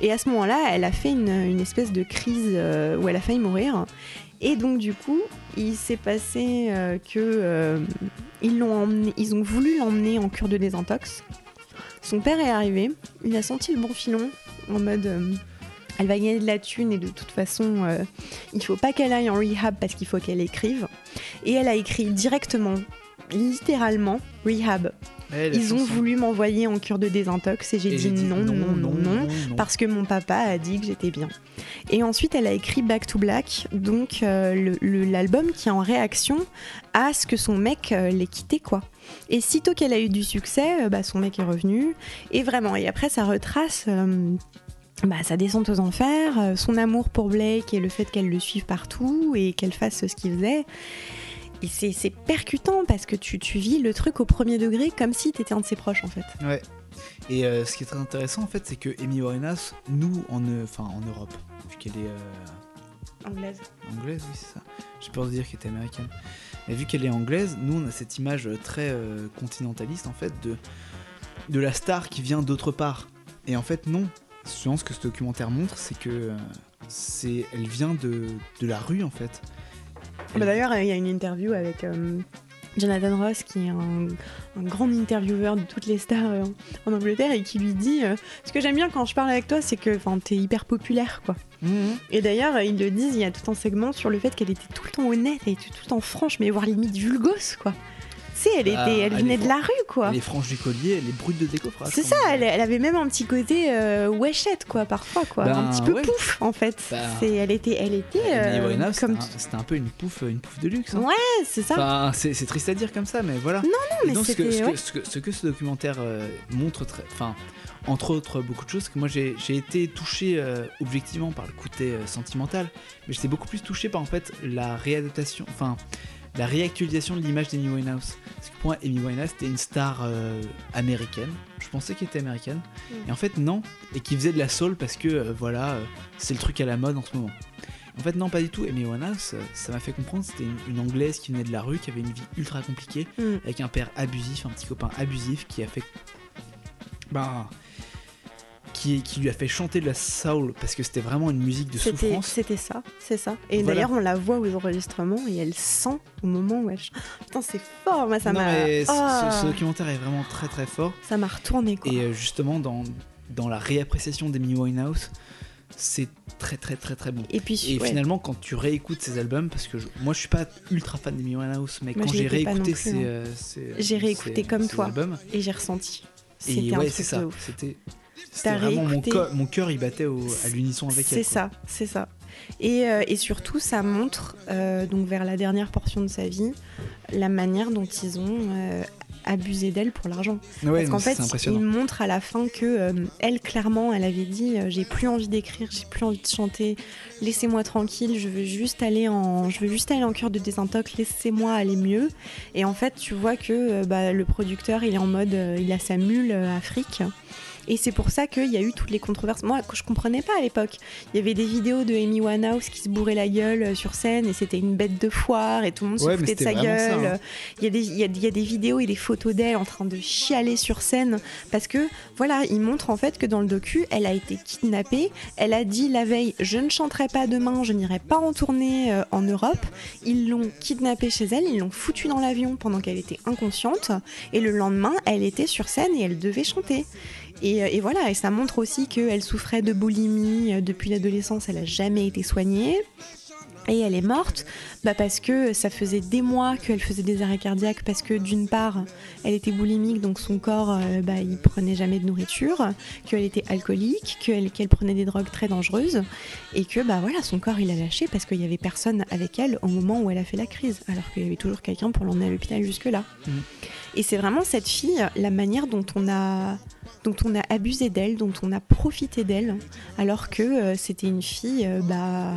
Et à ce moment-là, elle a fait une, une espèce de crise où elle a failli mourir. Et donc du coup, il s'est passé que ils l'ont emmené, ils ont voulu l'emmener en cure de désintox. Son père est arrivé, il a senti le bon filon en mode euh, elle va gagner de la thune et de toute façon euh, il faut pas qu'elle aille en rehab parce qu'il faut qu'elle écrive. Et elle a écrit directement, littéralement, rehab. Eh, Ils ont voulu m'envoyer en cure de désintox et j'ai dit, non, non, non, non, non. parce que mon papa a dit que j'étais bien. Et ensuite, elle a écrit Back to Black, donc euh, l'album qui est en réaction à ce que son mec euh, l'ait quitté, quoi. Et sitôt qu'elle a eu du succès, euh, bah, son mec est revenu. Et vraiment, et après, ça retrace euh, bah, sa descente aux enfers, son amour pour Blake et le fait qu'elle le suive partout et qu'elle fasse ce qu'il faisait. Et c'est percutant parce que tu, tu vis le truc au premier degré comme si t'étais un de ses proches, en fait. Ouais. Et euh, ce qui est très intéressant en fait, c'est que Amy Winehouse, nous en, enfin, en Europe, vu qu'elle est euh, Anglaise. anglaise, oui c'est ça. J'ai peur de dire qu'elle était américaine. Mais vu qu'elle est anglaise, nous on a cette image très euh, continentaliste en fait de de la star qui vient d'autre part. Et en fait non. Souvent ce que ce documentaire montre, c'est que c'est, elle vient de, de la rue en fait. Elle- Bah, D'ailleurs, il y a une interview avec euh, Jonathan Ross, qui est un, un grand intervieweur de toutes les stars euh, en Angleterre, et qui lui dit euh, Ce que j'aime bien quand je parle avec toi, c'est que t'es hyper populaire, quoi. Mhm. Et d'ailleurs, ils le disent, il y a tout un segment sur le fait qu'elle était tout le temps honnête, elle était tout le temps franche, mais voire limite vulgose, quoi. Sais, elle, était, elle elle venait de la rue, quoi. Elle est franche du collier, elle est brute de décoffrage. C'est ça, elle, elle avait même un petit côté euh, wesh-ette, quoi, parfois, quoi. Ben, un petit peu ouais. pouf, en fait. Ben, C'est- elle était, elle était euh, comme c'était un- peu une pouffe, une pouffe de luxe. hein. Ouais, c'est ça. Enfin, c'est triste à dire comme ça, mais voilà. non, Et mais donc, ce que, ce, que, ce que- ce que ce documentaire euh, montre, très, enfin, entre autres beaucoup de choses, que moi j'ai j'ai été touché euh, objectivement par le côté euh, sentimental, mais j'étais beaucoup plus touché par en fait la réadaptation, enfin, la réactualisation de l'image d'Amy Winehouse. Parce que pour moi, Amy Winehouse était une star euh, américaine. Je pensais qu'elle était américaine. Mm. Et en fait, non. Et qui faisait de la soul parce que, euh, voilà, euh, c'est le truc à la mode en ce moment. En fait, non, pas du tout. Amy Winehouse, ça m'a fait comprendre, c'était une, une anglaise qui venait de la rue, qui avait une vie ultra compliquée, Mm. avec un père abusif, un petit copain abusif qui a fait. Ben. Qui, qui lui a fait chanter de la soul parce que c'était vraiment une musique de souffrance. c'était ça, c'est ça. Et Voilà. d'ailleurs, on la voit aux enregistrements et elle sent au moment où elle chante. Putain, c'est fort, moi ça m'a. ce- Ah, ce, documentaire est vraiment très très fort. Ça m'a retourné quoi. Et euh, justement, dans, dans la réappréciation d'Amy Winehouse, c'est très très très très bon. Et puis, Et ouais. finalement, quand tu réécoutes ces albums, parce que je- moi je suis pas ultra fan d'Amy Winehouse, mais Moi, quand j'ai réécouté plus, ces, hein. euh, ces- J'ai réécouté ces- comme ces toi. albums, Et j'ai ressenti. C'était un ouais, truc c'est ça. C'était c'était vraiment mon, réécouté. co- mon cœur, il battait au- à l'unisson avec elle. C'est ça, c'est ça. Et, euh, et surtout, ça montre, euh, donc vers la dernière portion de sa vie, la manière dont ils ont euh, abusé d'elle pour l'argent. Ouais, Parce qu'en fait, il montre à la fin que elle, clairement, elle avait dit j'ai plus envie d'écrire, j'ai plus envie de chanter, laissez-moi tranquille, je veux juste aller en, je veux juste aller en cure de désintox, laissez-moi aller mieux. Et en fait, tu vois que bah, le producteur, il est en mode, il a sa mule Afrique. Et c'est pour ça qu'il y a eu toutes les controverses. Moi, je comprenais pas à l'époque. Il y avait des vidéos de Amy Winehouse qui se bourrait la gueule euh, sur scène et c'était une bête de foire et tout le monde Ouais, se foutait de sa ça, gueule. hein. Il y, a des, il, y a, il y a des vidéos et des photos d'elle en train de chialer sur scène parce que voilà, il montre en fait que dans le docu, elle a été kidnappée. Elle a dit la veille Je ne chanterai pas demain, je n'irai pas en tournée euh, en Europe. Ils l'ont kidnappée chez elle, ils l'ont foutue dans l'avion pendant qu'elle était inconsciente. Et le lendemain, elle était sur scène et elle devait chanter. Et, euh, et voilà, et ça montre aussi qu'elle souffrait de boulimie euh, depuis l'adolescence, elle a jamais été soignée. Et elle est morte bah parce que ça faisait des mois qu'elle faisait des arrêts cardiaques parce que d'une part elle était boulimique donc son corps euh, bah, il prenait jamais de nourriture, qu'elle était alcoolique, qu'elle prenait des drogues très dangereuses et que bah voilà son corps il a lâché parce qu'il y avait personne avec elle au moment où elle a fait la crise alors qu'il y avait toujours quelqu'un pour l'emmener à l'hôpital jusque là. Mhm. Et c'est vraiment cette fille la manière dont on a dont on a abusé d'elle, dont on a profité d'elle alors que euh, c'était une fille euh, bah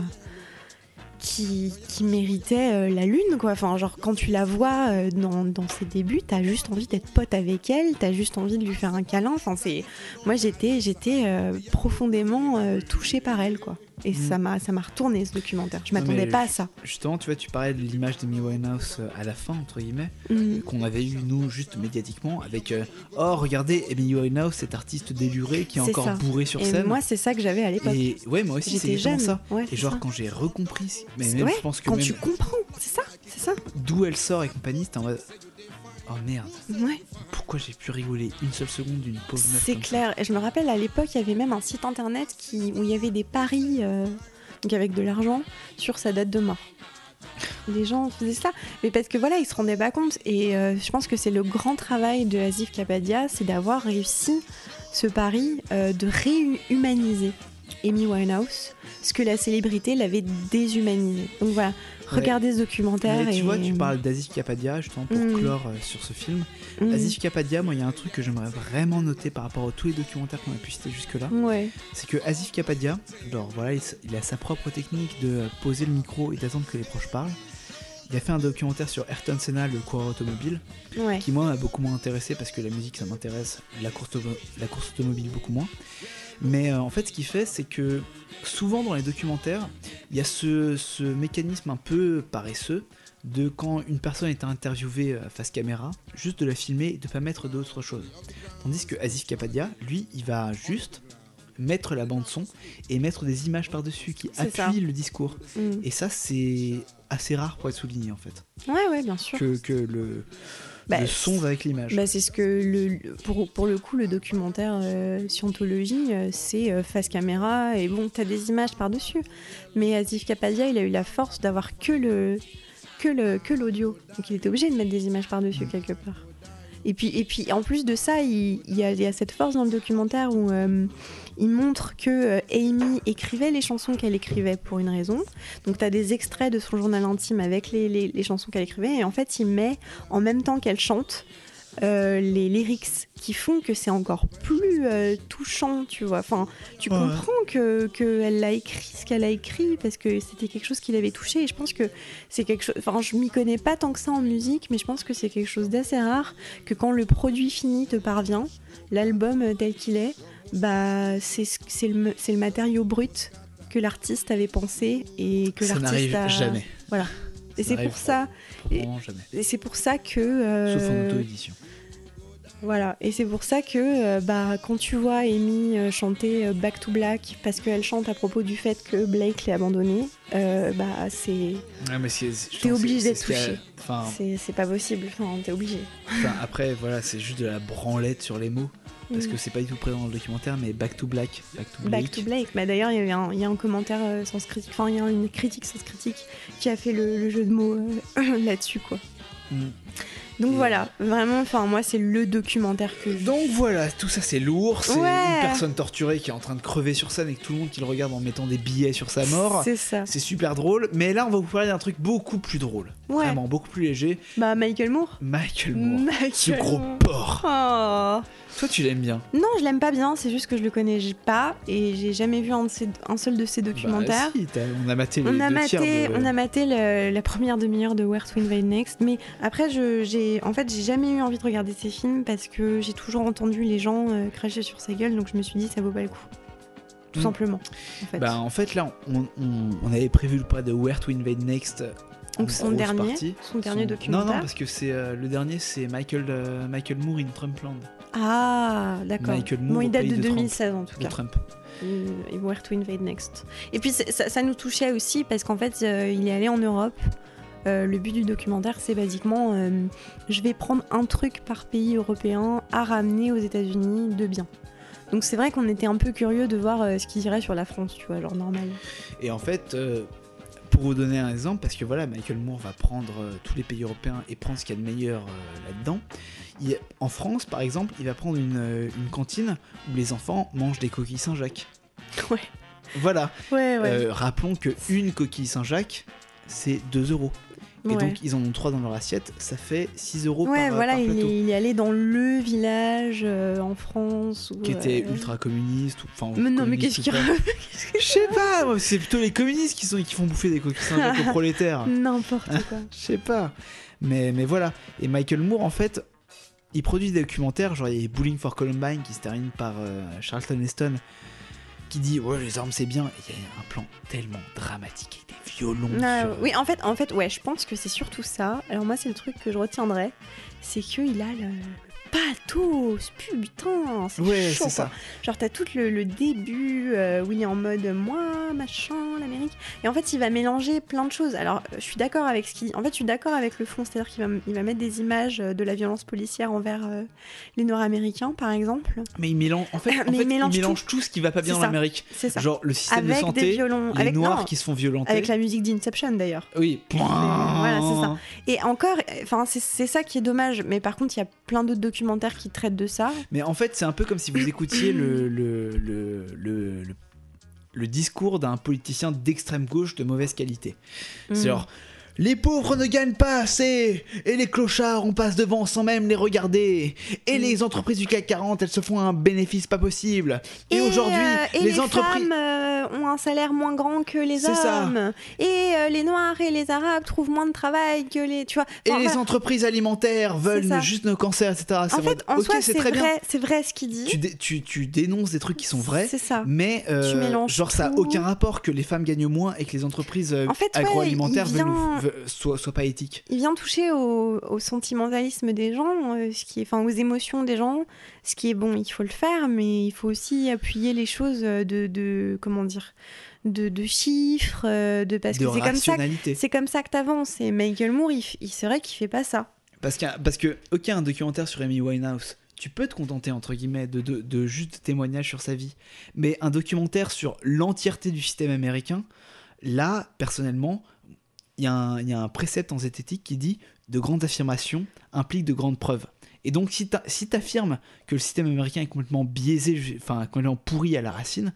qui, méritait euh, la lune quoi. Enfin genre quand tu la vois euh, dans, dans ses débuts, t'as juste envie d'être pote avec elle, t'as juste envie de lui faire un câlin. Enfin c'est moi j'étais j'étais euh, profondément touchée par elle quoi. Et Mhm. ça m'a ça m'a retourné ce documentaire. Je m'attendais pas à ça. Justement, tu vois, tu parlais de l'image d'Amy Winehouse euh, à la fin, entre guillemets, Mhm. qu'on avait eu nous juste médiatiquement avec euh, Oh, regardez, Amy Winehouse, cet artiste déluré qui est encore ça. bourré sur Et scène. moi c'est ça que j'avais à l'époque. Et ouais, moi aussi, c'est jeune. ça. Ouais, Et genre, ça. quand j'ai recompris, mais même, ouais, je pense que quand même tu comprends, c'est ça, c'est ça. d'où elle sort et compagnie, c'était en mode Oh merde, Ouais. pourquoi j'ai pu rigoler une seule seconde d'une pauvre meuf C'est clair. Et je me rappelle à l'époque, il y avait même un site internet qui, où il y avait des paris, euh, donc avec de l'argent, sur sa date de mort. Les gens faisaient ça, mais parce que voilà, ils se rendaient pas compte. Et euh, je pense que c'est le grand travail de Asif Kapadia, c'est d'avoir réussi ce pari euh, de réhumaniser Amy Winehouse, ce que la célébrité l'avait déshumanisé. Donc voilà, regardez ce documentaire. Mais tu et... vois, tu parles d'Azif Kapadia, justement, pour Mm. clore euh, sur ce film. Mm. Azif Kapadia, moi, il y a un truc que j'aimerais vraiment noter par rapport à tous les documentaires qu'on a pu citer jusque-là. Ouais. c'est que Asif Kapadia, genre voilà, il, a sa propre technique de euh, poser le micro et d'attendre que les proches parlent. Il a fait un documentaire sur Ayrton Senna, le coureur automobile, Ouais. qui moi m'a beaucoup moins intéressé parce que la musique ça m'intéresse, la course, auto- la course automobile beaucoup moins. Mais euh, en fait, ce qu'il fait, c'est que souvent dans les documentaires, il y a ce, ce mécanisme un peu paresseux de quand une personne est interviewée euh, face caméra, juste de la filmer et de pas mettre d'autres choses. Tandis que Asif Kapadia, lui, il va juste mettre la bande son et mettre des images par-dessus qui ça. appuient le discours. Mm. Et ça, c'est assez rare pour être souligné en fait. Ouais, ouais, bien sûr. Que, que le, Bah, le son va avec l'image. Bah, c'est ce que le, pour, pour le coup le documentaire euh, Scientologie euh, c'est euh, face caméra et bon t'as des images par dessus mais Asif Kapadia il a eu la force d'avoir que le que le que l'audio. Donc il était obligé de mettre des images par dessus quelque part et puis et puis en plus de ça il, y, a, cette force dans le documentaire où euh, il montre que euh, Amy écrivait les chansons qu'elle écrivait pour une raison. Donc t'as des extraits de son journal intime avec les chansons qu'elle écrivait. Et en fait il met en même temps qu'elle chante euh, les lyrics qui font que c'est encore plus euh, touchant, tu vois. Enfin, tu Ouais. comprends que qu'elle a écrit ce qu'elle a écrit parce que c'était quelque chose qui l'avait touché. Et je pense que c'est quelque chose. Enfin, je m'y connais pas tant que ça en musique, mais je pense que c'est quelque chose d'assez rare que quand le produit fini te parvient, l'album euh, tel qu'il est, bah c'est ce- c'est le, c'est le matériau brut que l'artiste avait pensé et que l'artiste a. jamais. Et c'est pour ça. Et-. Et c'est pour ça que. euh, Sauf en auto-édition. Voilà, et c'est pour ça que euh, bah, quand tu vois Amy euh, chanter euh, Back to Black, parce qu'elle chante à propos du fait que Blake l'ait abandonné, euh, bah c'est Ouais, T'es obligé d'être touché. C'est pas possible, enfin, t'es obligé. enfin, après, voilà, c'est juste de la branlette sur les mots. Parce Mm. que c'est pas du tout présent dans le documentaire, mais Back to Black. Back to Blake. Back to Blake. Bah, D'ailleurs, il y, a un- il y a un commentaire euh, sans critique, enfin, il y a une critique sans critique qui a fait le, le jeu de mots euh, là-dessus, quoi. Mm. Donc Et- voilà, vraiment, enfin, moi, c'est le documentaire que je. Donc voilà, tout ça c'est lourd, c'est Ouais. une personne torturée qui est en train de crever sur scène et que tout le monde qui le regarde en mettant des billets sur sa mort. C'est ça. C'est super drôle, mais là on va vous parler d'un truc beaucoup plus drôle. Ouais. Vraiment beaucoup plus léger. Bah, Michael Moore. Michael Moore. Michael Ce gros porc. Oh. Toi tu l'aimes bien. Non, je l'aime pas bien, c'est juste que je le connais pas et j'ai jamais vu un, de ses- un seul de ses documentaires. Bah, si, t'as- on a maté les On a, deux tiers maté, de- on a maté le- la première demi-heure de Where to Invade Next, mais après, j'ai, en fait, j'ai jamais eu envie de regarder ces films parce que j'ai toujours entendu les gens euh, cracher sur sa gueule, donc je me suis dit ça vaut pas le coup. Tout Mm. simplement. En fait. Bah en fait là on, on- on avait prévu le pas de Where to Invade Next. donc son dernier, partie. son dernier Son- documentaire. Non non parce que c'est euh, le dernier c'est Michael euh, Michael Moore in Trumpland Ah, d'accord. Michael Moore Bon, il date de, de Trump. 2016 en tout de cas. Trump. Euh, et Where to Invade Next. Et puis ça, ça nous touchait aussi parce qu'en fait, euh, il est allé en Europe. Euh, le but du documentaire, c'est basiquement euh, je vais prendre un truc par pays européen à ramener aux États-Unis de bien. Donc c'est vrai qu'on était un peu curieux de voir ce qui irait sur la France, tu vois, genre normal. Et en fait, pour vous donner un exemple, parce que voilà, Michael Moore va prendre tous les pays européens et prendre ce qu'il y a de meilleur là-dedans. Il- En France, par exemple, il va prendre une, euh, une cantine où les enfants mangent des coquilles Saint-Jacques. Ouais. Voilà. Ouais, ouais. Euh, rappelons que une coquille Saint-Jacques, c'est 2 euros. Et ouais. donc, ils en ont 3 dans leur assiette, ça fait 6 euros Ouais, par, voilà, par il plateau. est, il est allé dans le village euh, en France. Où, Qui était euh, ultra communiste. ou- Mais non, mais qu'est-ce qu'il. Je sais pas, c'est plutôt les communistes qui, sont, qui font bouffer des coquilles Saint-Jacques aux prolétaires. N'importe quoi. Je sais pas. Mais, mais voilà. Et Michael Moore, en fait, il produit des documentaires. Genre, il y a Bowling for Columbine qui se termine par euh, Charlton Heston qui dit Ouais, les armes c'est bien. Et il y a un plan tellement dramatique avec des violons. Ah, sur- oui, en fait, en fait, ouais, je pense que c'est surtout ça. Alors moi, c'est le truc que je retiendrai, c'est qu'il a le pathos, putain, c'est Ouais, chaud, ça. Genre t'as tout le, le début euh, où il est en mode moi, machin, l'Amérique, et en fait il va mélanger plein de choses. Alors je suis d'accord avec ce qu'il, en fait je suis d'accord avec le fond, c'est-à-dire qu'il va, il va mettre des images euh, de la violence policière envers euh, les Nord-Américains, par exemple. Mais il mélange, en fait, en Mais fait, il mélange tout. ce qui va pas bien C'est en ça. Amérique. C'est ça. Genre le système de avec des santé, violons, les avec noirs non, qui se font violenter. avec la musique d'Inception d'ailleurs. Oui. Voilà, c'est ça. Et encore, enfin, c'est ça qui est dommage. Mais par contre, il y a plein d'autres qui traitent de ça. Mais en fait, c'est un peu comme si vous écoutiez le, le, le, le, le- le discours d'un politicien d'extrême gauche de mauvaise qualité. C'est Mm. genre. Les pauvres ne gagnent pas assez et les clochards on passe devant sans même les regarder et les entreprises du CAC 40 elles se font un bénéfice pas possible et, aujourd'hui euh, les, les, entreprises femmes euh, ont un salaire moins grand que les C'est ça. hommes. Et euh, les noirs et les arabes trouvent moins de travail que les. Tu vois. et Enfin, les voilà. entreprises alimentaires veulent juste nos cancers etc. C'est En fait, en soi, c'est très bien vrai, c'est vrai ce qu'il dit. tu, dé- tu, tu dénonces des trucs qui sont vrais C'est ça. mais Tu mélanges genre ça a tout. aucun rapport que les femmes gagnent moins et que les entreprises En fait, agroalimentaires veulent nous- soient, soient pas éthiques. Il vient toucher au, au sentimentalisme des gens, euh, ce qui est, enfin, aux émotions des gens, ce qui est bon, il faut le faire, mais il faut aussi appuyer les choses de, de comment dire, de, de chiffres, euh, de parce de que c'est comme ça, que- c'est comme ça que t'avances. Et Michael Moore, il, il vrai qu'il fait pas ça. Parce, qu'un- parce que, ok, un documentaire sur Amy Winehouse, tu peux te contenter, entre guillemets, de, de, de juste témoignages sur sa vie. Mais un documentaire sur l'entièreté du système américain, là, personnellement, il y, a un- il y a un précepte en zététique qui dit de grandes affirmations impliquent de grandes preuves. Et donc, si tu affirmes que le système américain est complètement biaisé, enfin, complètement pourri à la racine,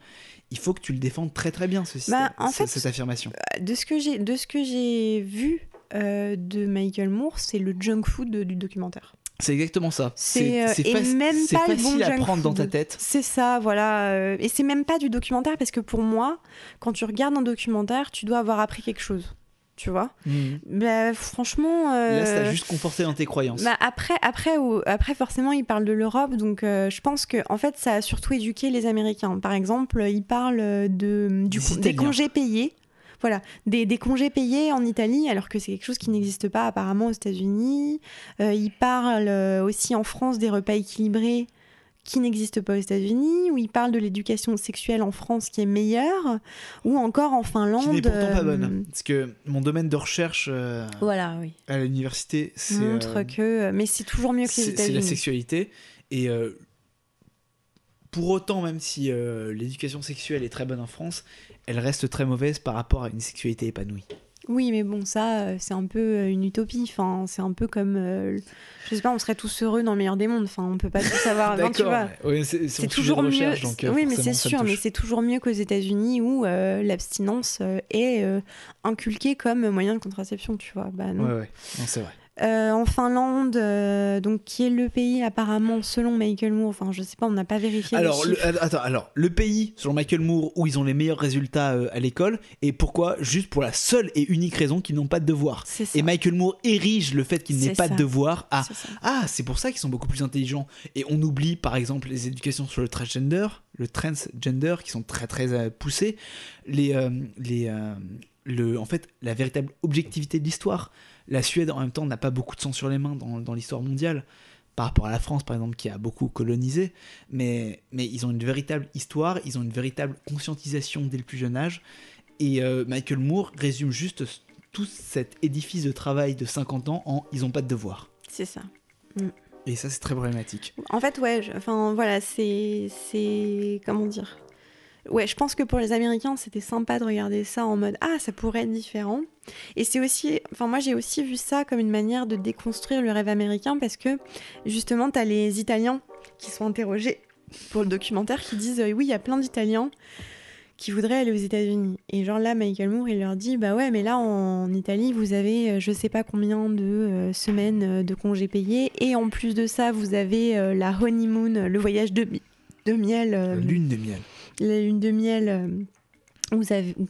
il faut que tu le défendes très très bien, ce système, Bah, en ce- fait, cette affirmation. De ce que j'ai, de ce que j'ai vu euh, de Michael Moore, c'est le junk food de- du documentaire. C'est exactement ça. C'est, euh, et même pas le facile bon à junk prendre dans ta food. tête. C'est ça, voilà. euh, Et c'est même pas du documentaire parce que pour moi, quand tu regardes un documentaire, tu dois avoir appris quelque chose. Tu vois Mhm. Bah, franchement. Là, ça euh, juste conforté dans tes croyances. bah, après, après, au- après, forcément, il parle de l'Europe, donc euh, je pense que en fait, ça a surtout éduqué les Américains. Par exemple, il parle de, du, Des congés payés. voilà, des, des congés payés en Italie, alors que c'est quelque chose qui n'existe pas apparemment aux États-Unis. Euh, il parle euh, aussi en France des repas équilibrés qui n'existent pas aux États-Unis, où il parle de l'éducation sexuelle en France qui est meilleure, ou encore en Finlande. Qui n'est pourtant pas euh, bonne. Parce que mon domaine de recherche euh, Voilà, oui. à l'université, c'est Montre euh, que. Mais c'est toujours mieux que les c'est c'est la États-Unis. sexualité. Et pour autant, même si l'éducation sexuelle est très bonne en France, elle reste très mauvaise par rapport à une sexualité épanouie. Oui, mais bon, ça, euh, c'est un peu euh, une utopie. Enfin, c'est un peu comme. euh, je sais pas, on serait tous heureux dans le meilleur des mondes. Enfin, on peut pas tout savoir. Enfin, tu vois. ouais. C'est toujours mieux. donc, euh, oui, mais c'est sûr, mais c'est toujours mieux qu'aux États-Unis où euh, l'abstinence est euh, inculquée comme moyen de contraception, tu vois. Bah non. Ouais, ouais, non, c'est vrai. Euh, en Finlande, euh, donc qui est le pays apparemment selon Michael Moore. Enfin, je sais pas, on n'a pas vérifié. Alors, le, euh, attends, alors, le pays, selon Michael Moore, où ils ont les meilleurs résultats euh, à l'école, et pourquoi? Juste pour la seule et unique raison qu'ils n'ont pas de devoirs. Et Michael Moore érige le fait qu'ils n'aient pas ça. de devoirs à. Ah, c'est pour ça qu'ils sont beaucoup plus intelligents. Et on oublie par exemple les éducations sur le transgender, le transgender qui sont très très poussées, les, les, le, en fait la véritable objectivité de l'histoire. La Suède en même temps n'a pas beaucoup de sang sur les mains dans, dans l'histoire mondiale par rapport à la France par exemple qui a beaucoup colonisé, mais, mais ils ont une véritable histoire, ils ont une véritable conscientisation dès le plus jeune âge. Et euh, Michael Moore résume juste tout cet édifice de travail de 50 ans en ils n'ont pas de devoirs. C'est ça. Et ça, c'est très problématique. En fait, ouais, enfin voilà, c'est. c'est Comment dire? Ouais, je pense que pour les Américains, c'était sympa de regarder ça en mode Ah, ça pourrait être différent. Et c'est aussi. Enfin, moi, j'ai aussi vu ça comme une manière de déconstruire le rêve américain parce que justement, t'as les Italiens qui sont interrogés pour le documentaire qui disent euh, Oui, il y a plein d'Italiens qui voudraient aller aux États-Unis. Et genre là, Michael Moore, il leur dit Bah ouais, mais là, en Italie, vous avez euh, je sais pas combien de euh, semaines de congés payés. Et en plus de ça, vous avez la honeymoon, le voyage de, de miel. Lune de miel. La lune de miel euh, où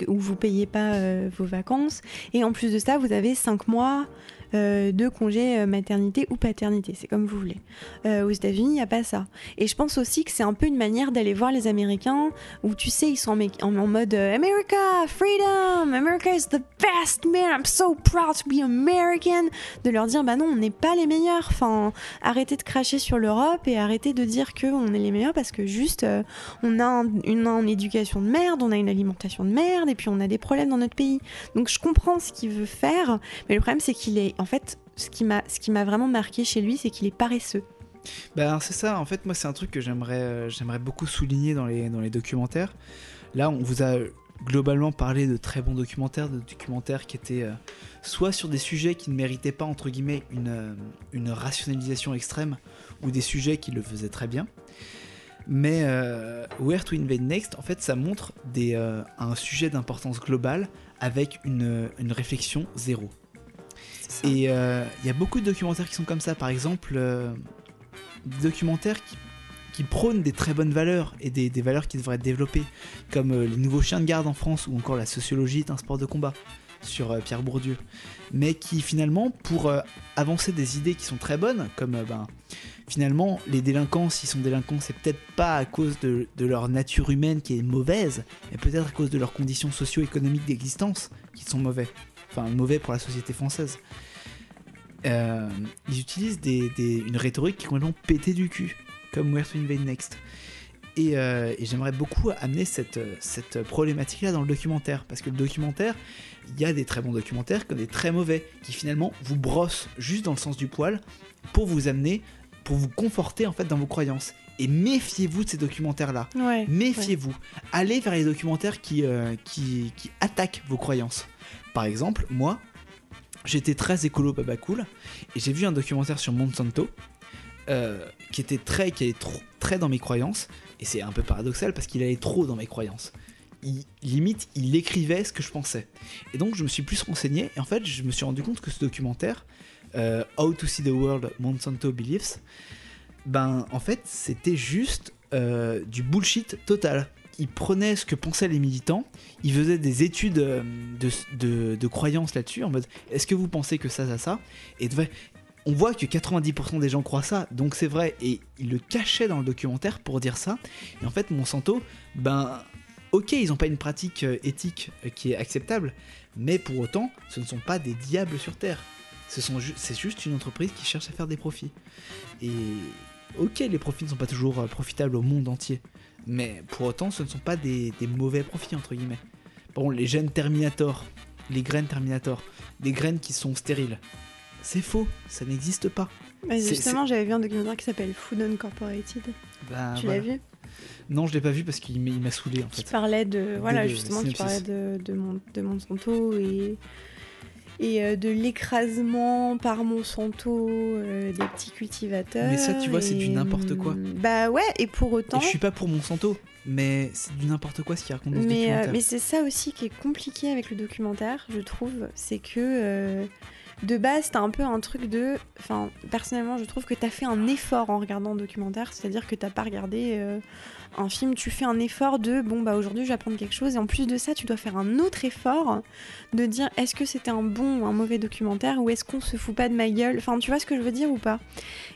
où vous payez pas euh, vos vacances. Et en plus de ça, vous avez 5 mois euh, de congé euh, maternité ou paternité, c'est comme vous voulez. Euh, aux États-Unis, il n'y a pas ça. Et je pense aussi que c'est un peu une manière d'aller voir les Américains où tu sais, ils sont en, mode euh, America, freedom, America is the best, man, I'm so proud to be American. De leur dire, bah non, on n'est pas les meilleurs. Enfin, arrêtez de cracher sur l'Europe et arrêtez de dire qu'on est les meilleurs parce que juste. euh, on a un- une, une éducation de merde, on a une alimentation de merde, et puis on a des problèmes dans notre pays. Donc je comprends ce qu'il veut faire, mais le problème c'est qu'il est, en fait, ce qui m'a, vraiment marqué chez lui, c'est qu'il est paresseux. Bah, c'est ça, en fait, moi, c'est un truc que j'aimerais euh, beaucoup souligner dans les, documentaires. Là, on vous a globalement parlé de très bons documentaires, de documentaires qui étaient euh, soit sur des sujets qui ne méritaient pas, entre guillemets, une, euh, rationalisation extrême, ou des sujets qui le faisaient très bien. Mais euh, Where to Invade Next, en fait, ça montre euh, un sujet d'importance globale avec une réflexion zéro. Et euh, il y a beaucoup de documentaires qui sont comme ça. Par exemple, euh, des documentaires qui, prônent des très bonnes valeurs et des, valeurs qui devraient être développées, comme euh, les nouveaux chiens de garde en France ou encore la sociologie est un sport de combat sur Pierre Bourdieu. Mais qui finalement, pour avancer des idées qui sont très bonnes, comme ben, finalement les délinquants, s'ils sont délinquants, c'est peut-être pas à cause de, de leur nature humaine qui est mauvaise, mais peut-être à cause de leurs conditions socio-économiques d'existence qui sont mauvais. Enfin, mauvais pour la société française. Euh, ils utilisent des- des- une rhétorique qui est complètement pétée du cul, comme Where to Invade Next. Et, euh, et j'aimerais beaucoup amener cette, cette problématique-là dans le documentaire, parce que le documentaire, il y a des très bons documentaires comme des très mauvais, qui finalement vous brossent juste dans le sens du poil pour vous amener, pour vous conforter en fait dans vos croyances. Et méfiez-vous de ces documentaires-là. Ouais. Méfiez-vous. Allez vers les documentaires qui, euh, qui, qui attaquent vos croyances. Par exemple, moi, j'étais très écolo baba cool et j'ai vu un documentaire sur Monsanto euh, qui était très, qui allait très dans mes croyances. Et c'est un peu paradoxal parce qu'il allait trop dans mes croyances. Il, limite, il écrivait ce que je pensais. Et donc, je me suis plus renseigné. Et en fait, je me suis rendu compte que ce documentaire, euh, How to See the World Monsanto Beliefs, ben, en fait, c'était juste euh, du bullshit total. Il prenait ce que pensaient les militants, il faisait des études euh, de, croyances là-dessus, en mode est-ce que vous pensez que ça, ça, ça? Et de on voit que 90% des gens croient ça, donc c'est vrai, et il le cachait dans le documentaire pour dire ça. Et en fait, Monsanto, ben, ok, ils n'ont pas une pratique euh, éthique euh, qui est acceptable, mais pour autant, ce ne sont pas des diables sur Terre. C'est juste une entreprise qui cherche à faire des profits. Et ok, les profits ne sont pas toujours profitables au monde entier, mais pour autant, ce ne sont pas des, des mauvais profits, entre guillemets. Bon, les gènes Terminator, les graines Terminator, des graines qui sont stériles, c'est faux, ça n'existe pas. Justement, j'avais vu un documentaire qui s'appelle Food Uncorporated. Ben, tu voilà. l'as vu? Non, je l'ai pas vu parce qu'il m'a saoulé en Qui fait. parlait de. Voilà, justement, qui parlait de, de, Mon- de Monsanto et. Et euh, de l'écrasement par Monsanto euh, des petits cultivateurs. Mais ça, tu vois, c'est du n'importe quoi. Bah ouais, et pour autant. Et je suis pas pour Monsanto, mais c'est du n'importe quoi ce qu'il raconte dans ce Mais, euh, documentaire. mais c'est ça aussi qui est compliqué avec le documentaire, je trouve. C'est que euh, de base, t'as un peu un truc de. Enfin, personnellement, je trouve que t'as fait un effort en regardant le documentaire. C'est-à-dire que t'as pas regardé un film, tu fais un effort de bon, bah aujourd'hui, je vais apprendre quelque chose. Et en plus de ça, tu dois faire un autre effort de dire est-ce que c'était un bon ou un mauvais documentaire ou est-ce qu'on se fout pas de ma gueule? Enfin, tu vois ce que je veux dire ou pas?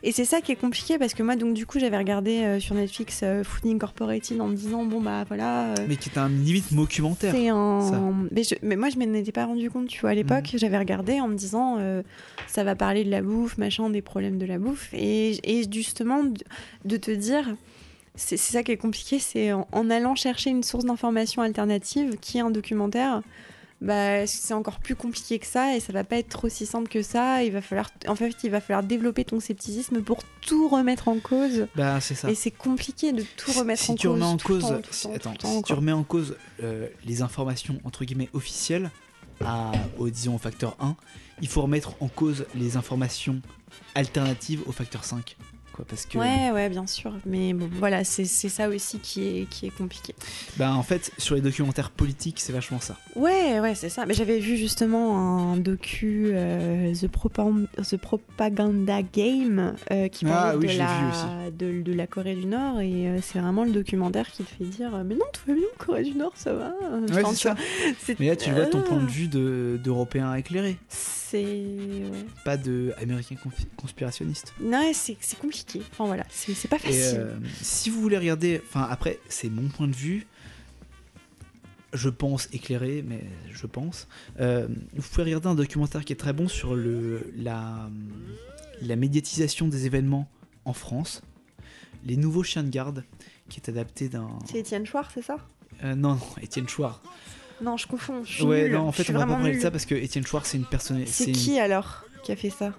Et c'est ça qui est compliqué parce que moi, donc, du coup, j'avais regardé euh, sur Netflix euh, Food Incorporated en me disant bon, bah voilà. euh, Mais qui est un limite documentaire. c'est ça. un. Mais, je- mais moi, je m'en étais pas rendu compte, tu vois. À l'époque, Mhm. j'avais regardé en me disant, ça va parler de la bouffe, machin, des problèmes de la bouffe. Et, et justement, de, de te dire, c'est ça qui est compliqué, c'est en, en allant chercher une source d'information alternative, qui est un documentaire. Bah, c'est encore plus compliqué que ça et ça va pas être aussi simple que ça. Il va falloir, en fait, il va falloir développer ton scepticisme pour tout remettre en cause. Bah, c'est ça. Et c'est compliqué de tout remettre si en tu cause. remets en temps, si- temps, attends, tout le temps, si tu remets en cause euh, les informations entre guillemets officielles à, au disons au facteur 1, il faut remettre en cause les informations alternatives au facteur 5. Quoi, parce que Ouais, ouais, bien sûr. Mais bon, voilà, c'est ça aussi qui est, qui est compliqué. bah, en fait sur les documentaires politiques c'est vachement ça. Ouais, ouais, c'est ça. Mais j'avais vu justement un docu, euh, The, Propam- The Propaganda Game, euh, qui Ah oui, de, la, de, de la Corée du Nord. Et euh, c'est vraiment le documentaire qui te fait dire Mais non, tout va bien, Corée du Nord, ça va. Ouais, Enfin, ça. Mais là tu vois ton Ah. point de vue de- d'Européen éclairé, C'est. Ouais. pas de Américain conspi- conspirationniste. Non, c'est c'est compliqué. Enfin voilà, c'est pas Et facile. euh, si vous voulez regarder, enfin après c'est mon point de vue, je pense éclairé, mais je pense. euh, vous pouvez regarder un documentaire qui est très bon sur le la la médiatisation des événements en France, les nouveaux chiens de garde, qui est adapté d'un. C'est Étienne Chouard, c'est ça? Euh, non non Étienne Chouard. Non, je confonds. Je suis Ouais nulle. non en fait on va pas parler de ça parce que Étienne Chouard c'est une personne. C'est une- qui alors qui a fait ça?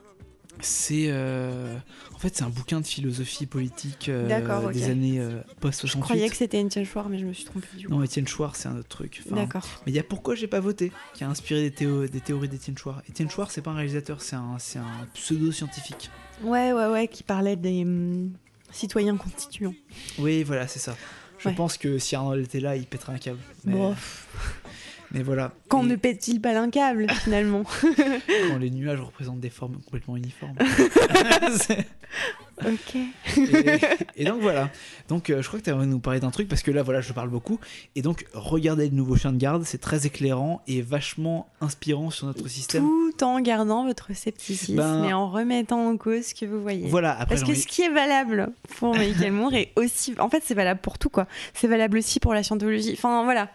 C'est euh, en fait c'est un bouquin de philosophie politique euh, des années euh, post Je 68. croyais que c'était Étienne Chouard, mais je me suis trompée du coup. Non, Étienne Chouard, c'est un autre truc. Enfin, D'accord. Mais il y a pourquoi j'ai pas voté, qui a inspiré des, théo- des théories d'Étienne Chouard. Étienne Chouard, c'est pas un réalisateur, c'est un, c'est un pseudo-scientifique. Ouais, ouais, ouais, qui parlait des hum, citoyens constituants. Oui, voilà, c'est ça. Je Ouais. pense que si Arnold était là, il pèterait un câble. Mais, Bon, mais voilà. quand Et ne pète-t-il pas un câble finalement quand les nuages représentent des formes complètement uniformes. Ok. et, et donc voilà. Donc euh, je crois que tu aimerais nous parler d'un truc parce que là voilà, je parle beaucoup. Et donc regardez le nouveau chien de garde, c'est très éclairant et vachement inspirant sur notre système. Tout en gardant votre scepticisme Ben- et en remettant en cause ce que vous voyez. Voilà, après Parce que envie- ce qui est valable pour Michael Moore est aussi. En fait, c'est valable pour tout, quoi. C'est valable aussi pour la scientologie. Enfin, voilà.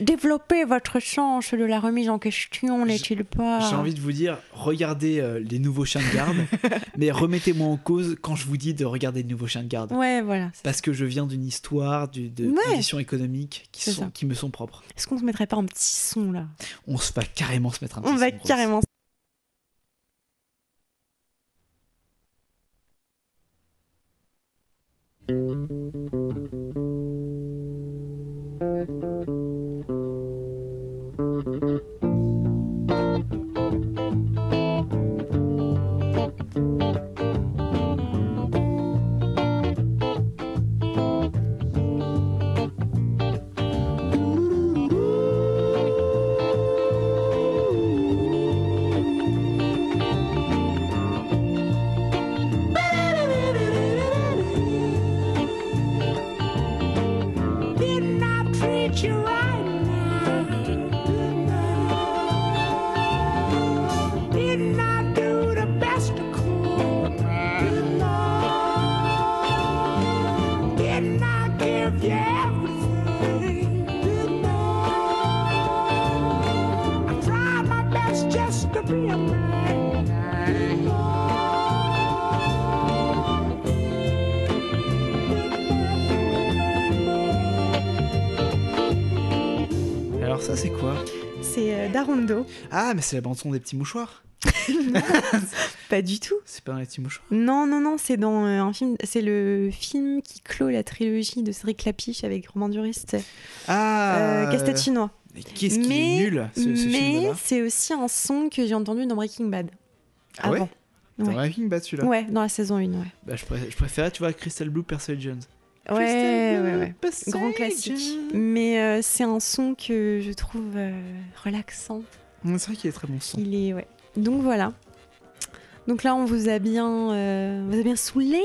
Développer votre sens de la remise en question, n'est-il pas? J'ai envie de vous dire, regardez euh, les nouveaux chiens de garde, mais remettez-moi en cause quand je vous dis de regarder les nouveaux chiens de garde. Ouais, voilà. Parce que je viens d'une histoire, du- de Ouais. conditions économiques qui, sont, me sont propres. Est-ce qu'on se mettrait pas un petit son là? On se va carrément se mettre un petit On va son, carrément. Ah mais c'est la bande son des petits mouchoirs. Pas du tout. C'est pas un des petits mouchoirs. Non, non, non, c'est dans euh, un film. C'est le film qui clôt la trilogie de Cédric Lapiche avec Romain Duris. Ah. Euh, Casse-tête chinois. Mais qu'est-ce Mais- est nul ce, ce Mais c'est aussi un son que j'ai entendu dans Breaking Bad. Ah ouais avant. Dans Ouais. Breaking Bad celui-là. Ouais, dans la saison 1, ouais. Bah, je, préférais, tu vois, Crystal Blue, Percy Jones. Ouais, ouais, ouais. Grand classique. Mais euh, c'est un son que je trouve euh, relaxant. Ouais, C'est vrai qu'il est très bon son. Il est, ouais. Donc voilà. Donc là, on vous a bien, euh, on vous a bien saoulé.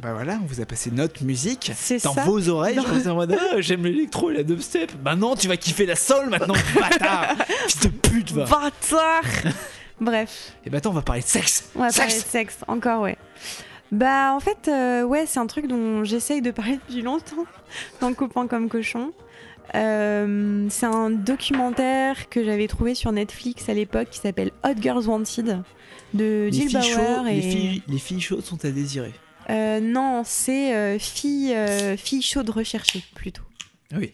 Bah voilà, on vous a passé notre musique C'est dans ça. vos oreilles. Dans- Je en mode, ah, j'aime l'électro et la dubstep. Bah non, tu vas kiffer la soul maintenant, bâtard Fils de pute, va Bâtard Bref, Et bah attends, on va parler de sexe on va parler de Sexe sexe. Encore, ouais. Bah, en fait, euh, ouais, c'est un truc dont j'essaye de parler depuis longtemps dans Copain comme cochon. Euh, c'est un documentaire que j'avais trouvé sur Netflix à l'époque qui s'appelle Hot Girls Wanted de les Jill filles, Bauer chaudes, et les, filles, les filles chaudes sont à désirer. Euh, non c'est euh, fille euh, fille chaude recherchée plutôt Oui.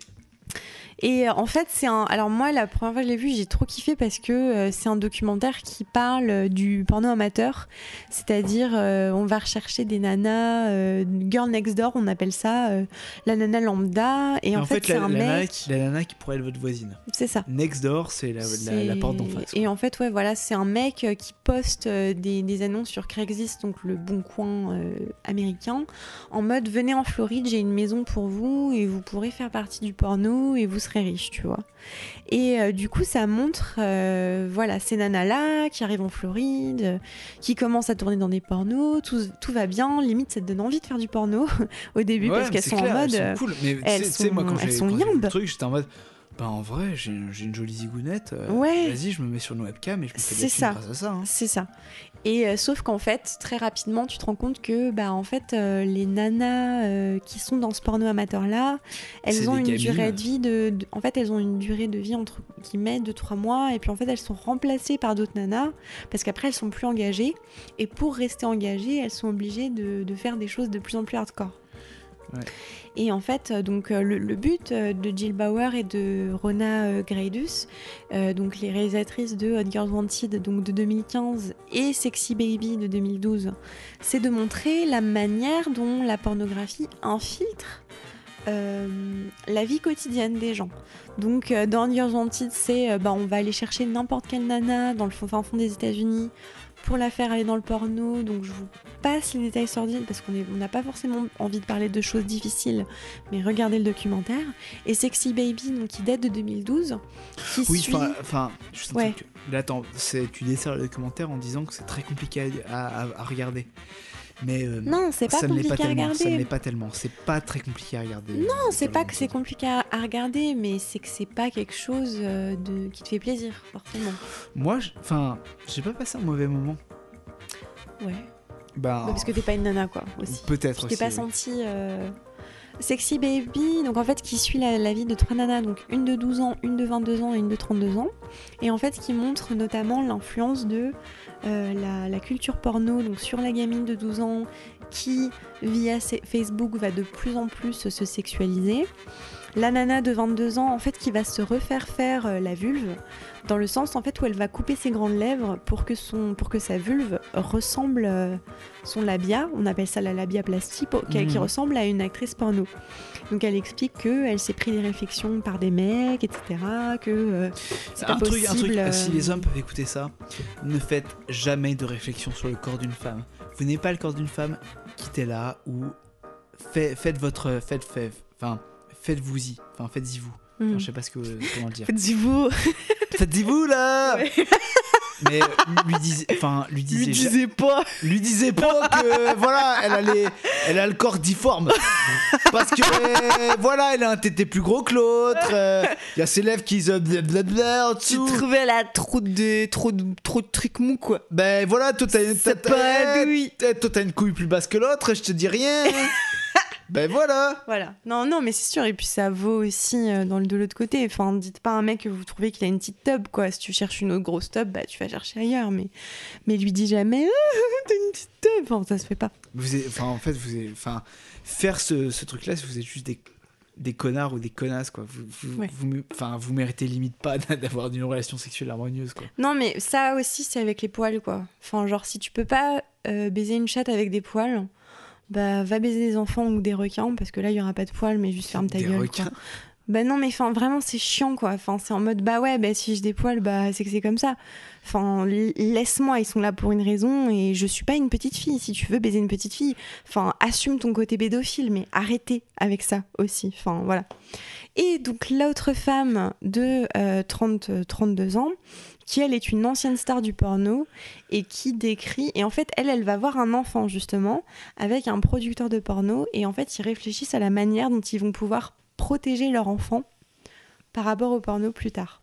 Et euh, en fait c'est un alors moi la première fois que je l'ai vu j'ai trop kiffé parce que euh, c'est un documentaire qui parle euh, du porno amateur c'est-à-dire euh, on va rechercher des nanas euh, girl next door on appelle ça euh, la nana lambda et, en, fait, c'est un la nana mec qui, la nana qui pourrait être votre voisine. c'est ça Next door, c'est la, la, la c'est- porte d'en face. Et en fait, ouais, voilà, c'est un mec qui poste des, des annonces sur Craigslist, donc le bon coin américain, en mode venez en Floride, j'ai une maison pour vous et vous pourrez faire partie du porno et vous serez riche, tu vois. Et euh, du coup, ça montre, euh, voilà, ces nanas-là qui arrivent en Floride, euh, qui commencent à tourner dans des pornos, tout, tout va bien, limite, ça te donne envie de faire du porno au début Ouais, parce qu'elles sont clair, en mode. Elles sont cool. Mais elles moi, sont- quand elles j'ai sont quand j'ai vu le yambes. truc, j'étais en mode. Bah en vrai, j'ai une jolie zigounette. euh, Ouais. Vas-y, je me mets sur une webcam et je me fais des ça. grâce à ça. hein. C'est ça. Et euh, sauf qu'en fait, très rapidement, tu te rends compte que, bah, en fait, euh, les nanas qui sont dans ce porno amateur là, elles ont une gamines. durée de vie de, de- en fait, elles ont une durée de vie entre guillemets de trois mois, et puis en fait, elles sont remplacées par d'autres nanas parce qu'après, elles sont plus engagées, et pour rester engagées, elles sont obligées de, de faire des choses de plus en plus hardcore. Et en fait, euh, donc euh, le, but euh, de Jill Bauer et de Rona Greidus, donc les réalisatrices de Hot Girls Wanted donc de 2015 et Sexy Baby de 2012, c'est de montrer la manière dont la pornographie infiltre la vie quotidienne des gens. Donc euh, dans Girls Wanted, c'est bah, on va aller chercher n'importe quelle nana dans le fin fond des États-Unis pour la faire aller dans le porno. Donc je vous passe les détails sordides parce qu'on n'a pas forcément envie de parler de choses difficiles, mais regardez le documentaire. Et Sexy Baby, donc qui date de 2012, qui Oui, suit. enfin, un Ouais. truc. Là, attends, tu desserres le documentaire en disant que c'est très compliqué à, à- à regarder. Mais euh, Non, c'est pas ça compliqué pas à tellement. Ça ne regarder. l'est pas tellement. C'est pas très compliqué à regarder. Non, c'est pas que c'est compliqué à, à regarder, mais c'est que c'est pas quelque chose euh, de, qui te fait plaisir, forcément. Moi, enfin, j'ai pas passé un mauvais moment. Ouais. Bah, Bah, parce que t'es pas une nana, quoi, aussi. peut-être Tu aussi. t'es pas oui. senti. euh, Sexy Baby, donc en fait, qui suit la, vie de trois nanas, donc une de 12 ans, une de 22 ans et une de 32 ans. Et en fait, qui montre notamment l'influence de euh, la, culture porno, sur la gamine de 12 ans, qui, via Facebook, va de plus en plus se sexualiser. La nana de 22 ans, en fait, qui va se refaire faire euh, la vulve, dans le sens en fait où elle va couper ses grandes lèvres pour que, son, pour que sa vulve ressemble euh, son labia, on appelle ça la labia plastique, qui, qui Mhm. ressemble à une actrice porno. Donc elle explique que elle s'est pris des réflexions par des mecs, etc. Que euh, c'est un truc, un truc, possible, euh, si les hommes peuvent écouter ça, ne faites jamais de réflexion sur le corps d'une femme. Vous n'avez pas le corps d'une femme, quittez-la ou fait- faites votre, faites, faites, enfin, faites-vous-y, enfin, faites-y vous. Enfin, hmm. je sais pas ce que, comment le dire. Faites-y vous. Faites-y vous là. Ouais. Mais lui disait, enfin, lui disait, pas. lui disait pas que voilà, elle a les- elle a le corps difforme. Parce que euh, voilà, elle a un tété plus gros que l'autre. euh, Il y a ses lèvres qui se blablabla en Tu dessous. trouvais la trop de trop de trop de trucs mous quoi. Ben voilà, toi t'as paraît, eh, t'as une couille plus basse que l'autre, je te dis rien. Ben voilà Voilà. Non, non, mais c'est sûr. Et puis ça vaut aussi euh, dans le de l'autre côté. Enfin, dites pas à un mec que vous trouvez qu'il a une petite tub, quoi. Si tu cherches une autre grosse tub, bah tu vas chercher ailleurs. Mais, mais lui dis jamais, ah, t'as une petite tub. Enfin, ça se fait pas. vous êtes, enfin, en fait, vous êtes, enfin, faire ce, ce truc-là, vous êtes juste des, des connards ou des connasses, quoi. Vous, vous, Ouais. vous, enfin, vous méritez limite pas d'avoir une relation sexuelle harmonieuse, quoi. Non, mais ça aussi, c'est avec les poils, quoi. Enfin, genre, si tu peux pas euh, baiser une chatte avec des poils, bah va baiser des enfants ou des requins, parce que là, il y aura pas de poils, mais juste ferme ta Des gueule. requins. Quoi. Bah non, mais enfin, vraiment, c'est chiant, quoi. Enfin, c'est en mode, bah ouais, bah si j'ai des poils, bah c'est que c'est comme ça. Enfin, laisse-moi, ils sont là pour une raison, et je suis pas une petite fille. Si tu veux baiser une petite fille, enfin, assume ton côté pédophile, mais arrêtez avec ça aussi. Enfin, voilà. Et donc, l'autre femme de euh, 30, euh, 32 ans, qui elle est une ancienne star du porno et qui décrit et en fait elle elle va avoir un enfant justement avec un producteur de porno et en fait ils réfléchissent à la manière dont ils vont pouvoir protéger leur enfant par rapport au porno plus tard.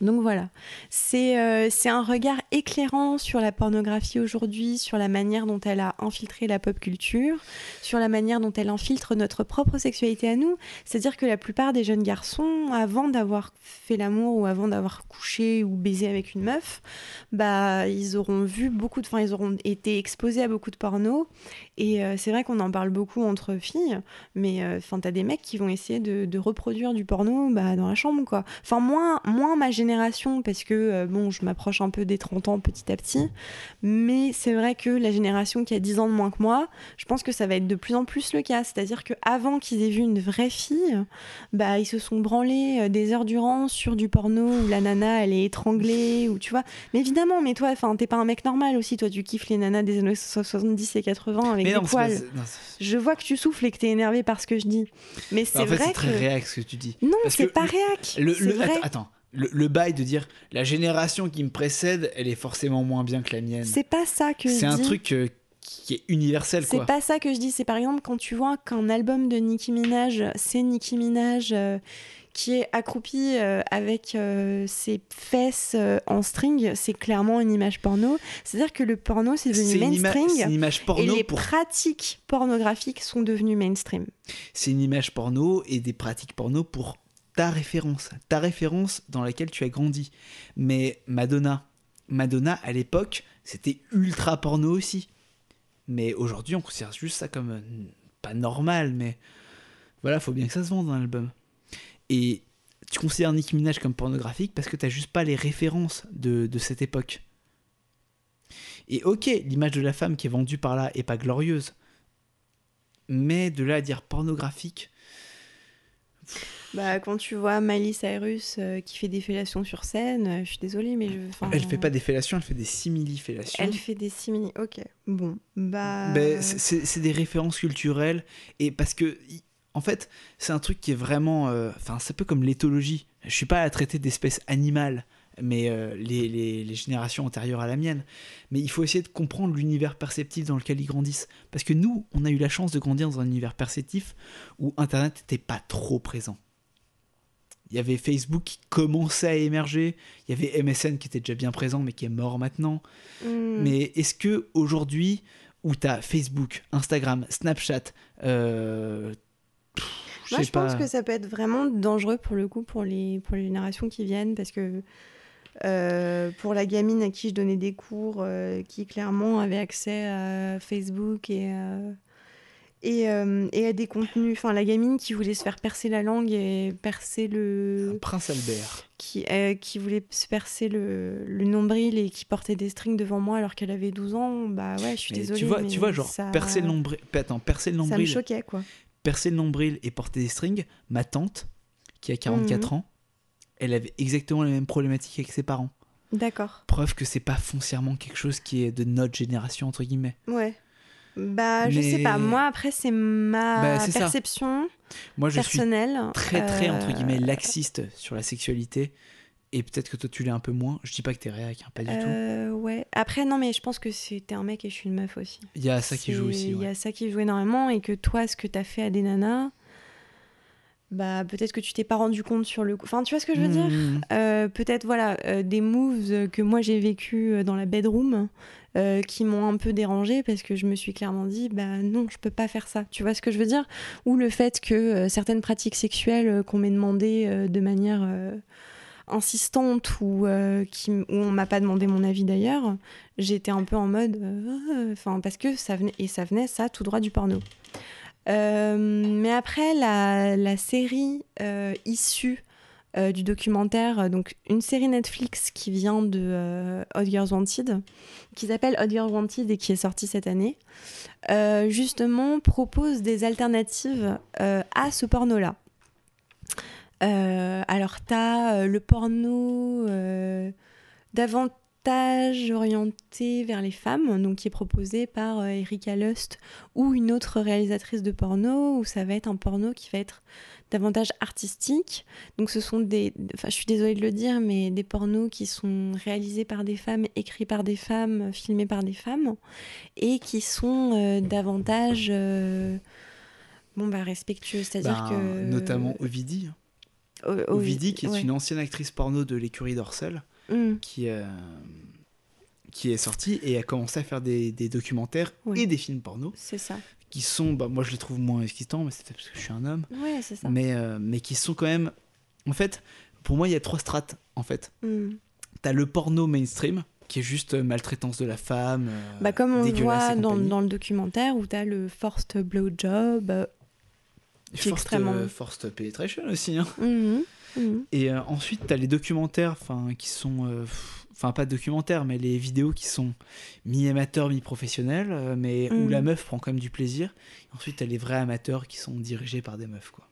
Donc voilà, c'est euh, un regard éclairant sur la pornographie aujourd'hui, sur la manière dont elle a infiltré la pop culture, sur la manière dont elle infiltre notre propre sexualité à nous. C'est-à-dire que la plupart des jeunes garçons, avant d'avoir fait l'amour ou avant d'avoir couché ou baisé avec une meuf, bah ils auront vu beaucoup de, enfin ils auront été exposés à beaucoup de porno. Et euh, c'est vrai qu'on en parle beaucoup entre filles, mais euh, enfin t'as des mecs qui vont essayer de, de reproduire du porno bah, dans la chambre quoi. Enfin moins moins ma génération parce que euh, bon je m'approche un peu des 30 ans petit à petit, mais c'est vrai que la génération qui a 10 ans de moins que moi, je pense que ça va être de plus en plus le cas. C'est-à-dire que avant qu'ils aient vu une vraie fille, bah ils se sont branlés euh, des heures durant sur du porno où la nana elle est étranglée ou tu vois. Mais évidemment, mais toi, enfin t'es pas un mec normal aussi, toi tu kiffes les nanas des années 70 et 80 avec Mais des non, pas- poils. non, Je vois que tu souffles et que t'es énervé par ce que je dis. Mais c'est en fait, vrai c'est très réac ce que tu dis. non, c'est pas réac. Le, le- vrai. attends, attends. Le, le bail de dire la génération qui me précède, elle est forcément moins bien que la mienne. C'est pas ça que je C'est un dis. truc euh, qui est universel, C'est pas ça que je dis. C'est par exemple quand tu vois qu'un album de Nicki Minaj, c'est Nicki Minaj euh, qui est accroupie euh, avec ses fesses en string, c'est clairement une image porno. C'est-à-dire que le porno, c'est devenu mainstream. c'est une image Et porno les pour. pratiques pornographiques sont devenues mainstream. C'est une image porno et des pratiques porno pour ta référence, ta référence dans laquelle tu as grandi. Mais Madonna, Madonna à l'époque, c'était ultra porno aussi. Mais aujourd'hui, on considère juste ça comme euh, pas normal, mais voilà, faut bien que ça se vende dans l'album. Et tu considères Nicki Minaj comme pornographique parce que t'as juste pas les références de, de cette époque. Et ok, l'image de la femme qui est vendue par là est pas glorieuse. Mais de là à dire pornographique, Bah, quand tu vois Miley Cyrus euh, qui fait des fellations sur scène, euh, je suis désolée, mais je. enfin, elle fait pas des fellations, elle fait des simili-fellations. Elle fait des simili. Ok. Bon. Bah. Ben, c'est- des références culturelles et parce que en fait c'est un truc qui est vraiment euh, enfin c'est un peu comme l'éthologie je suis pas à traiter d'espèces animales mais les, les- les générations antérieures à la mienne mais il faut essayer de comprendre l'univers perceptif dans lequel ils grandissent parce que nous on a eu la chance de grandir dans un univers perceptif où internet n'était pas trop présent il y avait Facebook qui commençait à émerger, il y avait MSN qui était déjà bien présent mais qui est mort maintenant. hmm. Mais est-ce que aujourd'hui, où tu as Facebook, Instagram, Snapchat, euh, pff, Moi, je pense que ça peut être vraiment dangereux pour le coup pour les, pour les générations qui viennent parce que euh, pour la gamine à qui je donnais des cours euh, qui clairement avait accès à Facebook et, et, euh, et à des contenus, enfin la gamine qui voulait se faire percer la langue et percer le. Prince Albert. qui, euh, qui voulait se percer le, le nombril et qui portait des strings devant moi alors qu'elle avait 12 ans, bah ouais, je suis Mais désolée. tu vois, mais tu vois, genre ça- percer le nombril, attends, percer le Ça me nombril, choquait quoi. percer le nombril et porter des strings. Ma tante, qui a 44 Mhm. ans, elle avait exactement les mêmes problématiques avec ses parents. D'accord. Preuve que c'est pas foncièrement quelque chose qui est de notre génération entre guillemets. Ouais. Bah, je Mais- sais pas. Moi, après, c'est ma Bah, ça. perception Moi, je suis personnelle. très très entre Euh, guillemets laxiste sur la sexualité et peut-être que toi tu l'es un peu moins. Je dis pas que t'es réac, hein, pas du tout. euh, ouais. Après, non, mais je pense que c'était un mec et je suis une meuf aussi. Il y a ça qui joue aussi. Il ouais. y a ça qui joue énormément et que toi, ce que t'as fait à des nanas, bah peut-être que tu t'es pas rendu compte sur le coup. Enfin, tu vois ce que je veux dire? Mmh. Euh, Peut-être voilà euh, des moves que moi j'ai vécu euh, dans la bedroom euh, qui m'ont un peu dérangé parce que je me suis clairement dit bah non je peux pas faire ça. Tu vois ce que je veux dire? Ou le fait que euh, certaines pratiques sexuelles euh, qu'on m'ait demandé euh, de manière insistante ou qui, où on m'a pas demandé mon avis d'ailleurs, j'étais un peu en mode enfin parce que ça venait et ça venait ça tout droit du porno. Mais après, la, série issue euh, du documentaire, euh, donc une série Netflix qui vient de euh, Hot Girls Wanted, qui s'appelle Hot Girls Wanted et qui est sortie cette année, euh, justement propose des alternatives à ce porno-là. Alors, tu as le porno davantage orienté vers les femmes, donc qui est proposé par Erika Lust ou une autre réalisatrice de porno, où ça va être un porno qui va être davantage artistique. Donc ce sont des, enfin je suis désolée de le dire, mais des pornos qui sont réalisés par des femmes, écrits par des femmes, filmés par des femmes, et qui sont euh, davantage, euh, bon bah respectueux, c'est-à-dire Ben, que Notamment Ovidie. O- Ovi- Ovidie, qui est ouais. une ancienne actrice porno de l'écurie d'Orcel, Mm. qui, euh, qui est sortie et a commencé à faire des, des documentaires et des films porno C'est ça. Qui sont, bah, moi je les trouve moins excitants, mais c'est peut-être parce que je suis un homme, Ouais, c'est ça. mais, euh, mais qui sont quand même. En fait, pour moi, il y a trois strates en fait. Mm. T'as le porno mainstream, qui est juste euh, maltraitance de la femme. euh, Bah, comme on voit dans, dans le documentaire où tu as le forced blowjob. euh, qui Forced, extrêmement- euh, forced penetration aussi. Hein. mhm, mhm. Et ensuite, tu as les documentaires enfin, qui sont. pff, Enfin, pas documentaires, mais les vidéos qui sont mi-amateurs, mi-professionnels, euh, mais où Mhm. la meuf prend quand même du plaisir. Ensuite, tu as les vrais amateurs qui sont dirigés par des meufs. Quoi.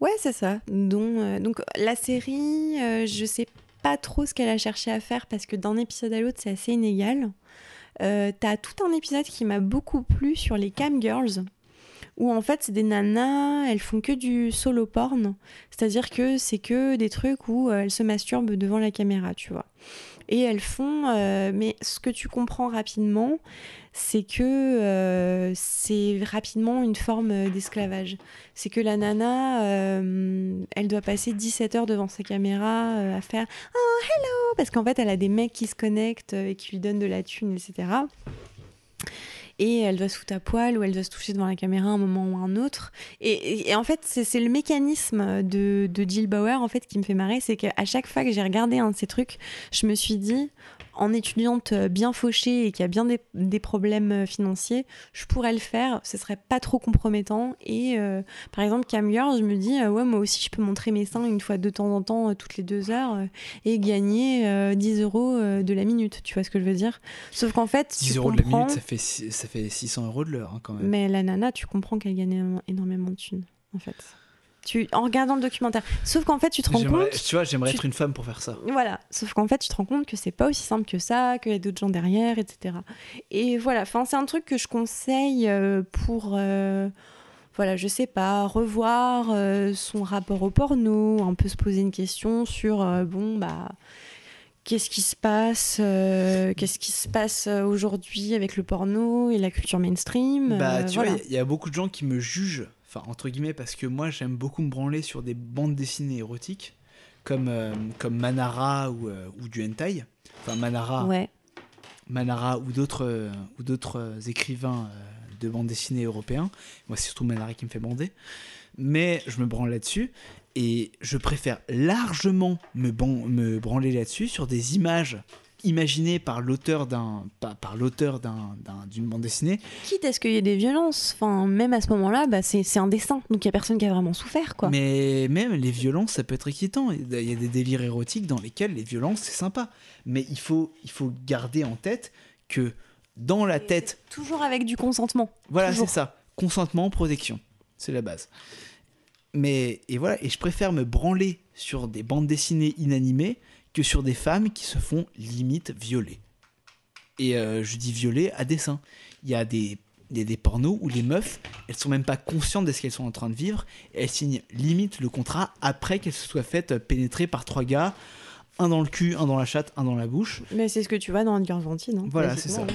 Ouais, c'est ça. Euh, donc la série, euh, je sais pas trop ce qu'elle a cherché à faire parce que d'un épisode à l'autre, c'est assez inégal. Euh, T'as tout un épisode qui m'a beaucoup plu sur les cam girls. Où en fait, c'est des nanas, elles font que du solo porn. C'est-à-dire que c'est que des trucs où elles se masturbent devant la caméra, tu vois. Et elles font. euh, mais ce que tu comprends rapidement, c'est que euh, c'est rapidement une forme d'esclavage. C'est que la nana, euh, elle doit passer 17 heures devant sa caméra à faire Oh, hello Parce qu'en fait, elle a des mecs qui se connectent et qui lui donnent de la thune, etc. Et elle doit se foutre à poil ou elle doit se toucher devant la caméra un moment ou un autre. Et, en fait, c'est c'est le mécanisme de, de Jill Bauer en fait, qui me fait marrer. C'est qu'à chaque fois que j'ai regardé un de ces trucs, je me suis dit, en étudiante euh, bien fauchée et qui a bien des, des problèmes euh, financiers, je pourrais le faire, ce serait pas trop compromettant. Et euh, par exemple, Cam Girl, je me dis, euh, ouais, moi aussi, je peux montrer mes seins une fois de temps en temps, euh, toutes les deux heures, et gagner euh, 10 euros de la minute. Tu vois ce que je veux dire? Sauf qu'en fait, 10 tu euros de la minute, ça fait, ça fait 600 euros de l'heure hein, quand même. mais la nana, tu comprends qu'elle gagne énormément- énormément de thunes, en fait. Tu, en regardant le documentaire. Sauf qu'en fait, tu te rends compte. Tu vois, j'aimerais tu- être une femme pour faire ça. Voilà, sauf qu'en fait, tu te rends compte que c'est pas aussi simple que ça, qu'il y a d'autres gens derrière, etc. Et voilà, enfin, c'est un truc que je conseille euh, pour, euh, voilà, je sais pas, revoir euh, son rapport au porno, un peu se poser une question sur, euh, bon, bah, qu'est-ce qui se passe, euh, qu'est-ce qui se passe aujourd'hui avec le porno et la culture mainstream. Bah, euh, tu voilà. vois, il y, a beaucoup de gens qui me jugent, enfin, entre guillemets, parce que moi, j'aime beaucoup me branler sur des bandes dessinées érotiques, comme, euh, comme Manara ou, euh, ou du hentai. Enfin, Manara, Ouais. Manara ou d'autres euh, ou d'autres écrivains de bandes dessinées européens. Moi, c'est surtout Manara qui me fait bander. Mais je me branle là-dessus. Et je préfère largement me, ban- me branler là-dessus sur des images imaginées par l'auteur d'un par, l'auteur d'un- d'un- d'une bande dessinée Quitte à ce qu'il y ait des violences, enfin, même à ce moment-là, bah, c'est un dessin, donc il y a personne qui a vraiment souffert, quoi. Mais même les violences, ça peut être excitant. Il y a des délires érotiques dans lesquels les violences, c'est sympa. Mais il faut, il faut garder en tête que dans la tête, Toujours avec du consentement. voilà, c'est ça. Consentement, protection. C'est la base. Mais, et voilà, et je préfère me branler sur des bandes dessinées inanimées que sur des femmes qui se font limite violer. Et euh, je dis violer à dessein. Il y a des, des pornos où les meufs, elles sont même pas conscientes de ce qu'elles sont en train de vivre. Et elles signent limite le contrat après qu'elles se soient faites pénétrer par trois gars. Un dans le cul, un dans la chatte, un dans la bouche. Mais c'est ce que tu vois dans Edgar Vantine. hein, Voilà, c'est ça. hein.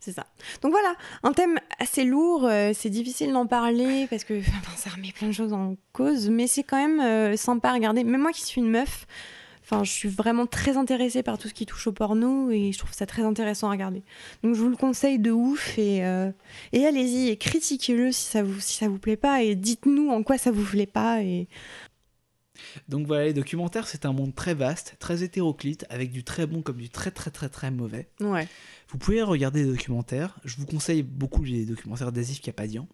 C'est ça. Donc voilà, un thème assez lourd, euh, c'est difficile d'en parler parce que enfin, ça remet plein de choses en cause, mais c'est quand même euh, sympa à regarder. Même moi qui suis une meuf, enfin, je suis vraiment très intéressée par tout ce qui touche au porno et je trouve ça très intéressant à regarder. Donc je vous le conseille de ouf et, euh, et allez-y et critiquez-le si ça vous si ça vous plaît pas et dites-nous en quoi ça vous plaît pas et Donc voilà, les documentaires, c'est un monde très vaste, très hétéroclite, avec du très bon comme du très très très très mauvais. ouais. Vous pouvez regarder des documentaires. Je vous conseille beaucoup les documentaires d'Azif Kapadian.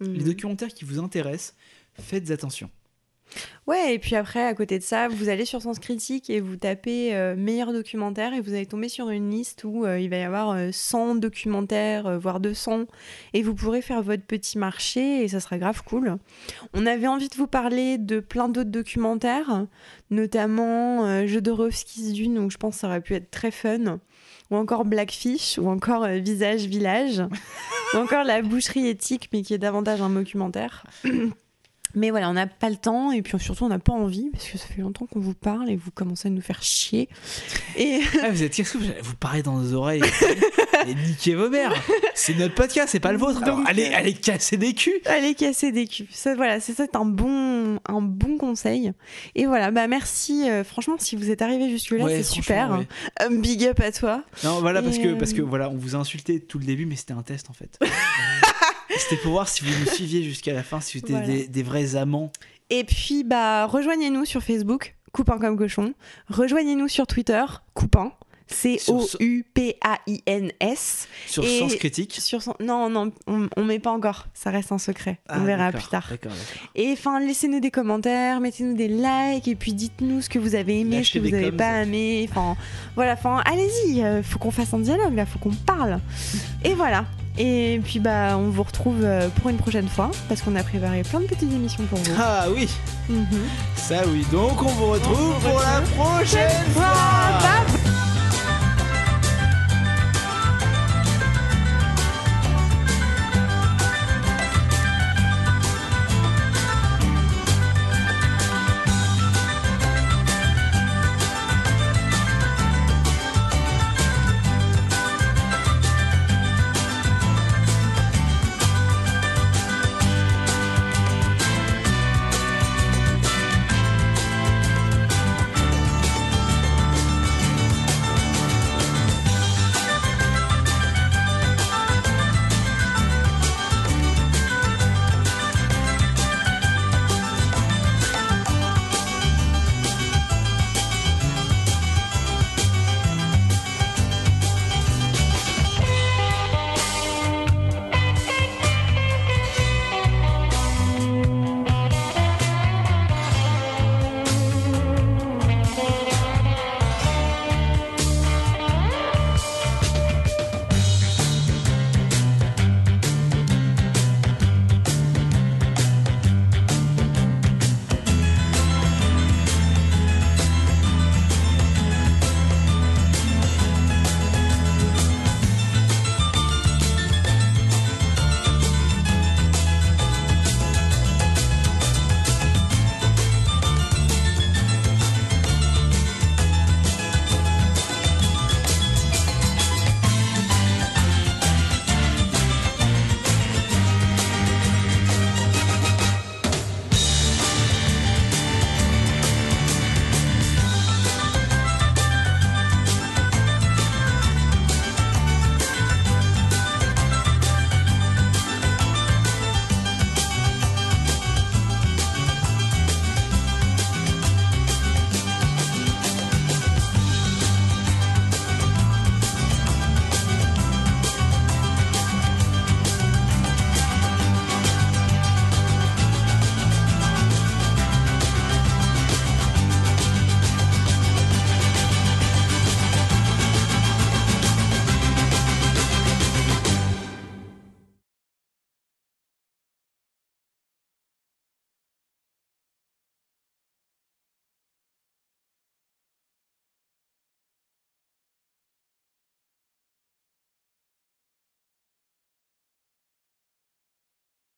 Les Mhm. documentaires qui vous intéressent, faites attention. Ouais, et puis après, à côté de ça, vous allez sur Sens Critique et vous tapez euh, meilleur documentaire et vous allez tomber sur une liste où euh, il va y avoir euh, 100 documentaires, euh, voire 200, et vous pourrez faire votre petit marché et ça sera grave cool. On avait envie de vous parler de plein d'autres documentaires, notamment euh, Jodorowsky's Dune, où je pense que ça aurait pu être très fun, ou encore Blackfish, ou encore Visage Village, ou encore La boucherie éthique, mais qui est davantage un documentaire. Mais voilà, on n'a pas le temps et puis surtout on n'a pas envie parce que ça fait longtemps qu'on vous parle et vous commencez à nous faire chier. Et Ah, vous êtes vous, vous parlez dans nos oreilles et niquez vos mères. C'est notre podcast, c'est pas le vôtre. Alors, allez, euh, allez casser des culs. allez casser des culs. Ça, voilà, c'est ça, c'est un bon, un bon conseil. Et voilà, bah merci. euh, franchement, si vous êtes arrivé jusque là, Ouais, c'est super. ouais. Un big up à toi. Non, voilà, parce que, parce que voilà, on vous a insulté tout le début, mais c'était un test en fait. C'était pour voir si vous nous suiviez jusqu'à la fin, si vous étiez Voilà. des, des vrais amants. Et puis bah rejoignez-nous sur Facebook, Coupin comme cochon. Rejoignez-nous sur Twitter, Coupin. C O U P A I N S. Sur Et- Sens Critique. Sur son... Non, non, on, on met pas encore. Ça reste un secret. Ah, on verra plus tard. Et enfin, laissez-nous des commentaires, mettez-nous des likes, et puis dites-nous ce que vous avez aimé, Lâchez ce que vous n'avez pas aimé. Enfin, voilà, enfin, allez-y, euh, faut qu'on fasse un dialogue là, faut qu'on parle. Et voilà. Et puis bah, on vous retrouve euh, pour une prochaine fois, parce qu'on a préparé plein de petites émissions pour vous. Ah oui, Mhm. ça oui. Donc on vous retrouve On pour la prochaine fois.